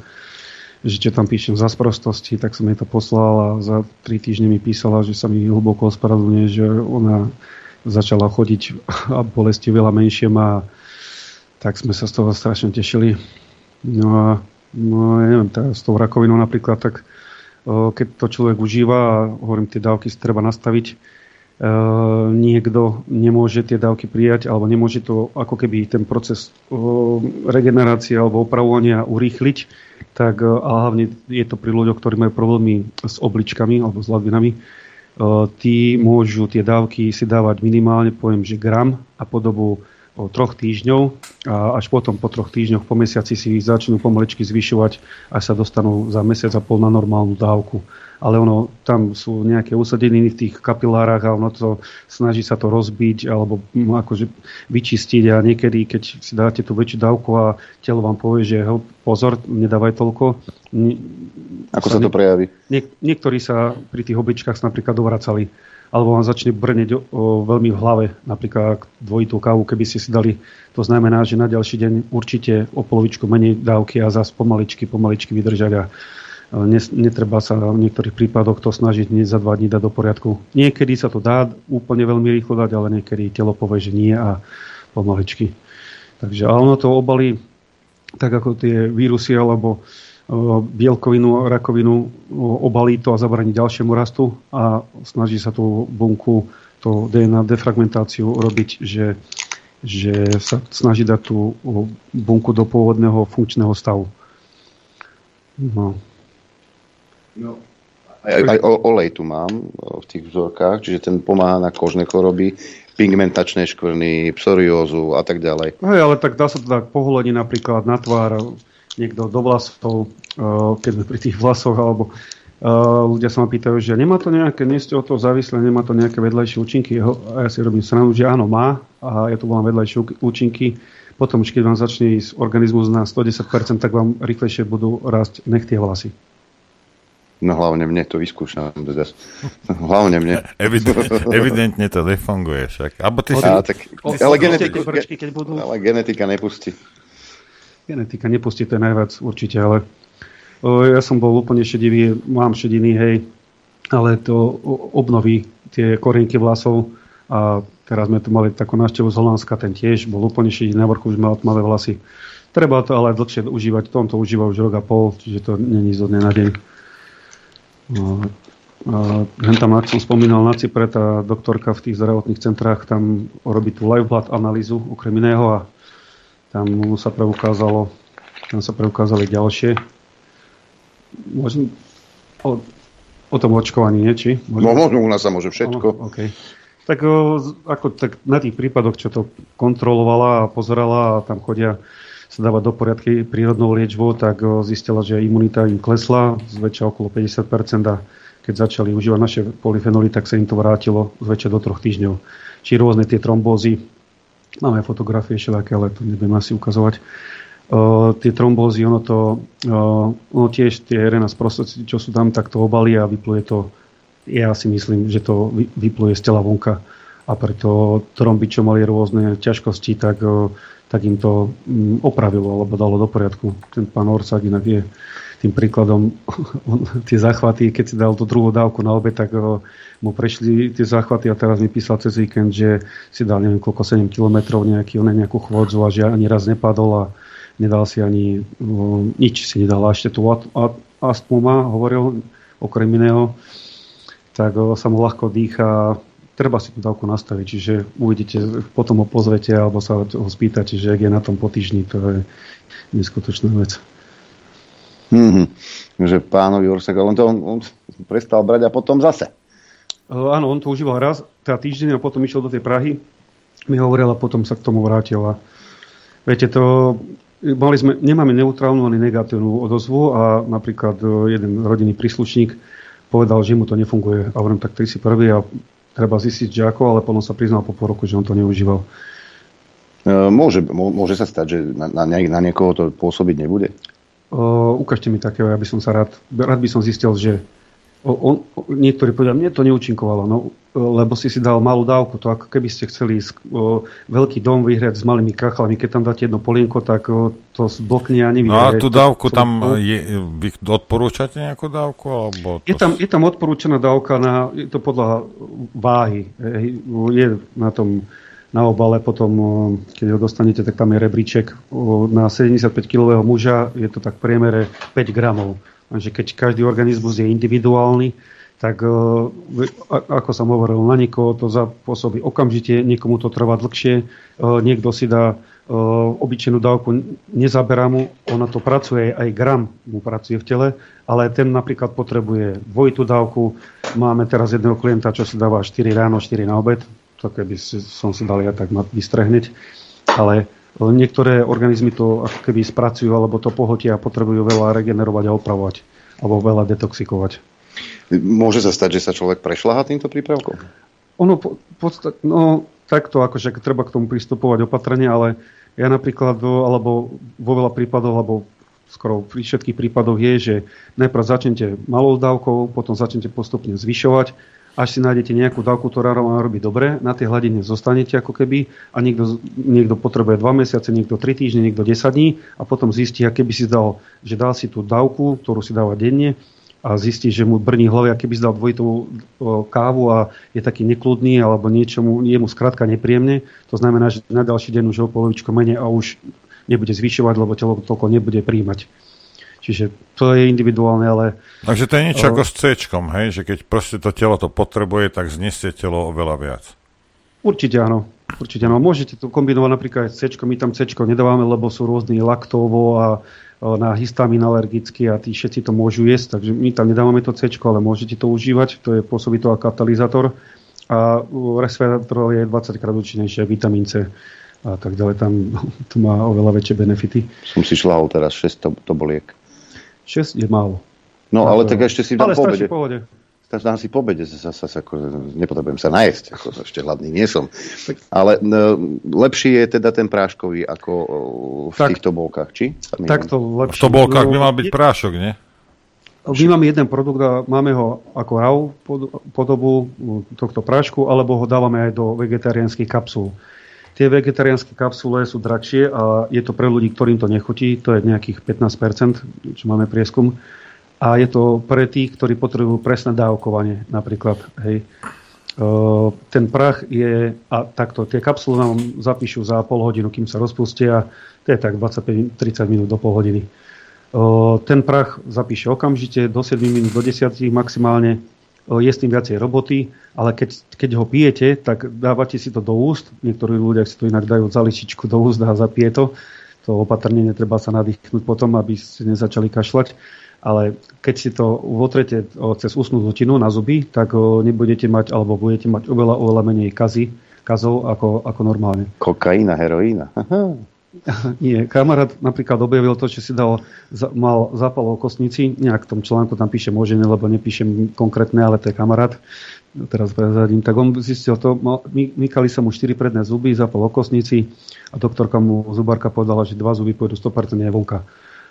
že čo tam píšem za sprostosti, tak som jej to poslal a za tri týždne mi písala, že sa mi hlboko ospravedlňuje, že ona začala chodiť a bolesti veľa menšie má. Tak sme sa z toho strašne tešili. No a no, ja neviem, tá, s tou rakovinou napríklad, tak keď to človek užíva a hovorím, tie dávky si treba nastaviť, niekto nemôže tie dávky prijať alebo nemôže to ako keby ten proces regenerácie alebo opravovania urýchliť, tak a hlavne je to pri ľuďoch, ktorí majú problémy s obličkami alebo s ladvinami, tí môžu tie dávky si dávať minimálne, poviem, že gram a po dobu troch týždňov a až potom po troch týždňoch, po mesiaci si začnú pomaličky zvyšovať a sa dostanú za mesiac a pol na normálnu dávku. Ale ono, tam sú nejaké usadeniny v tých kapilárach a ono to snaží sa to rozbiť alebo hm, akože vyčistiť a niekedy, keď si dáte tú väčšiu dávku a telo vám povie, že ho, pozor, nedávaj toľko. Ako sa to prejaví? Niek- niektorí sa pri tých obličkách napríklad dovracali alebo vám začne brneť o, o, veľmi v hlave, napríklad dvojitú kávu, keby ste si dali. To znamená, že na ďalší deň určite o polovičku menej dávky a zase pomaličky, pomaličky vydržať a netreba sa v niektorých prípadoch to snažiť nie za dva dní dať do poriadku. Niekedy sa to dá úplne veľmi rýchlo dať, ale niekedy telo povie, že nie a pomaličky. Takže ale ono to obalí tak ako tie vírusy alebo bielkovinu, rakovinu, obalí to a zabraní ďalšiemu rastu a snaží sa tú bunku, to DNA defragmentáciu robiť, že, že sa snaží dať tú bunku do pôvodného funkčného stavu. No. No. Aj, aj olej tu mám v tých vzorkách, čiže ten pomáha na kožné choroby, pigmentačné škvrny, psoriózu a tak ďalej. Hej, ale tak dá sa to dať poholení napríklad na tvár, niekto do vlasov, eh, keď sme pri tých vlasoch, alebo ľudia sa ma pýtajú, že nemá to nejaké, nie ste od toho závislé, nemá to nejaké vedľajšie účinky. A ja si robím srandu, že áno, má a ja tu volám vedľajšie účinky. Potom keď vám začne ísť organizmus na 110%, tak vám rýchlejšie budú rásť nechtie vlasy. No hlavne mne to vyskúšam. Hlavne mne. Evidentne, evidentne to nefunguje však. Abo ty si... Tak, ale, genetika, ale genetika nepustí. Genetika nepustí, to je najviac určite, ale ja som bol úplne šedivý, mám šediny, hej, ale to obnoví tie korenky vlasov a teraz sme tu mali takú návštevu z Holandska, ten tiež bol úplne šedivý, na vrchu už mal tmavé vlasy. Treba to ale dlhšie užívať, tom to užíva už rok a pol, čiže to není zo dne na deň. Len tam, ak som spomínal na Cypre, tá doktorka v tých zdravotných centrách tam robí tú live blood analýzu okrem iného a tam sa preukázalo, tam sa preukázali ďalšie. Môžem o, o tom očkovaní, nie? Či? Môžem? No, u nás sa môže všetko. Oh, okay. Tak, ako, tak na tých prípadoch, čo to kontrolovala a pozerala a tam chodia sa dávať do poriadky prírodnou liečbou, tak o, zistila, že imunita im klesla zväčša okolo 50% a keď začali užívať naše polyfenoly, tak sa im to vrátilo zväčša do troch týždňov. Či rôzne tie trombózy, Máme fotografie všelijaké, ale to nebudem asi ukazovať. Uh, tie trombózy, ono to, uh, ono tiež tie RNA sprostredky, čo sú tam, tak to obalí a vypluje to, ja si myslím, že to vypluje z tela vonka. A preto tromby, čo mali rôzne ťažkosti, tak, uh, tak im to um, opravilo alebo dalo do poriadku. Ten pán Orsak inak je tým príkladom tie záchvaty, keď si dal tú druhú dávku na obe, tak mu prešli tie záchvaty a teraz mi písal cez víkend, že si dal neviem koľko, 7 kilometrov nejaký, on nejakú chôdzu a že ani raz nepadol a nedal si ani no, nič si nedal. A ešte tu astmu má, hovoril okrem iného, tak sa mu ľahko dýcha treba si tú dávku nastaviť, čiže uvidíte, potom ho pozvete alebo sa ho spýtate, že ak je na tom po týždni, to je neskutočná vec. Mm-hmm. Že pánovi Orsek, on to on, on prestal brať a potom zase. Áno, on to užíval raz, teda týždeň a potom išiel do tej Prahy. Mi hovoril a potom sa k tomu vrátil. A viete, to mali sme, nemáme neutrálnu ani negatívnu odozvu a napríklad e, jeden rodinný príslušník povedal, že mu to nefunguje. A hovorím, tak ty si prvý a treba zistiť, že ako, ale potom sa priznal po pol roku, že on to neužíval. E, môže, môže sa stať, že na, na, na niekoho to pôsobiť nebude? Uh, ukážte mi takého, ja by som sa rád, rád by som zistil, že on, niektorí povedia, mne to neúčinkovalo, no, lebo si si dal malú dávku. To ako keby ste chceli o, veľký dom vyhrať s malými krachlami. Keď tam dáte jedno polienko, tak o, to zblokne a nevyhraje. No a tú dávku to, tam, je, vy odporúčate nejakú dávku? Alebo to... je, tam, je tam odporúčaná dávka, na, je to podľa váhy. Je na tom na obale potom, keď ho dostanete, tak tam je rebríček na 75-kilového muža, je to tak v priemere 5 gramov. Takže keď každý organizmus je individuálny, tak ako som hovoril, na niekoho to zapôsobí okamžite, niekomu to trvá dlhšie, niekto si dá obyčajnú dávku, nezaberá mu, ona to pracuje, aj gram mu pracuje v tele, ale ten napríklad potrebuje dvojitú dávku. Máme teraz jedného klienta, čo si dáva 4 ráno, 4 na obed, to keby som si dal ja tak vystrehneť. Ale niektoré organizmy to ako keby spracujú alebo to pohotia a potrebujú veľa regenerovať a opravovať alebo veľa detoxikovať. Môže sa stať, že sa človek prešľaha týmto prípravkom? Ono, po, podstat, no, takto, akože treba k tomu pristupovať opatrne, ale ja napríklad, alebo vo veľa prípadov, alebo skoro pri všetkých prípadoch je, že najprv začnete malou dávkou, potom začnete postupne zvyšovať až si nájdete nejakú dávku, ktorá vám robí dobre, na tej hladine zostanete ako keby a niekto, niekto potrebuje 2 mesiace, niekto 3 týždne, niekto 10 dní a potom zistí, aké by si dal, že dal si tú dávku, ktorú si dáva denne a zistí, že mu brní hlavy, keby si dal dvojitú kávu a je taký nekludný alebo niečomu, je mu skrátka nepríjemne. To znamená, že na ďalší deň už o polovičko menej a už nebude zvyšovať, lebo telo toľko nebude príjmať. Čiže to je individuálne, ale... Takže to je niečo uh, ako s C, hej? Že keď proste to telo to potrebuje, tak znesie telo oveľa viac. Určite áno. Určite áno. Môžete to kombinovať napríklad aj s C. My tam C nedávame, lebo sú rôzny laktovo a na histamin alergický a tí všetci to môžu jesť, takže my tam nedávame to C, ale môžete to užívať, to je pôsobí to ako katalizátor a resveratrol je 20 krát účinnejšie, vitamín C a tak ďalej, tam to má oveľa väčšie benefity. Som si šlahol teraz 6 to, to boliek. 6 je málo. No, ale tak ešte si dám ale pobede. pohode. Dám si pobede, zase ako, nepotrebujem sa najesť, ako ešte hladný nie som. Ale no, lepší je teda ten práškový ako v tak, týchto bolkách, či? Takto lepšie. V to bolkách by mal byť prášok, nie? My máme jeden produkt a máme ho ako RAW podobu tohto prášku, alebo ho dávame aj do vegetariánskych kapsul. Tie vegetariánske kapsule sú drahšie a je to pre ľudí, ktorým to nechutí, to je nejakých 15%, čo máme prieskum. A je to pre tých, ktorí potrebujú presné dávkovanie napríklad. Hej. Ten prach je, a takto, tie kapsule nám zapíšu za pol hodinu, kým sa rozpustia, to je tak 25-30 minút do pol hodiny. Ten prach zapíše okamžite, do 7 minút, do 10 maximálne je s tým viacej roboty, ale keď, keď ho pijete, tak dávate si to do úst. Niektorí ľudia si to inak dajú zaličičku do úst a zapije to. To opatrne netreba sa nadýchnuť potom, aby ste nezačali kašľať. Ale keď si to votrete cez ústnú dutinu na zuby, tak nebudete mať, alebo budete mať oveľa, oveľa menej kazy, kazov ako, ako normálne. Kokaina, heroína. Nie, kamarát napríklad objavil to, že si dal, mal zápal o kostnici, nejak v tom článku tam píše možné, lebo nepíšem konkrétne, ale to je kamarát, teraz prezradím, tak on zistil to, mykali sa mu 4 predné zuby, zápal o kostnici a doktorka mu, zubárka povedala, že dva zuby pôjdu 100% vonka.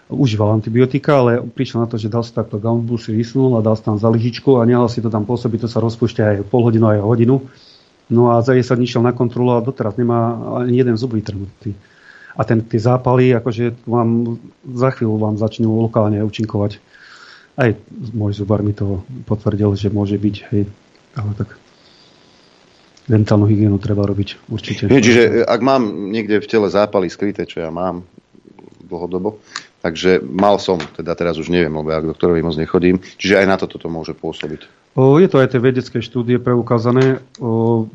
Užíval antibiotika, ale prišiel na to, že dal si takto si vysnul a dal si tam za lyžičku a nehal si to tam pôsobiť, to sa rozpúšťa aj pol hodinu, aj hodinu. No a za 10 dní na kontrolu a doteraz nemá ani jeden zub vytrhnutý a ten, tie zápaly, akože vám za chvíľu vám začnú lokálne účinkovať. Aj môj zubar mi to potvrdil, že môže byť, hej, ale tak dentálnu hygienu treba robiť určite. Je, čiže ak mám niekde v tele zápaly skryté, čo ja mám dlhodobo, takže mal som, teda teraz už neviem, lebo ja k doktorovi moc nechodím, čiže aj na toto to môže pôsobiť. Je to aj tie vedecké štúdie preukázané,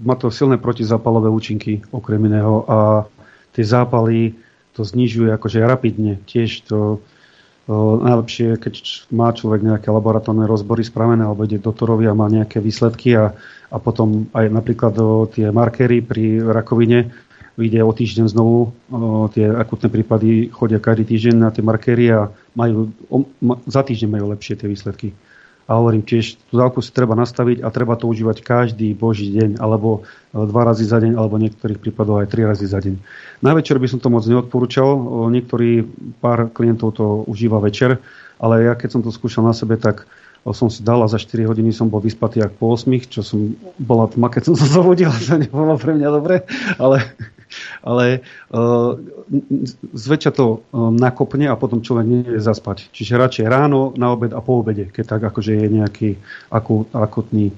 má to silné protizápalové účinky okrem iného a tie zápaly to znižuje akože rapidne. Tiež to o, najlepšie, keď má človek nejaké laboratórne rozbory spravené alebo ide doktorovi a má nejaké výsledky a, a potom aj napríklad o, tie markery pri rakovine vyjde o týždeň znovu, o, tie akutné prípady chodia každý týždeň na tie markery a majú, o, ma, za týždeň majú lepšie tie výsledky. A hovorím tiež, tú dávku si treba nastaviť a treba to užívať každý boží deň, alebo e, dva razy za deň, alebo v niektorých prípadoch aj tri razy za deň. Na večer by som to moc neodporúčal, niektorí pár klientov to užíva večer, ale ja keď som to skúšal na sebe, tak som si dal a za 4 hodiny som bol vyspatý ako po 8, čo som bola tma, keď som sa zobudil, to nebolo pre mňa dobre, ale ale uh, zväčša to uh, nakopne a potom človek nevie zaspať. Čiže radšej ráno, na obed a po obede, keď tak akože je nejaký akú, akutný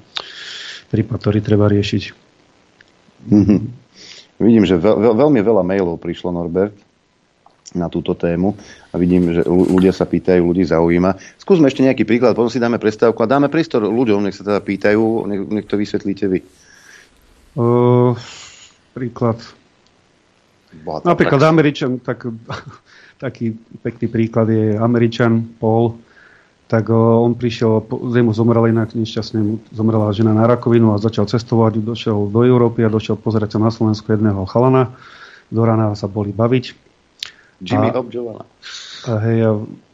prípad, ktorý treba riešiť. Mm-hmm. Vidím, že veľ, veľ, veľmi veľa mailov prišlo, Norbert, na túto tému a vidím, že ľudia sa pýtajú, ľudí zaujíma. Skúsme ešte nejaký príklad, potom si dáme prestávku a dáme priestor ľuďom, nech sa teda pýtajú, nech, nech to vysvetlíte vy. Uh, príklad. Bohatá Napríklad prax. Američan, tak, taký pekný príklad je Američan Paul, tak on prišiel, zemu zomrela inak nešťastne, zomrela žena na rakovinu a začal cestovať, došiel do Európy a došiel pozrieť sa na Slovensku jedného chalana, do rána sa boli baviť. Jimmy a, Obžovana. A hej, a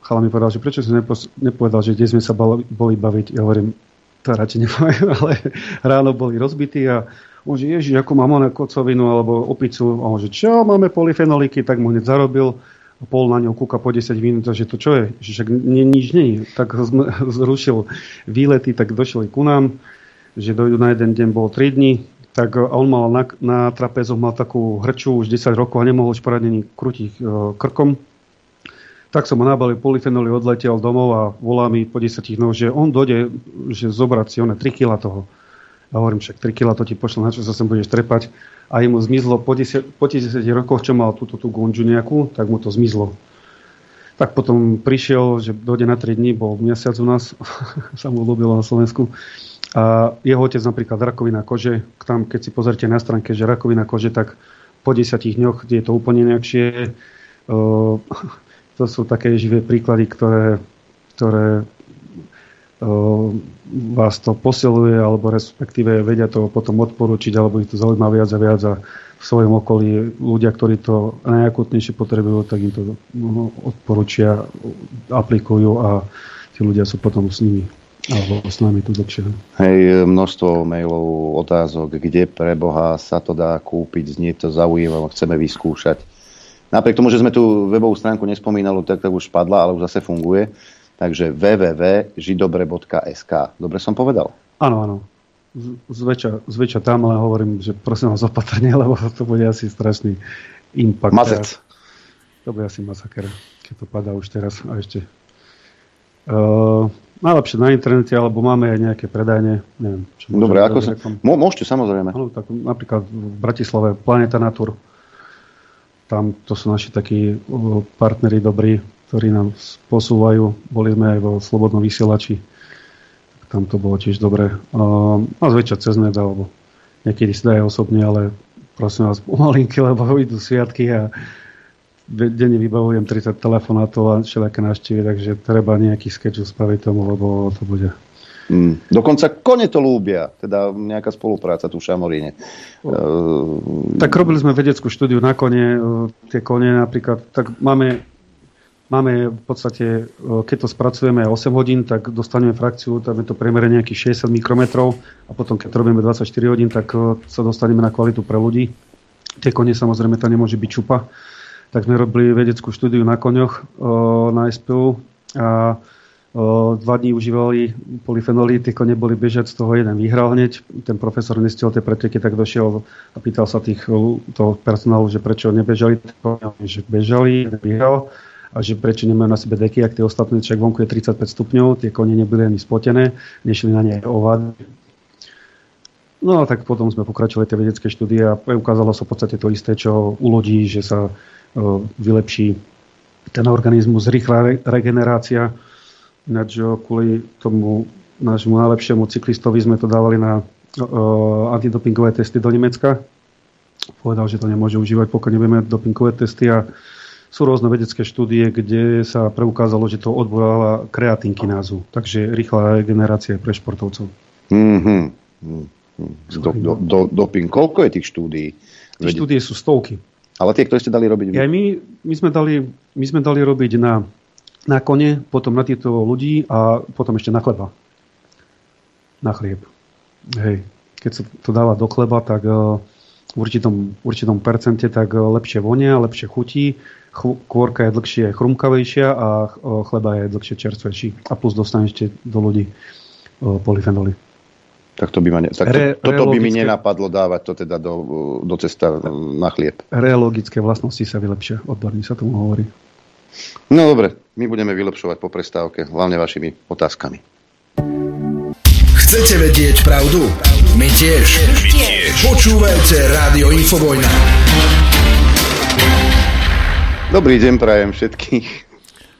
chala mi povedal, že prečo si nepo, nepovedal, že kde sme sa boli baviť. Ja hovorím, to radšej nepoviem, ale ráno boli rozbití a že ježiš, ako mám ona kocovinu alebo opicu. A on že čo, máme polyfenoliky, tak mu hneď zarobil Pol na ňou kúka po 10 minút, že to čo je, že však nie, nič nie. Tak zrušil výlety, tak došli ku nám, že dojdu na jeden deň, bol 3 dní, tak on mal na, na trapezoch mal takú hrču už 10 rokov a nemohol už poradení krútiť e, krkom. Tak som ho nabalil polyfenoly, odletel domov a volá mi po 10 dňoch, že on dojde, že zobrať si one 3 kg toho. A hovorím, však 3 kg to ti pošlo, na čo sa sem budeš trepať a mu zmizlo po 10, po 10 rokoch, čo mal túto tú gunžu nejakú, tak mu to zmizlo. Tak potom prišiel, že dojde na 3 dní, bol mesiac u nás, sa mu ľúbilo na Slovensku. A jeho otec napríklad rakovina kože, tam keď si pozrite na stránke, že rakovina kože, tak po 10 dňoch je to úplne inakšie. To sú také živé príklady, ktoré, ktoré vás to posiluje, alebo respektíve vedia to potom odporúčiť, alebo ich to zaujíma viac a viac a v svojom okolí ľudia, ktorí to najakutnejšie potrebujú, tak im to no, odporúčia, aplikujú a tí ľudia sú potom s nimi alebo s nami tu dlhšie. Hej, množstvo mailov, otázok, kde pre Boha sa to dá kúpiť, znie to zaujímavé, chceme vyskúšať. Napriek tomu, že sme tu webovú stránku nespomínali, tak, tak už padla, ale už zase funguje. Takže www.židobre.sk. Dobre som povedal? Áno, áno. Zväčša, zväčša tam, ale hovorím, že prosím vás opatrne, lebo to bude asi strašný impact. Mazec. To bude asi masaker, keď to padá už teraz a ešte. Uh, najlepšie na internete, alebo máme aj nejaké predajne. Neviem, čo Dobre, ako sa... Môžete, samozrejme. Áno, tak napríklad v Bratislave Planeta Natur. Tam to sú naši takí partneri dobrí, ktorí nám posúvajú. Boli sme aj vo Slobodnom vysielači. Tam to bolo tiež dobre. A zväčša cez net, alebo niekedy si dajú osobne, ale prosím vás pomalinky, lebo idú sviatky a denne vybavujem 30 telefonátov a všelijaké návštevy, takže treba nejaký sketch spraviť tomu, lebo to bude Mm. Dokonca kone to lúbia, teda nejaká spolupráca tu v Šamoríne. Tak robili sme vedeckú štúdiu na kone, tie kone napríklad, tak máme Máme v podstate, keď to spracujeme 8 hodín, tak dostaneme frakciu, tam je to priemere nejakých 60 mikrometrov a potom keď to robíme 24 hodín, tak sa dostaneme na kvalitu pre ľudí. Tie kone samozrejme tam nemôže byť čupa. Tak sme robili vedeckú štúdiu na koňoch na SPU a dva dní užívali polyfenoly, tie kone boli bežať, z toho jeden vyhral hneď. Ten profesor nestiel tie preteky, tak došiel a pýtal sa tých, toho personálu, že prečo nebežali, že bežali, vyhral a že prečo nemajú na sebe deky, ak tie ostatné, však vonku je 35 stupňov, tie kone neboli ani spotené, nešli na ne ovady. No a tak potom sme pokračovali tie vedecké štúdie a ukázalo sa v podstate to isté, čo u ľudí, že sa vylepší ten organizmus, rýchla regenerácia. Ináč kvôli tomu nášmu najlepšiemu cyklistovi sme to dávali na antidopingové testy do Nemecka. Povedal, že to nemôže užívať, pokiaľ nebudeme dopingové testy a sú rôzne vedecké štúdie, kde sa preukázalo, že to odboráva kreatinkinázu. Takže rýchla regenerácia pre športovcov. Mm-hmm. Do, do, do, doping. Koľko je tých štúdií? Tie štúdie sú stovky. Ale tie, ktoré ste dali robiť? Ja, my, my, sme dali, my sme dali robiť na, na kone, potom na tieto ľudí a potom ešte na chleba. Na chlieb. Hej. Keď sa to dáva do chleba, tak uh, v určitom, určitom percente tak uh, lepšie vonia, lepšie chutí kôrka je dlhšie chrumkavejšia a chleba je dlhšie čerstvejší. A plus dostane ešte do ľudí polyfenoly. Tak, to by ma ne, tak to, Re, toto by mi nenapadlo dávať to teda do, do cesta na chlieb. Reologické vlastnosti sa vylepšia, odborní sa tomu hovorí. No dobre, my budeme vylepšovať po prestávke, hlavne vašimi otázkami. Chcete vedieť pravdu? My tiež. My tiež. Počúvajte Rádio Infovojna. Dobrý deň prajem všetkých.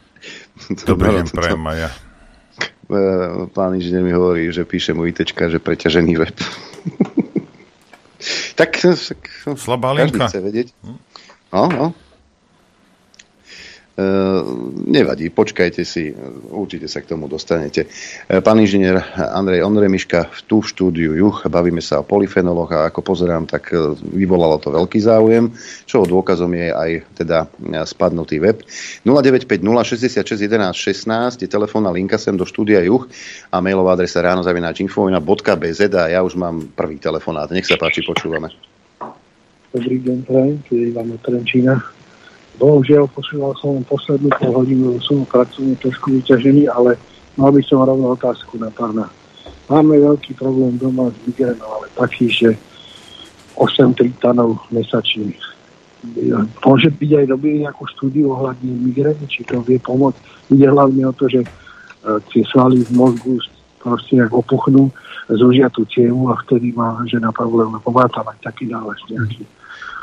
Dobrý deň prajem aj ja. Pán inžinier mi hovorí, že píše mu ITčka, že preťažený web. tak, tak Slabá linka. chce vedieť. No, no. E, nevadí, počkajte si, určite sa k tomu dostanete. E, Pán inžinier Andrej Ondremiška tu v štúdiu Juch, bavíme sa o polyfenoloch a ako pozerám, tak e, vyvolalo to veľký záujem, čo dôkazom je aj teda spadnutý web. 0950 66 11 16 je telefónna linka sem do štúdia Juch a mailová adresa ránozavináčinfovina.bz a ja už mám prvý telefonát. Nech sa páči, počúvame. Dobrý deň, prajem, tu je Ivan od Trenčína. Bohužiaľ, počúval som poslednú pol hodinu, som pracovne trošku vyťažený, ale mal by som rovno otázku na pána. Máme veľký problém doma s migrénou, ale taký, že 8 tritanov mesačne. Môže byť aj dobrý nejakú štúdiu ohľadne migrény, či to vie pomôcť. Ide hlavne o to, že e, tie svaly v mozgu proste nejak opuchnú, zúžia tú cievu a vtedy má žena problém, lebo má tam aj taký nález nejaký.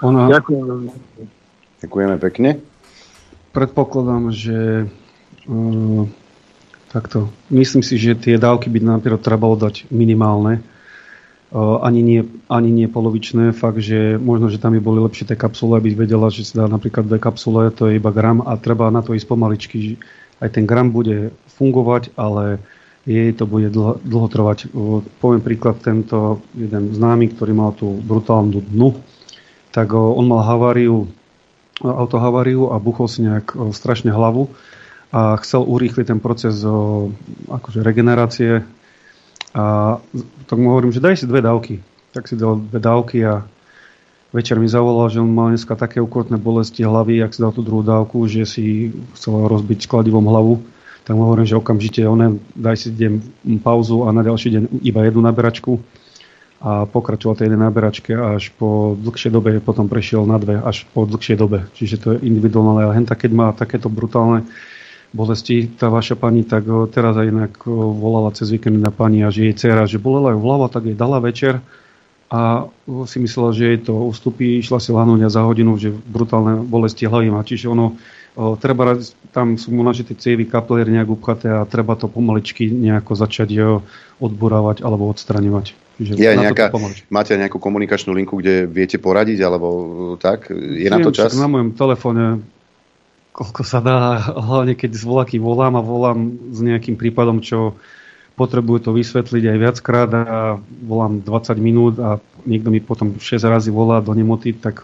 Ona, Ďakujem veľmi. Ďakujeme pekne. predpokladám, že uh, takto. Myslím si, že tie dávky by napríklad trebalo dať minimálne. Uh, ani, nie, ani nie polovičné. Fakt, že možno, že tam by boli lepšie tie kapsule, aby vedela, že sa dá napríklad dve kapsule, to je iba gram a treba na to ísť pomaličky. Aj ten gram bude fungovať, ale jej to bude dlho, dlho trvať. Uh, poviem príklad, tento jeden známy, ktorý mal tú brutálnu dnu, tak uh, on mal haváriu autohaváriu a buchol si nejak o, strašne hlavu a chcel urýchliť ten proces o, akože regenerácie a tak mu hovorím, že daj si dve dávky. Tak si dal dve dávky a večer mi zavolal, že on mal dneska také ukrutné bolesti hlavy, ak si dal tú druhú dávku, že si chcel rozbiť skladivom hlavu. Tak mu hovorím, že okamžite onen, daj si deň pauzu a na ďalší deň iba jednu naberačku a pokračoval tej jednej naberačke a až po dlhšej dobe potom prešiel na dve, až po dlhšej dobe. Čiže to je individuálne. Ale henta, keď má takéto brutálne bolesti, tá vaša pani, tak o, teraz aj inak o, volala cez víkend na pani a že jej dcera, že bolela ju hlava, tak jej dala večer a o, si myslela, že jej to ustupí, išla si lahnúť a za hodinu, že brutálne bolesti hlavy má. Čiže ono, treba, tam sú mu nažité cievy, kaplier nejak upchaté a treba to pomaličky nejako začať odburávať alebo odstraňovať. Čiže Je nejaká, máte nejakú komunikačnú linku, kde viete poradiť, alebo tak? Je na to Viem, čas? Na mojom telefóne koľko sa dá, hlavne keď z volaky volám a volám s nejakým prípadom, čo potrebujú to vysvetliť aj viackrát a volám 20 minút a niekto mi potom 6 razy volá do nemoty, tak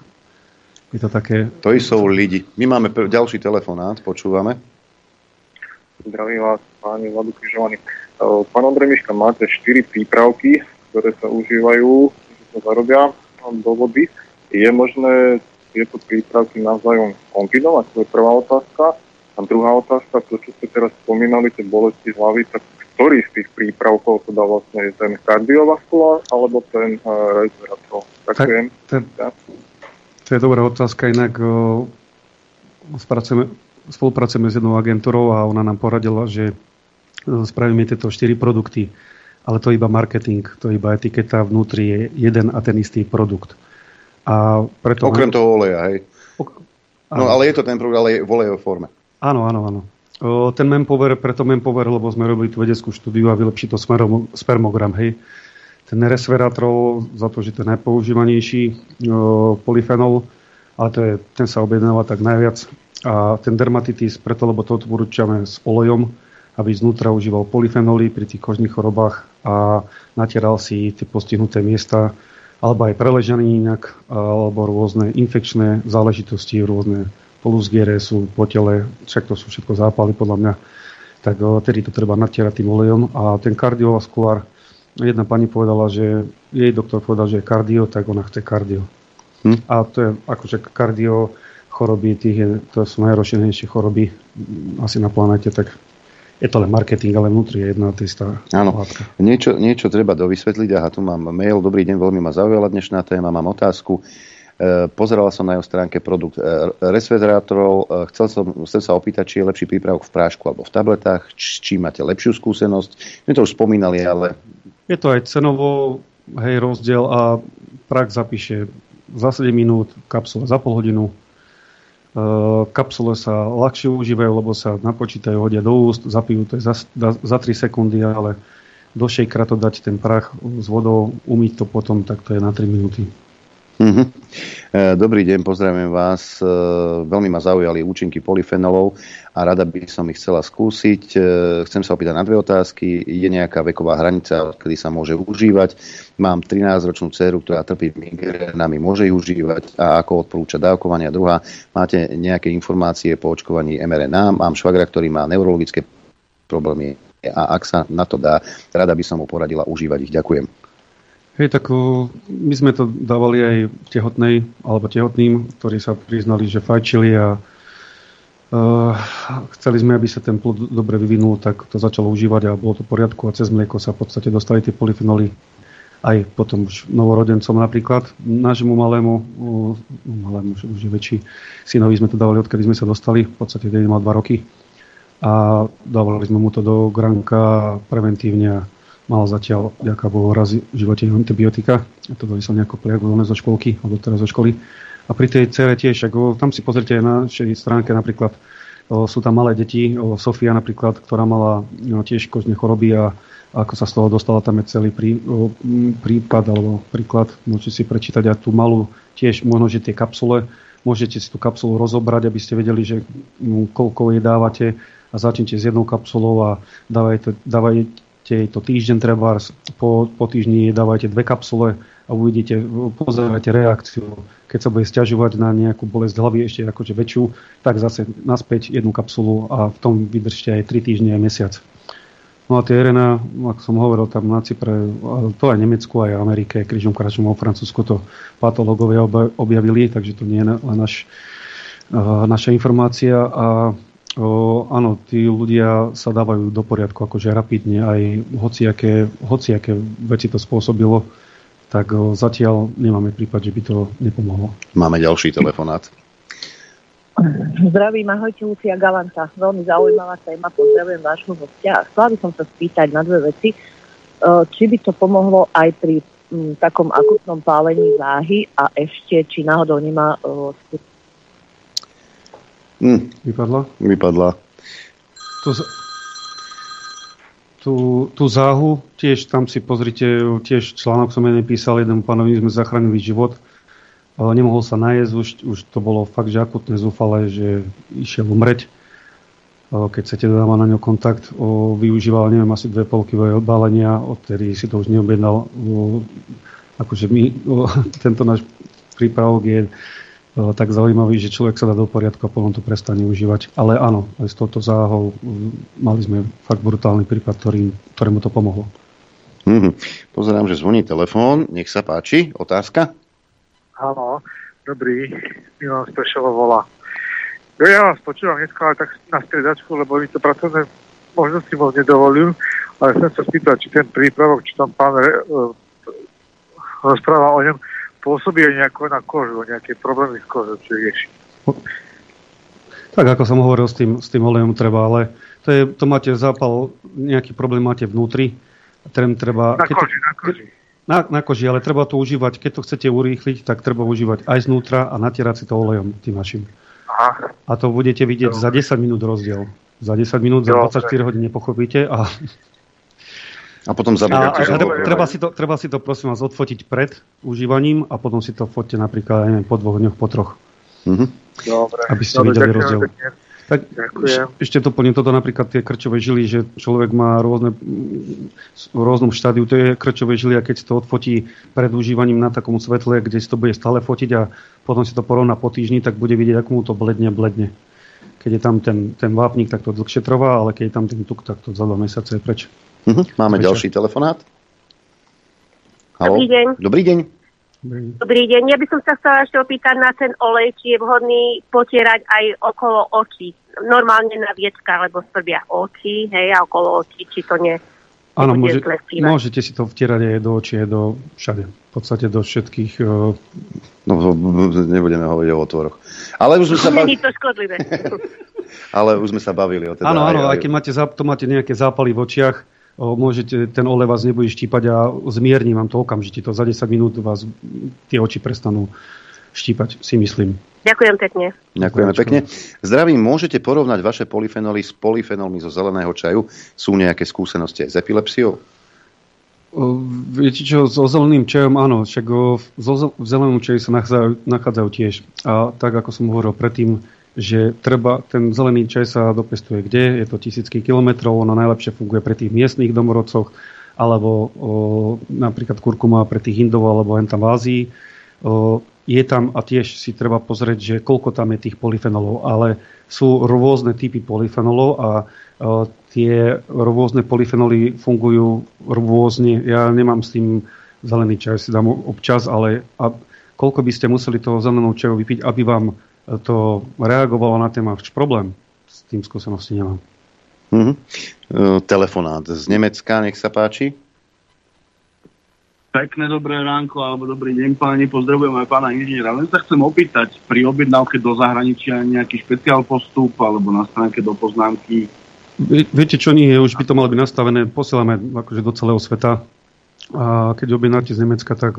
je to také... To sú lidi. My máme pr- ďalší telefonát, počúvame. Zdravím vás, páni Vladu Križovaný. Pán Ondremiška, máte 4 prípravky, ktoré sa užívajú, že sa zarobia do vody. Je možné tieto prípravky navzájom kombinovať? To je prvá otázka. A druhá otázka, to, čo ste teraz spomínali, tie bolesti hlavy, tak ktorý z tých prípravkov teda vlastne je ten kardiovaskulár alebo ten uh, resveratrol? Ďakujem. To, to je dobrá otázka, inak spracujeme, spolupracujeme s jednou agentúrou a ona nám poradila, že o, spravíme tieto 4 produkty, ale to je iba marketing, to je iba etiketa, vnútri je jeden a ten istý produkt. A preto Okrem toho oleja, hej. No ale je to ten produkt, ale je v olejovej forme. Áno, áno, áno. O, ten Mempower, preto Mempower, lebo sme robili tú vedeckú štúdiu a vylepší to smerom, spermogram, hej. Ten resveratrol, za to, že to je najpoužívanejší o, polyfenol, ale to je, ten sa objednáva tak najviac. A ten dermatitis, preto, lebo to odporúčame s olejom, aby znútra užíval polyfenoly pri tých kožných chorobách a natieral si tie postihnuté miesta, alebo aj preležaný inak, alebo rôzne infekčné záležitosti, rôzne polusgiere sú po tele, však to sú všetko zápaly podľa mňa, tak o, tedy to treba natierať tým olejom. A ten kardiovaskulár, jedna pani povedala, že jej doktor povedal, že je kardio, tak ona chce kardio. Hm? A to je akože kardio choroby, tých je, to sú najrozšírenejšie choroby asi na planete, tak je to len marketing, ale vnútri je jedna tá istá Áno, látka. niečo, niečo treba dovysvetliť. Aha, tu mám mail. Dobrý deň, veľmi ma zaujala dnešná téma. Mám otázku. E, pozerala som na jeho stránke produkt e. E, chcel som, chcem sa opýtať, či je lepší prípravok v prášku alebo v tabletách, či, či máte lepšiu skúsenosť. My to už spomínali, ale Je to aj cenovo, hej, rozdiel a prax zapíše za 7 minút, kapsula za pol hodinu. Uh, kapsule sa ľahšie užívajú, lebo sa napočítajú, hodia do úst, zapijú to za, za 3 sekundy, ale do šejkra to dať ten prach s vodou, umyť to potom, tak to je na 3 minúty. Mm-hmm. Dobrý deň, pozdravím vás. E, veľmi ma zaujali účinky polyfenolov a rada by som ich chcela skúsiť. E, chcem sa opýtať na dve otázky. Je nejaká veková hranica, kedy sa môže užívať? Mám 13-ročnú dceru, ktorá trpí migrénami, môže ju užívať a ako odporúča dávkovania. Druhá, máte nejaké informácie po očkovaní mRNA? Mám švagra, ktorý má neurologické problémy a ak sa na to dá, rada by som mu poradila užívať ich. Ďakujem. Hej, tak my sme to dávali aj tehotnej alebo tehotným, ktorí sa priznali, že fajčili a uh, chceli sme, aby sa ten plod dobre vyvinul, tak to začalo užívať a bolo to v poriadku a cez mlieko sa v podstate dostali tie polyfenoly aj potom už novorodencom napríklad. Nášmu malému, uh, malému, už je väčší synovi sme to dávali, odkedy sme sa dostali, v podstate ten mal 2 roky a dávali sme mu to do granka preventívne mal zatiaľ, ďaká Bohu, raz v živote antibiotika. A to som nejako priagulované zo školky, alebo teraz zo školy. A pri tej cere tiež, ako, tam si pozrite na našej stránke napríklad, sú tam malé deti, Sofia napríklad, ktorá mala no, tiež kožné choroby a, ako sa z toho dostala, tam je celý prí, prípad alebo príklad. Môžete si prečítať aj tú malú tiež, možno, že tie kapsule, môžete si tú kapsulu rozobrať, aby ste vedeli, že koľko jej dávate a začnite s jednou kapsulou a dávajte, dávajte to týždeň treba, po, po týždni dávajte dve kapsule a uvidíte, pozerajte reakciu. Keď sa bude stiažovať na nejakú bolesť hlavy ešte akože väčšiu, tak zase naspäť jednu kapsulu a v tom vydržte aj 3 týždne, aj mesiac. No a tie RNA, ako som hovoril, tam na Cypre, to aj Nemecku, aj Amerike, križom kračom o Francúzsku to patológovia objavili, takže to nie je len naš, naša informácia. A O, áno, tí ľudia sa dávajú do poriadku akože rapidne, aj hociaké, hociaké veci to spôsobilo, tak o, zatiaľ nemáme prípad, že by to nepomohlo. Máme ďalší telefonát. Zdravím, ahojte Lucia Galanta. Veľmi zaujímavá téma, pozdravujem vášho hostia. Chcela by som sa spýtať na dve veci. Či by to pomohlo aj pri m, takom akutnom pálení váhy a ešte, či náhodou nemá Hm. Vypadla? Vypadla. Tu, tú, tú záhu, tiež tam si pozrite, tiež článok som ja nepísal, jeden pánovi sme zachránili život, ale nemohol sa najesť, už, už to bolo fakt, že akutné zúfale, že išiel umreť. Keď chcete dať na ňo kontakt, o, využíval, neviem, asi dve polkové odbalenia, odtedy si to už neobjednal. O, akože my, o, tento náš prípravok je tak zaujímavý, že človek sa dá do poriadku a potom to prestane užívať. Ale áno, aj s touto záhou mali sme fakt brutálny prípad, ktorý, ktorému to pomohlo. Mm-hmm. Pozerám, že zvoní telefón. Nech sa páči. Otázka? Áno, dobrý. Milan Spešelo volá. Jo, ja vás počúvam dneska ale tak na striedačku, lebo mi to pracovné možnosti moc nedovolujú, ale chcem sa spýtať, či ten prípravok, či tam pán uh, rozpráva o ňom, pôsobí aj nejako na kožu, nejaké problémy s kožou, čo rieši. Tak ako som hovoril, s tým, s tým olejom treba, ale to, je, to máte zápal, nejaký problém máte vnútri, ten treba... Na koži, to, na koži. Na, na koži, ale treba to užívať, keď to chcete urýchliť, tak treba užívať aj znútra a natierať si to olejom tým našim. Aha. A to budete vidieť Dobre. za 10 minút rozdiel. Za 10 minút, za 24 hodín nepochopíte a a potom zabudete. A, a treba, treba, si to, treba si to prosím vás odfotiť pred užívaním a potom si to fotte napríklad neviem, po dvoch dňoch, po troch. Mm-hmm. Dobre. Aby ste Dobre, videli rozdiel. Tak Ďakujem. ešte doplním toto napríklad tie krčové žily, že človek má rôzne, v rôznom štádiu tie krčové žily a keď si to odfotí pred užívaním na takom svetle, kde si to bude stále fotiť a potom si to porovná po týždni, tak bude vidieť, ako mu to bledne, bledne. Keď je tam ten, ten vápnik, tak to dlhšie trvá, ale keď je tam ten tuk, tak to za dva mesiace je preč. Uh-huh. Máme Večer. ďalší telefonát. Halo. Dobrý deň. Dobrý deň. Dobrý deň. Ja by som sa chcela ešte opýtať na ten olej, či je vhodný potierať aj okolo očí. Normálne na viečka, lebo svrbia oči, hej, a okolo očí, či to nie Áno, môže, môžete si to vtierať aj do očí, aj do všade. V podstate do všetkých... Uh... No, nebudeme hovoriť o otvoroch. Ale už sme sa bavili... to škodlivé. Ale už sme sa bavili o teda... Áno, áno, aj, aj keď máte, to máte nejaké zápaly v očiach, môžete, ten olej vás nebude štípať a zmierni vám to okamžite. To za 10 minút vás tie oči prestanú štípať, si myslím. Ďakujem pekne. Ďakujeme pekne. Zdravím, môžete porovnať vaše polyfenoly s polyfenolmi zo zeleného čaju? Sú nejaké skúsenosti aj s epilepsiou? Viete čo, so zeleným čajom, áno, však v zelenom čaji sa nachádzajú, nachádzajú tiež. A tak, ako som hovoril predtým, že treba, ten zelený čaj sa dopestuje kde, je to tisícky kilometrov, ono najlepšie funguje pre tých miestnych domorodcoch, alebo o, napríklad kurkuma pre tých Indov, alebo len tam v Ázii. Je tam a tiež si treba pozrieť, že koľko tam je tých polyfenolov, ale sú rôzne typy polyfenolov a tie rôzne polyfenoly fungujú rôzne. Ja nemám s tým zelený čaj, si dám občas, ale a koľko by ste museli toho zeleného čaju vypiť, aby vám to reagovalo na ten váš problém. S tým skúsenosti nemám. Mm-hmm. Telefonát z Nemecka, nech sa páči. Pekné dobré ránko alebo dobrý deň páni, pozdravujem aj pána inžiniera. Len sa chcem opýtať, pri objednávke do zahraničia nejaký špeciál postup alebo na stránke do poznámky? Viete čo, nie, už by to malo byť nastavené, posielame akože do celého sveta. A keď objednáte z Nemecka, tak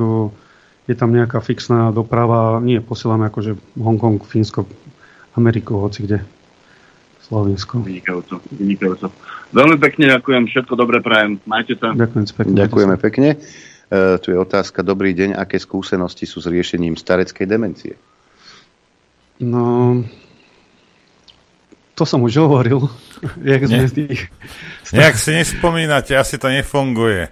je tam nejaká fixná doprava, nie, posielame akože Hongkong, Fínsko, Ameriku, hoci kde. Slovensko. Vynikajúco, vynikajúco. Veľmi pekne ďakujem, všetko dobre prajem. Majte sa. Ďakujem pekne. Ďakujeme pekne. E, tu je otázka, dobrý deň, aké skúsenosti sú s riešením stareckej demencie? No, to som už hovoril. Jak sme tých... Nejak si nespomínate, asi to nefunguje.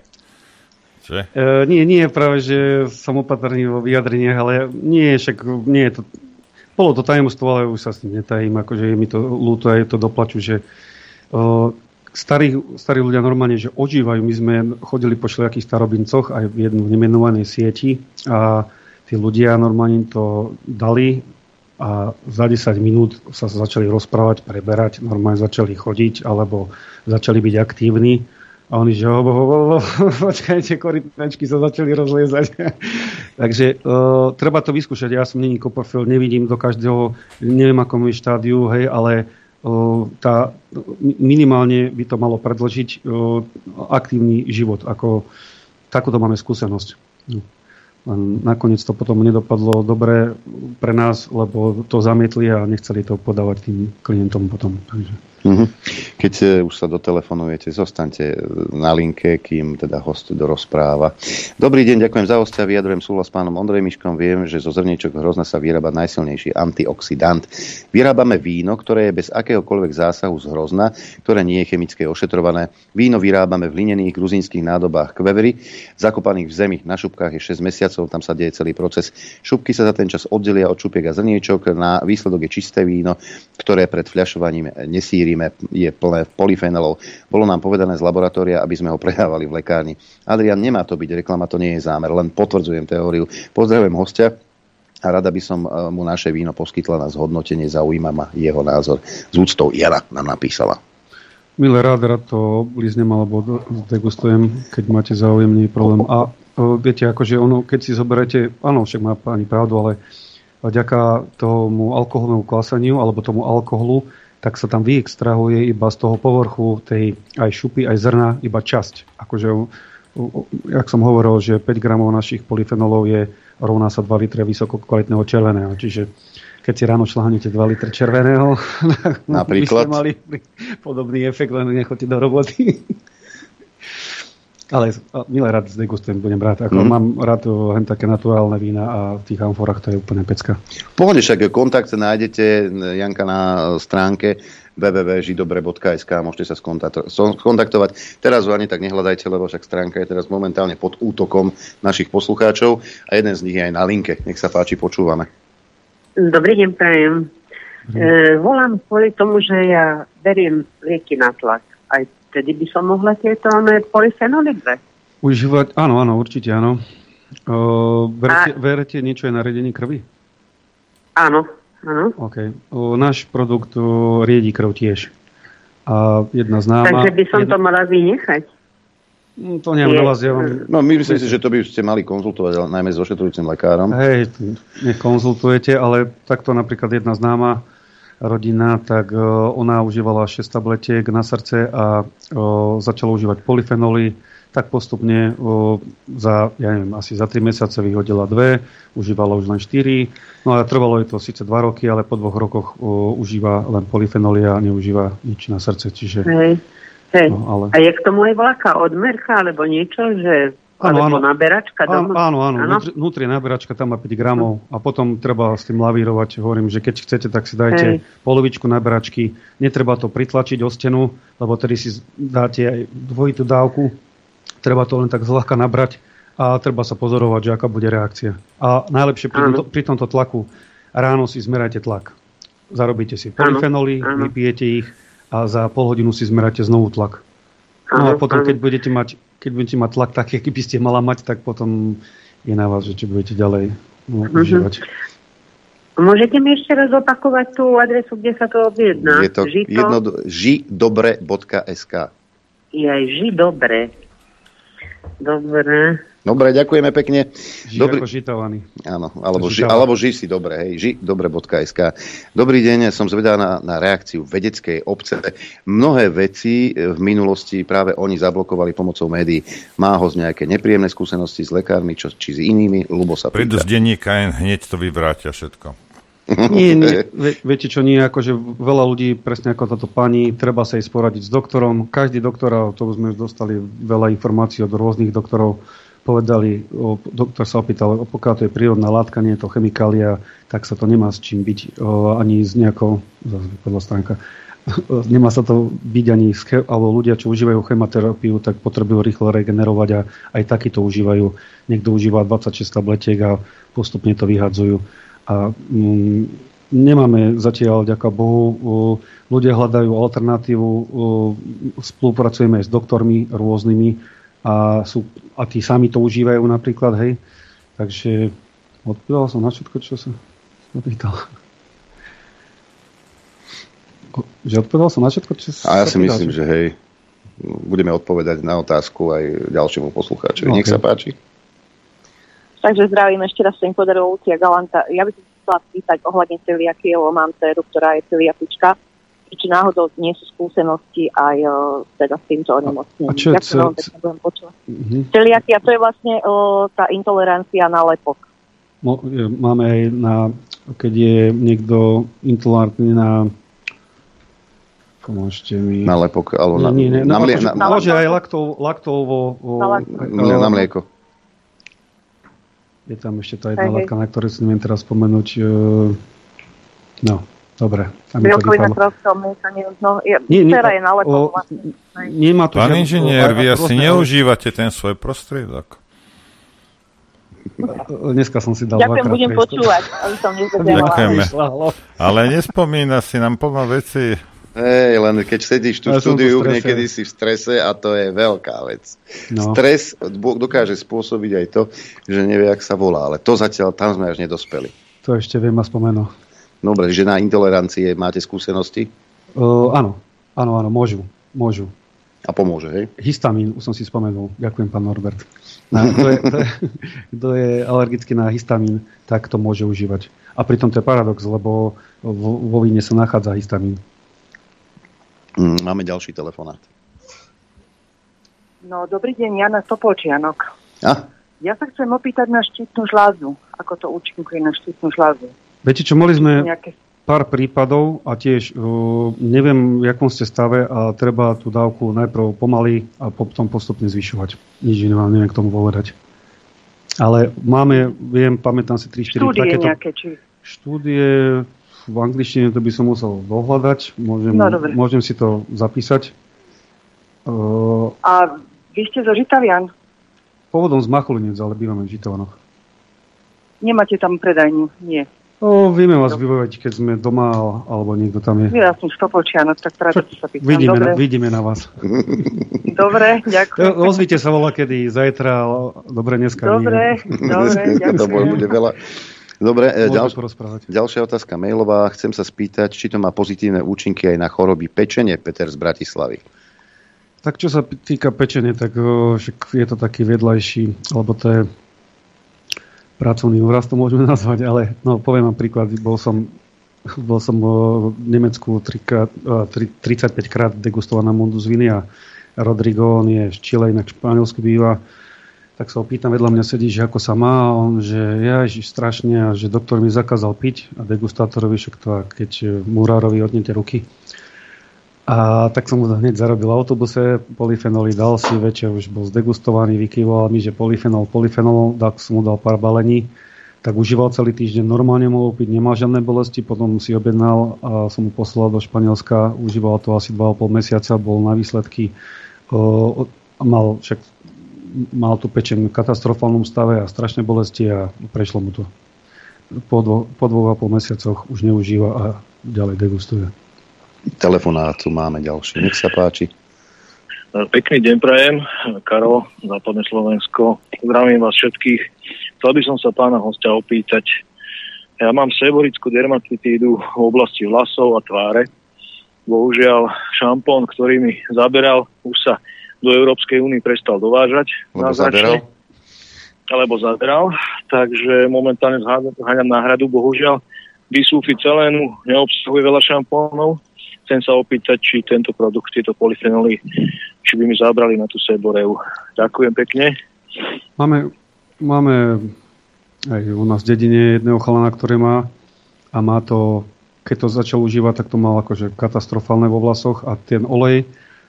Že? Uh, nie, nie, práve, že som opatrný vo vyjadreniach, ale nie, však nie je to... Bolo to tajomstvo, ale už sa s tým netajím, akože je mi to ľúto aj to doplaču, že starí, starí ľudia normálne, že ožívajú. My sme chodili po všelijakých starobincoch aj v jednu nemenovanej sieti a tí ľudia normálne to dali a za 10 minút sa začali rozprávať, preberať, normálne začali chodiť alebo začali byť aktívni a oni, že hobo, počkajte, korytnačky sa začali rozliezať. Takže uh, treba to vyskúšať. Ja som není kopofil, nevidím do každého, neviem akom je štádiu, hej, ale tá, minimálne by to malo predložiť uh, aktívny život. Ako, takúto máme skúsenosť. No. nakoniec to potom nedopadlo dobre pre nás, lebo to zamietli a nechceli to podávať tým klientom potom. Takže. Mm-hmm. Keď e, už sa dotelefonujete, zostaňte e, na linke, kým teda host dorozpráva. Dobrý deň, ďakujem za hostia, vyjadrujem súhlas s pánom Ondrej Miškom. Viem, že zo zrniečok hrozna sa vyrába najsilnejší antioxidant. Vyrábame víno, ktoré je bez akéhokoľvek zásahu z hrozna, ktoré nie je chemické ošetrované. Víno vyrábame v linených gruzínskych nádobách kvevery, zakopaných v zemi. Na šupkách je 6 mesiacov, tam sa deje celý proces. Šupky sa za ten čas oddelia od šupiek a zrniečok. Na výsledok je čisté víno, ktoré pred fľašovaním nesíri šírime, je plné polyfenolov. Bolo nám povedané z laboratória, aby sme ho predávali v lekárni. Adrian, nemá to byť reklama, to nie je zámer, len potvrdzujem teóriu. Pozdravujem hostia a rada by som e, mu naše víno poskytla na zhodnotenie, zaujíma ma jeho názor. Z úctou Jana nám napísala. Milé rád, rád to blíznem alebo degustujem, keď máte záujem, nie je problém. A o, e, viete, akože ono, keď si zoberete, áno, však má pani pravdu, ale vďaka tomu alkoholnému klasaniu alebo tomu alkoholu tak sa tam vyextrahuje iba z toho povrchu tej aj šupy, aj zrna, iba časť. Akože, jak som hovoril, že 5 gramov našich polyfenolov je rovná sa 2 litre vysoko kvalitného červeného. Čiže keď si ráno šláhnete 2 litre červeného, Napríklad. by ste mali podobný efekt, len nechoďte do roboty. Ale milé rád zdegustujem, budem rád. Ako mm. Mám rád len také naturálne vína a v tých amforách to je úplne pecka. Pohode, však kontakt nájdete Janka na stránke www.židobre.sk môžete sa skontaktovať. Teraz ho ani tak nehľadajte, lebo však stránka je teraz momentálne pod útokom našich poslucháčov a jeden z nich je aj na linke. Nech sa páči, počúvame. Dobrý deň, prajem. E, volám kvôli tomu, že ja beriem lieky na tlak. Aj vtedy by som mohla tieto polyfenoly brať. Užívať, áno, áno, určite áno. O, verete, a... verete niečo aj na riedení krvi? Áno, áno. OK. O, náš produkt o, riedí krv tiež. A jedna známa... Takže by som jedna... to mala vynechať? No, to neviem na vás, ja vám... No, my myslím si, že to by ste mali konzultovať, ale najmä s ošetrujúcim lekárom. Hej, nech konzultujete, ale takto napríklad jedna známa rodina, tak ona užívala 6 tabletiek na srdce a začala užívať polyfenoly, tak postupne za, ja neviem, asi za 3 mesiace vyhodila dve, užívala už len 4. No a trvalo je to síce 2 roky, ale po dvoch rokoch užíva len polyfenoly a neužíva nič na srdce. Čiže, hej, hej. No, ale... A je k tomu aj vlaka odmerka alebo niečo, že Áno, áno. naberačka doma? Áno, áno, áno. Vnútri, naberačka tam má 5 gramov a potom treba s tým lavírovať. Hovorím, že keď chcete, tak si dajte Hej. polovičku naberačky. Netreba to pritlačiť o stenu, lebo tedy si dáte aj dvojitú dávku treba to len tak zľahka nabrať a treba sa pozorovať, že aká bude reakcia. A najlepšie pri, tomto, pri tomto tlaku ráno si zmerajte tlak. Zarobíte si polyfenoly, vypijete ich a za pol hodinu si zmeráte znovu tlak. No a potom, keď budete mať, keď budete mať tlak taký, aký by ste mala mať, tak potom je na vás, že či budete ďalej no, uh-huh. užívať. Môžete mi ešte raz opakovať tú adresu, kde sa to objedná? Je to Žito... jedno, židobre.sk Je aj židobre. Dobre. Dobre, ďakujeme pekne. Ži Dobrý... ako žitovaný. Áno, alebo, ži, alebo ži si dobre, hej, ži dobre.sk. Dobrý deň, som zvedal na, na reakciu vedeckej obce. Mnohé veci v minulosti práve oni zablokovali pomocou médií. Má ho z nejaké nepríjemné skúsenosti s lekármi, čo, či s inými, ľubo sa Prídu z denníka, hneď to vyvrátia všetko. Nie, nie, viete čo, nie, akože veľa ľudí, presne ako táto pani, treba sa ísť poradiť s doktorom. Každý doktor, a to sme už dostali veľa informácií od rôznych doktorov, povedali, o, doktor sa opýtal, pokiaľ to je prírodná látka, nie je to chemikália, tak sa to nemá s čím byť, o, ani s nejakou, podľa stránka, nemá sa to byť ani, alebo ľudia, čo užívajú chematerapiu, tak potrebujú rýchlo regenerovať a aj takí to užívajú. Niekto užíva 26 tabletiek a postupne to vyhadzujú a mm, nemáme zatiaľ, ďaká Bohu, ľudia hľadajú alternatívu, spolupracujeme aj s doktormi rôznymi a, sú, a tí sami to užívajú napríklad, hej. Takže odpovedal som na všetko, čo sa pýtal. Že odpovedal som na všetko, čo sa A ja si pýtal, myslím, že hej, budeme odpovedať na otázku aj ďalšiemu poslucháčovi. No, Nech okay. sa páči. Takže zdravím ešte raz sem podarilo Lucia Galanta. Ja by som chcela spýtať ohľadne celiakie, lebo mám dceru, ktorá je celiapička. Či náhodou nie sú skúsenosti aj uh, teda s týmto onemocnením. A čo je cel... budem počúvať. Celiakia, to je vlastne uh, tá intolerancia na lepok. No, máme aj na, keď je niekto intolerantný na Pomôžte mi. Na lepok, alebo na, nie, nie, na, na, mlie, na, na, aj laktovo, laktovo, na, na, na mlieko. Je tam ešte tá jedna látka, na ktorú si neviem teraz spomenúť. E, no, dobre. Bielkovina prostého mlieka, no, je, nie, nie, je na lepo, vlastne. Nemá tu Pán inžinier, vy asi neužívate ten svoj prostriedok. Dneska som si dal Ďakujem, budem počúvať, aby som Ďakujeme. Ale nespomína si nám plno veci Hej, len keď sedíš tu ja v štúdiu, niekedy si v strese a to je veľká vec. No. Stres dokáže spôsobiť aj to, že nevie, ak sa volá, ale to zatiaľ, tam sme až nedospeli. To ešte viem a spomenú. Dobre, že na intolerancie máte skúsenosti? Uh, áno, áno, áno, môžu, môžu. A pomôže, hej? Histamín, už som si spomenul. Ďakujem, pán Norbert. Na, kto, je, kto, je, kto je alergický na histamín, tak to môže užívať. A pritom to je paradox, lebo vo, vo víne sa nachádza histamín. Mm, máme ďalší telefonát. No, dobrý deň, Jana Topolčianok. A? Ja sa chcem opýtať na štítnu žlázu. Ako to účinkuje na štítnu žlázu? Viete čo, mali sme nejaké... pár prípadov a tiež uh, neviem, v akom ste stave a treba tú dávku najprv pomaly a potom postupne zvyšovať. Nič iné vám neviem k tomu povedať. Ale máme, viem, pamätám si 3-4 Štúdie takéto... nejaké, či... Štúdie, v angličtine to by som musel dohľadať. Môžem, no, môžem si to zapísať. Uh, A vy ste zo Žitavian? Pôvodom z Machulinec, ale bývame v Žitavanoch. Nemáte tam predajňu? Nie. O, vieme vás vybaviť, keď sme doma, alebo niekto tam je. Ja som Stopolčianok, tak práve sa pýtam. Vidíme, na, vidíme na vás. Dobre, ďakujem. Ozvite sa volá kedy, zajtra, dobre, dneska Dobre, nie. dobre, ďakujem. to bude veľa. Dobre, e, ďal, ďalšia otázka mailová. Chcem sa spýtať, či to má pozitívne účinky aj na choroby pečenie, Peter z Bratislavy. Tak čo sa týka pečenie, tak je to taký vedľajší, alebo to je pracovný úraz, to môžeme nazvať, ale no, poviem vám príklad, bol som bol som v Nemecku 35 krát degustovaná Mundus Viny a Rodrigo, on je z Chile, inak v Španielsku býva. Tak sa opýtam, vedľa mňa sedí, že ako sa má, a on, že ja strašne a že doktor mi zakázal piť a degustátorovi však to, a keď murárovi odnete ruky. A tak som mu hneď zarobil v autobuse, polyfenoly dal si, večer už bol zdegustovaný, vykýval mi, že polyfenol, polyfenol, tak som mu dal pár balení tak užíval celý týždeň, normálne mohol piť, nemal žiadne bolesti, potom si objednal a som mu poslal do Španielska, užíval to asi 2,5 mesiaca, bol na výsledky, uh, mal však mal tu pečeň v katastrofálnom stave a strašné bolesti a prešlo mu to. Po, dvo, po dvoch a pol mesiacoch už neužíva a ďalej degustuje. Telefonátu máme ďalšie. Nech sa páči. Pekný deň prajem, Karol, Západné Slovensko. Zdravím vás všetkých. Chcel by som sa pána hostia opýtať. Ja mám seborickú dermatitídu v oblasti vlasov a tváre. Bohužiaľ, šampón, ktorý mi zaberal, už sa do Európskej únie prestal dovážať. Lebo zaberal? Alebo zaberal. Takže momentálne zháňam náhradu. Bohužiaľ, celénu neobsahuje veľa šampónov. Chcem sa opýtať, či tento produkt, tieto polyfenoly, či by mi zabrali na tú seboreu. Ďakujem pekne. Máme Máme aj u nás v dedine jedného chalana, ktorý má a má to, keď to začal užívať, tak to mal akože katastrofálne vo vlasoch a ten olej,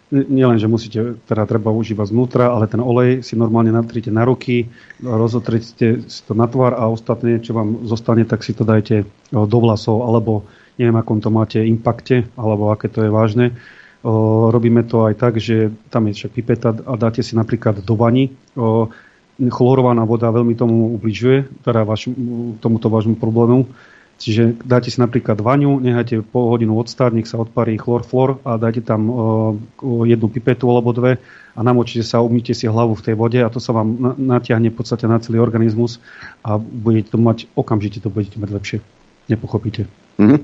nielen, že musíte, teda treba užívať znútra, ale ten olej si normálne natrite na ruky, rozotrite si to na tvár a ostatné, čo vám zostane, tak si to dajte do vlasov, alebo neviem, akom to máte impakte, alebo aké to je vážne. Robíme to aj tak, že tam je však pipeta a dáte si napríklad do vani. Chlorovaná voda veľmi tomu ubližuje, teda vaš, tomuto vášmu problému. Čiže dáte si napríklad vaňu, nechajte pol hodinu odstáť, nech sa odparí chlorflor a dajte tam jednu pipetu alebo dve a namočíte sa, umýte si hlavu v tej vode a to sa vám natiahne v podstate na celý organizmus a budete to mať, okamžite to budete mať lepšie. Nepochopíte. Mm-hmm.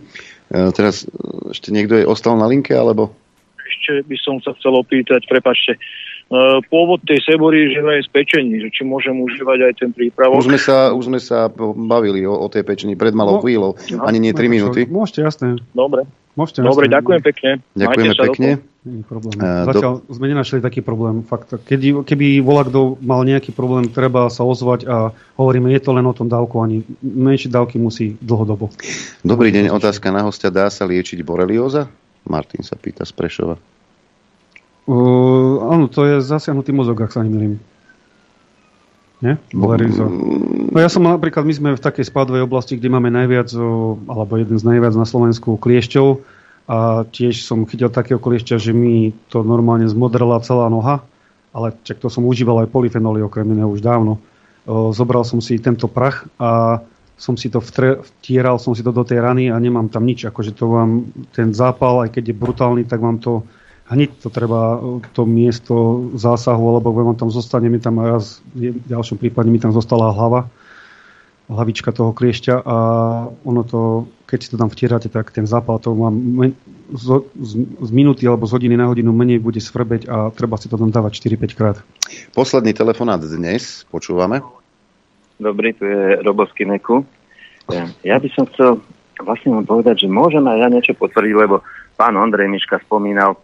E, teraz ešte niekto je ostal na linke, alebo? Ešte by som sa chcel opýtať, prepačte, E, pôvod tej sebory je aj z pečení, že či môžem užívať aj ten prípravok. Už sme sa, už sme sa bavili o, o tej pečení pred malou no, chvíľou, no, ani nie 3 no, minúty. Môžete, jasné. Dobre. Môžete, Dobre, jasné. ďakujem pekne. Ďakujeme pekne. problém. Uh, Zatiaľ do... sme nenašli taký problém. Fakt. Kedy, keby volá kto mal nejaký problém, treba sa ozvať a hovoríme, je to len o tom dávku, ani menšie dávky musí dlhodobo. Dobrý deň, otázka na hostia. Dá sa liečiť borelioza? Martin sa pýta z Prešova. Uh, áno, to je zasiahnutý mozog, ak sa nemýlim. Nie? Valeriza. No ja som napríklad, my sme v takej spádovej oblasti, kde máme najviac, alebo jeden z najviac na Slovensku kliešťov a tiež som chytil takého kliešťa, že mi to normálne zmodrela celá noha, ale čak to som užíval aj polyfenoly okrem iného už dávno. Zobral som si tento prach a som si to vtre, vtieral, som si to do tej rany a nemám tam nič. Akože to vám, ten zápal, aj keď je brutálny, tak vám to hneď to treba, to miesto zásahu, alebo vám tam zostane, mi tam raz, v ďalšom prípade mi tam zostala hlava, hlavička toho kliešťa a ono to, keď si to tam vtierate, tak ten zápal to mám z, z, z minúty alebo z hodiny na hodinu menej bude svrbeť a treba si to tam dávať 4-5 krát. Posledný telefonát dnes, počúvame. Dobrý, tu je Robovský Neku. Ja by som chcel vlastne vám povedať, že môžem aj ja niečo potvrdiť, lebo pán Ondrej Miška spomínal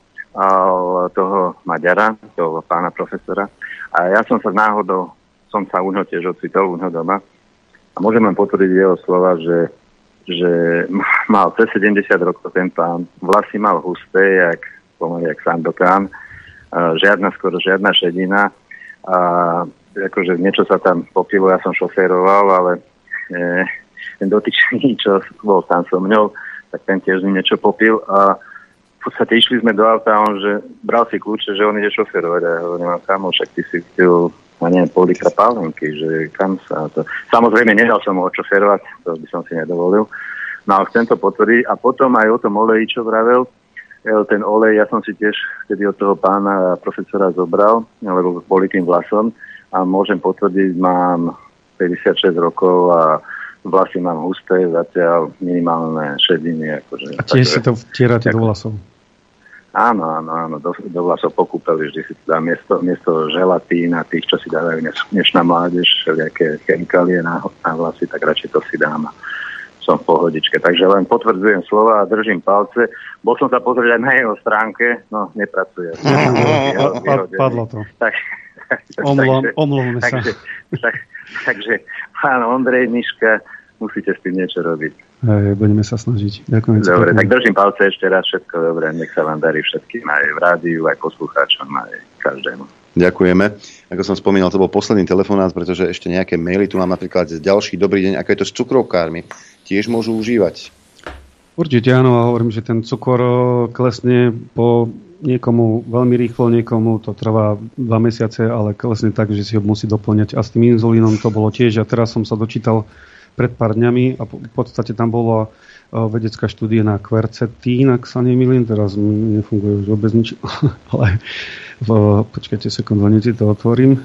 toho Maďara, toho pána profesora. A ja som sa náhodou, som sa u tiež ocitol, u doma. A môžem len potvrdiť jeho slova, že, že mal cez 70 rokov ten pán, vlasy mal husté, jak, pomaly jak Sandokán, žiadna, skoro žiadna šedina. A akože niečo sa tam popilo, ja som šoféroval, ale e, ten dotyčný, čo bol tam so mňou, tak ten tiež mi niečo popil. A podstate išli sme do auta on, že bral si kľúče, že on ide šoferovať a ja hovorím, a kamo, však ty si a neviem, pol litra pálenky, že kam sa to... Samozrejme, nedal som ho šoferovať, to by som si nedovolil. No ale chcem to potvrdiť. A potom aj o tom oleji, čo vravel, e, ten olej, ja som si tiež vtedy od toho pána profesora zobral, lebo boli tým vlasom a môžem potvrdiť, mám 56 rokov a vlasy mám husté, zatiaľ minimálne šediny. Akože, a tiež si to vtierate do vlasov? Áno, áno, áno, do, do vlasov pokúpeli vždy si to dá miesto, miesto želatín a tých, čo si dávajú dnešná mládež, všelijaké chemikálie na, na vlasy, tak radšej to si dám. som v pohodičke. Takže len potvrdzujem slova a držím palce. Bol som sa pozrieť aj na jeho stránke, no nepracuje. Padlo to. Tak, Omluvme sa. Takže, tak, takže pán Ondrej Miška, musíte s tým niečo robiť. Budeme sa snažiť. Ďakujem. Dobre, tak držím palce ešte raz. Všetko dobré. Nech sa vám darí všetkým aj v rádiu, aj poslucháčom, aj každému. Ďakujeme. Ako som spomínal, to bol posledný telefonát, pretože ešte nejaké maily tu mám napríklad ďalší dobrý deň. Ako je to s cukrovkármi? Tiež môžu užívať? Určite áno, a hovorím, že ten cukor klesne po niekomu veľmi rýchlo, niekomu to trvá dva mesiace, ale klesne tak, že si ho musí doplňať. A s tým inzulínom to bolo tiež. A teraz som sa dočítal pred pár dňami a v podstate tam bola vedecká štúdia na kvercetín, ak sa nemýlim, teraz nefunguje už vôbec nič, ale v, počkajte sekundu, hneď to otvorím.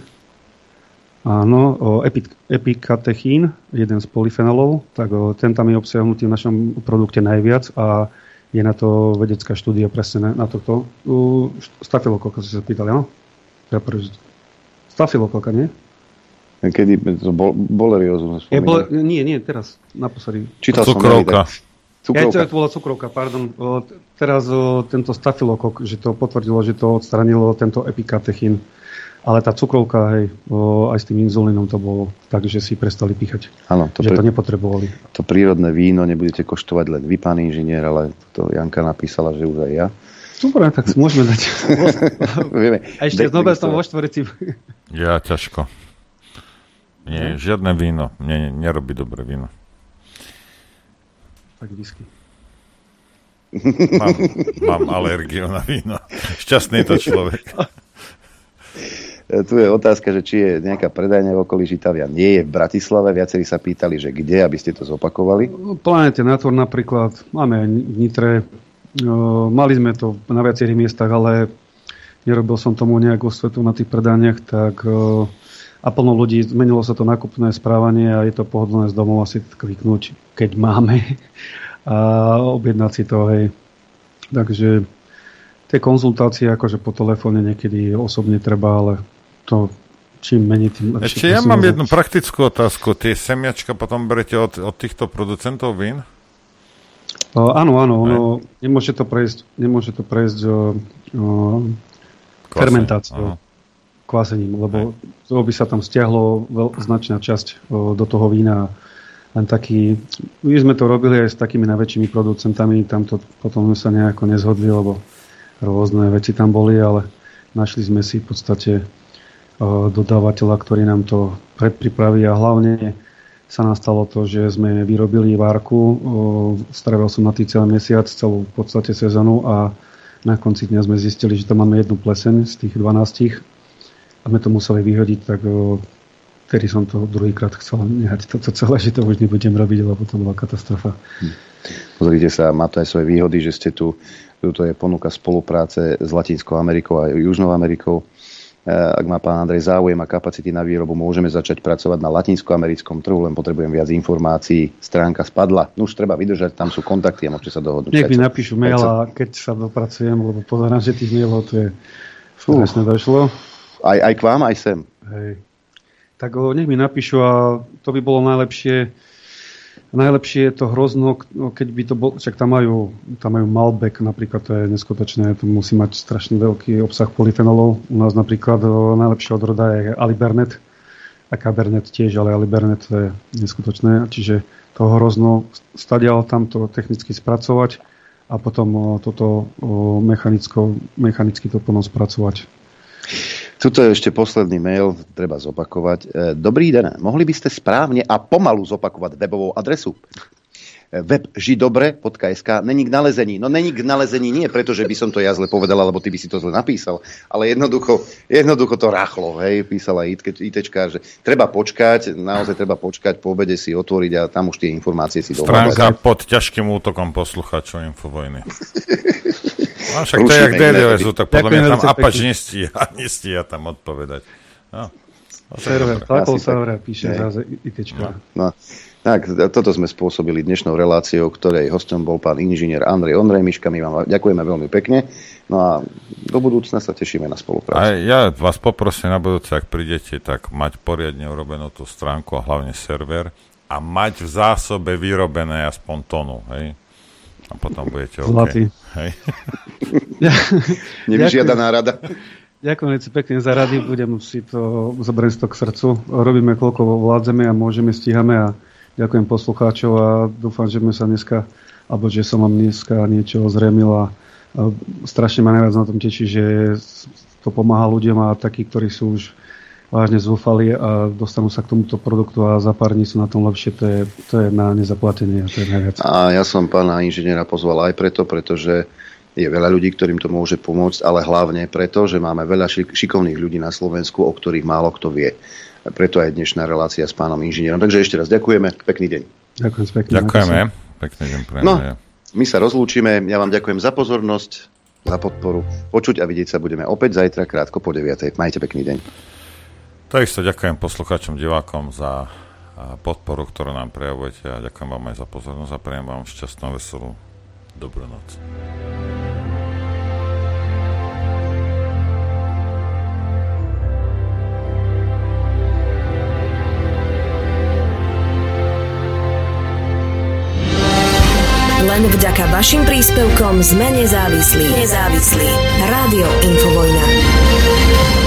Áno, epik, epikatechín, jeden z polyfenolov, tak ten tam je obsiahnutý v našom produkte najviac a je na to vedecká štúdia presne na, na toto. Uh, stafilokoka si sa pýtali, áno? Stafilokoka, nie? Kedy to bol, boleriózu je, bol, Nie, nie, teraz, naposledy. Čítal Cukrovka. som Cukrovka. Ja, to bola cukrovka, pardon. O, teraz o, tento stafilokok, že to potvrdilo, že to odstranilo tento epikatechín. Ale tá cukrovka, hej, o, aj s tým inzulínom to bolo tak, že si prestali píchať. Áno, to že pri... to nepotrebovali. To prírodné víno nebudete koštovať len vy, pán inžinier, ale to Janka napísala, že už aj ja. Dobre, tak si môžeme dať. Vieme. A ešte znova tam vo štvorici. Ja ťažko. Nie, žiadne víno. Mne nerobí dobre víno. Tak whisky. Mám, mám alergiu na víno. Šťastný to človek. Tu je otázka, že či je nejaká predajňa v okolí Žitavia. Nie je v Bratislave. Viacerí sa pýtali, že kde, aby ste to zopakovali. Planete Nator napríklad. Máme aj v Nitre. Mali sme to na viacerých miestach, ale nerobil som tomu nejakú svetu na tých predaniach, tak a plno ľudí, zmenilo sa to nákupné správanie a je to pohodlné z domov asi kliknúť, keď máme a objednať si to, hej. Takže tie konzultácie akože po telefóne niekedy osobne treba, ale to čím menej, tým lepšie. Ešte ja mám jednu praktickú otázku. Tie semiačka potom berete od, od týchto producentov vín? O, áno, áno, ono, nemôže to prejsť, nemôže to prejsť o, o, fermentáciou kvasením, lebo to by sa tam stiahlo veľ, značná časť o, do toho vína. Len taký, my sme to robili aj s takými najväčšími producentami, tam to potom sa nejako nezhodli, lebo rôzne veci tam boli, ale našli sme si v podstate o, dodávateľa, ktorý nám to predpripraví a hlavne sa nastalo to, že sme vyrobili várku, strávil som na tý celý mesiac, celú v podstate sezónu a na konci dňa sme zistili, že tam máme jednu pleseň z tých 12 a sme to museli vyhodiť, tak vtedy som to druhýkrát chcel nehať toto celé, že to už nebudem robiť, lebo to bola katastrofa. Hm. Pozrite sa, má to aj svoje výhody, že ste tu, tu je ponuka spolupráce s Latinskou Amerikou a Južnou Amerikou. E, ak má pán Andrej záujem a kapacity na výrobu, môžeme začať pracovať na latinskoamerickom trhu, len potrebujem viac informácií. Stránka spadla. No už treba vydržať, tam sú kontakty a môžete sa dohodnúť. Nech mi napíšu mail a keď sa dopracujem, lebo pozerám, že tých mailov tu je strašne došlo. Aj, aj k vám, aj sem. Hej. Tak o, nech mi napíšu a to by bolo najlepšie. Najlepšie je to hrozno, no, keď by to bol, však tam majú, tam majú Malbec napríklad, to je neskutočné, to musí mať strašne veľký obsah polyfenolov. U nás napríklad o, najlepšia odroda je Alibernet, a Cabernet tiež, ale Alibernet to je neskutočné, čiže to hrozno stadial tam to technicky spracovať a potom o, toto o, mechanicky to plno spracovať. Tuto je ešte posledný mail, treba zopakovať. E, dobrý den, mohli by ste správne a pomalu zopakovať webovou adresu? E, web židobre.sk není k nalezení. No není k nalezení nie preto, že by som to ja zle povedal, alebo ty by si to zle napísal, ale jednoducho, jednoducho to rachlo, hej, písala ITčka, že treba počkať, naozaj treba počkať, po obede si otvoriť a tam už tie informácie si dohľadať. Stránka pod ťažkým útokom posluchačov Infovojny. No, však to je jak DDoS, tak podľa mňa tam Apač nestíha, nestíha tam odpovedať. No. Server, Takol server píše zase ITčka. No. Tak, toto sme spôsobili dnešnou reláciou, ktorej hostom bol pán inžinier Andrej Ondrej Miška. My vám ďakujeme veľmi pekne. No a do budúcna sa tešíme na spoluprácu. A ja vás poprosím na budúce, ak prídete, tak mať poriadne urobenú tú stránku a hlavne server a mať v zásobe vyrobené aspoň tonu, hej? A potom budete OK. Zlatý. Hej. Nevyžiadaná rada. Ďakujem veľmi pekne za rady, budem si to, zoberiem si to k srdcu. Robíme koľko vládzeme a môžeme, stíhame a ďakujem poslucháčov a dúfam, že sme sa dneska, alebo že som vám dneska niečo ozremil a, a strašne ma najviac na tom teší, že to pomáha ľuďom a takí, ktorí sú už vážne zúfali a dostanú sa k tomuto produktu a za pár dní sú na tom lepšie, to je, to je na nezaplatenie a to je najviac. A ja som pána inžiniera pozval aj preto, pretože je veľa ľudí, ktorým to môže pomôcť, ale hlavne preto, že máme veľa šikovných ľudí na Slovensku, o ktorých málo kto vie. A preto aj dnešná relácia s pánom inžinierom. Takže ešte raz ďakujeme, pekný deň. Ďakujem pekne. Ďakujeme, pekný deň. No, my sa rozlúčime, ja vám ďakujem za pozornosť, za podporu. Počuť a vidieť sa budeme opäť zajtra krátko po 9. Majte pekný deň. Takisto ďakujem poslucháčom, divákom za podporu, ktorú nám prejavujete a ďakujem vám aj za pozornosť a prejem vám šťastnú, veselú dobrú noc. Len vďaka vašim príspevkom sme nezávislí. Nezávislí. Rádio Infovojna.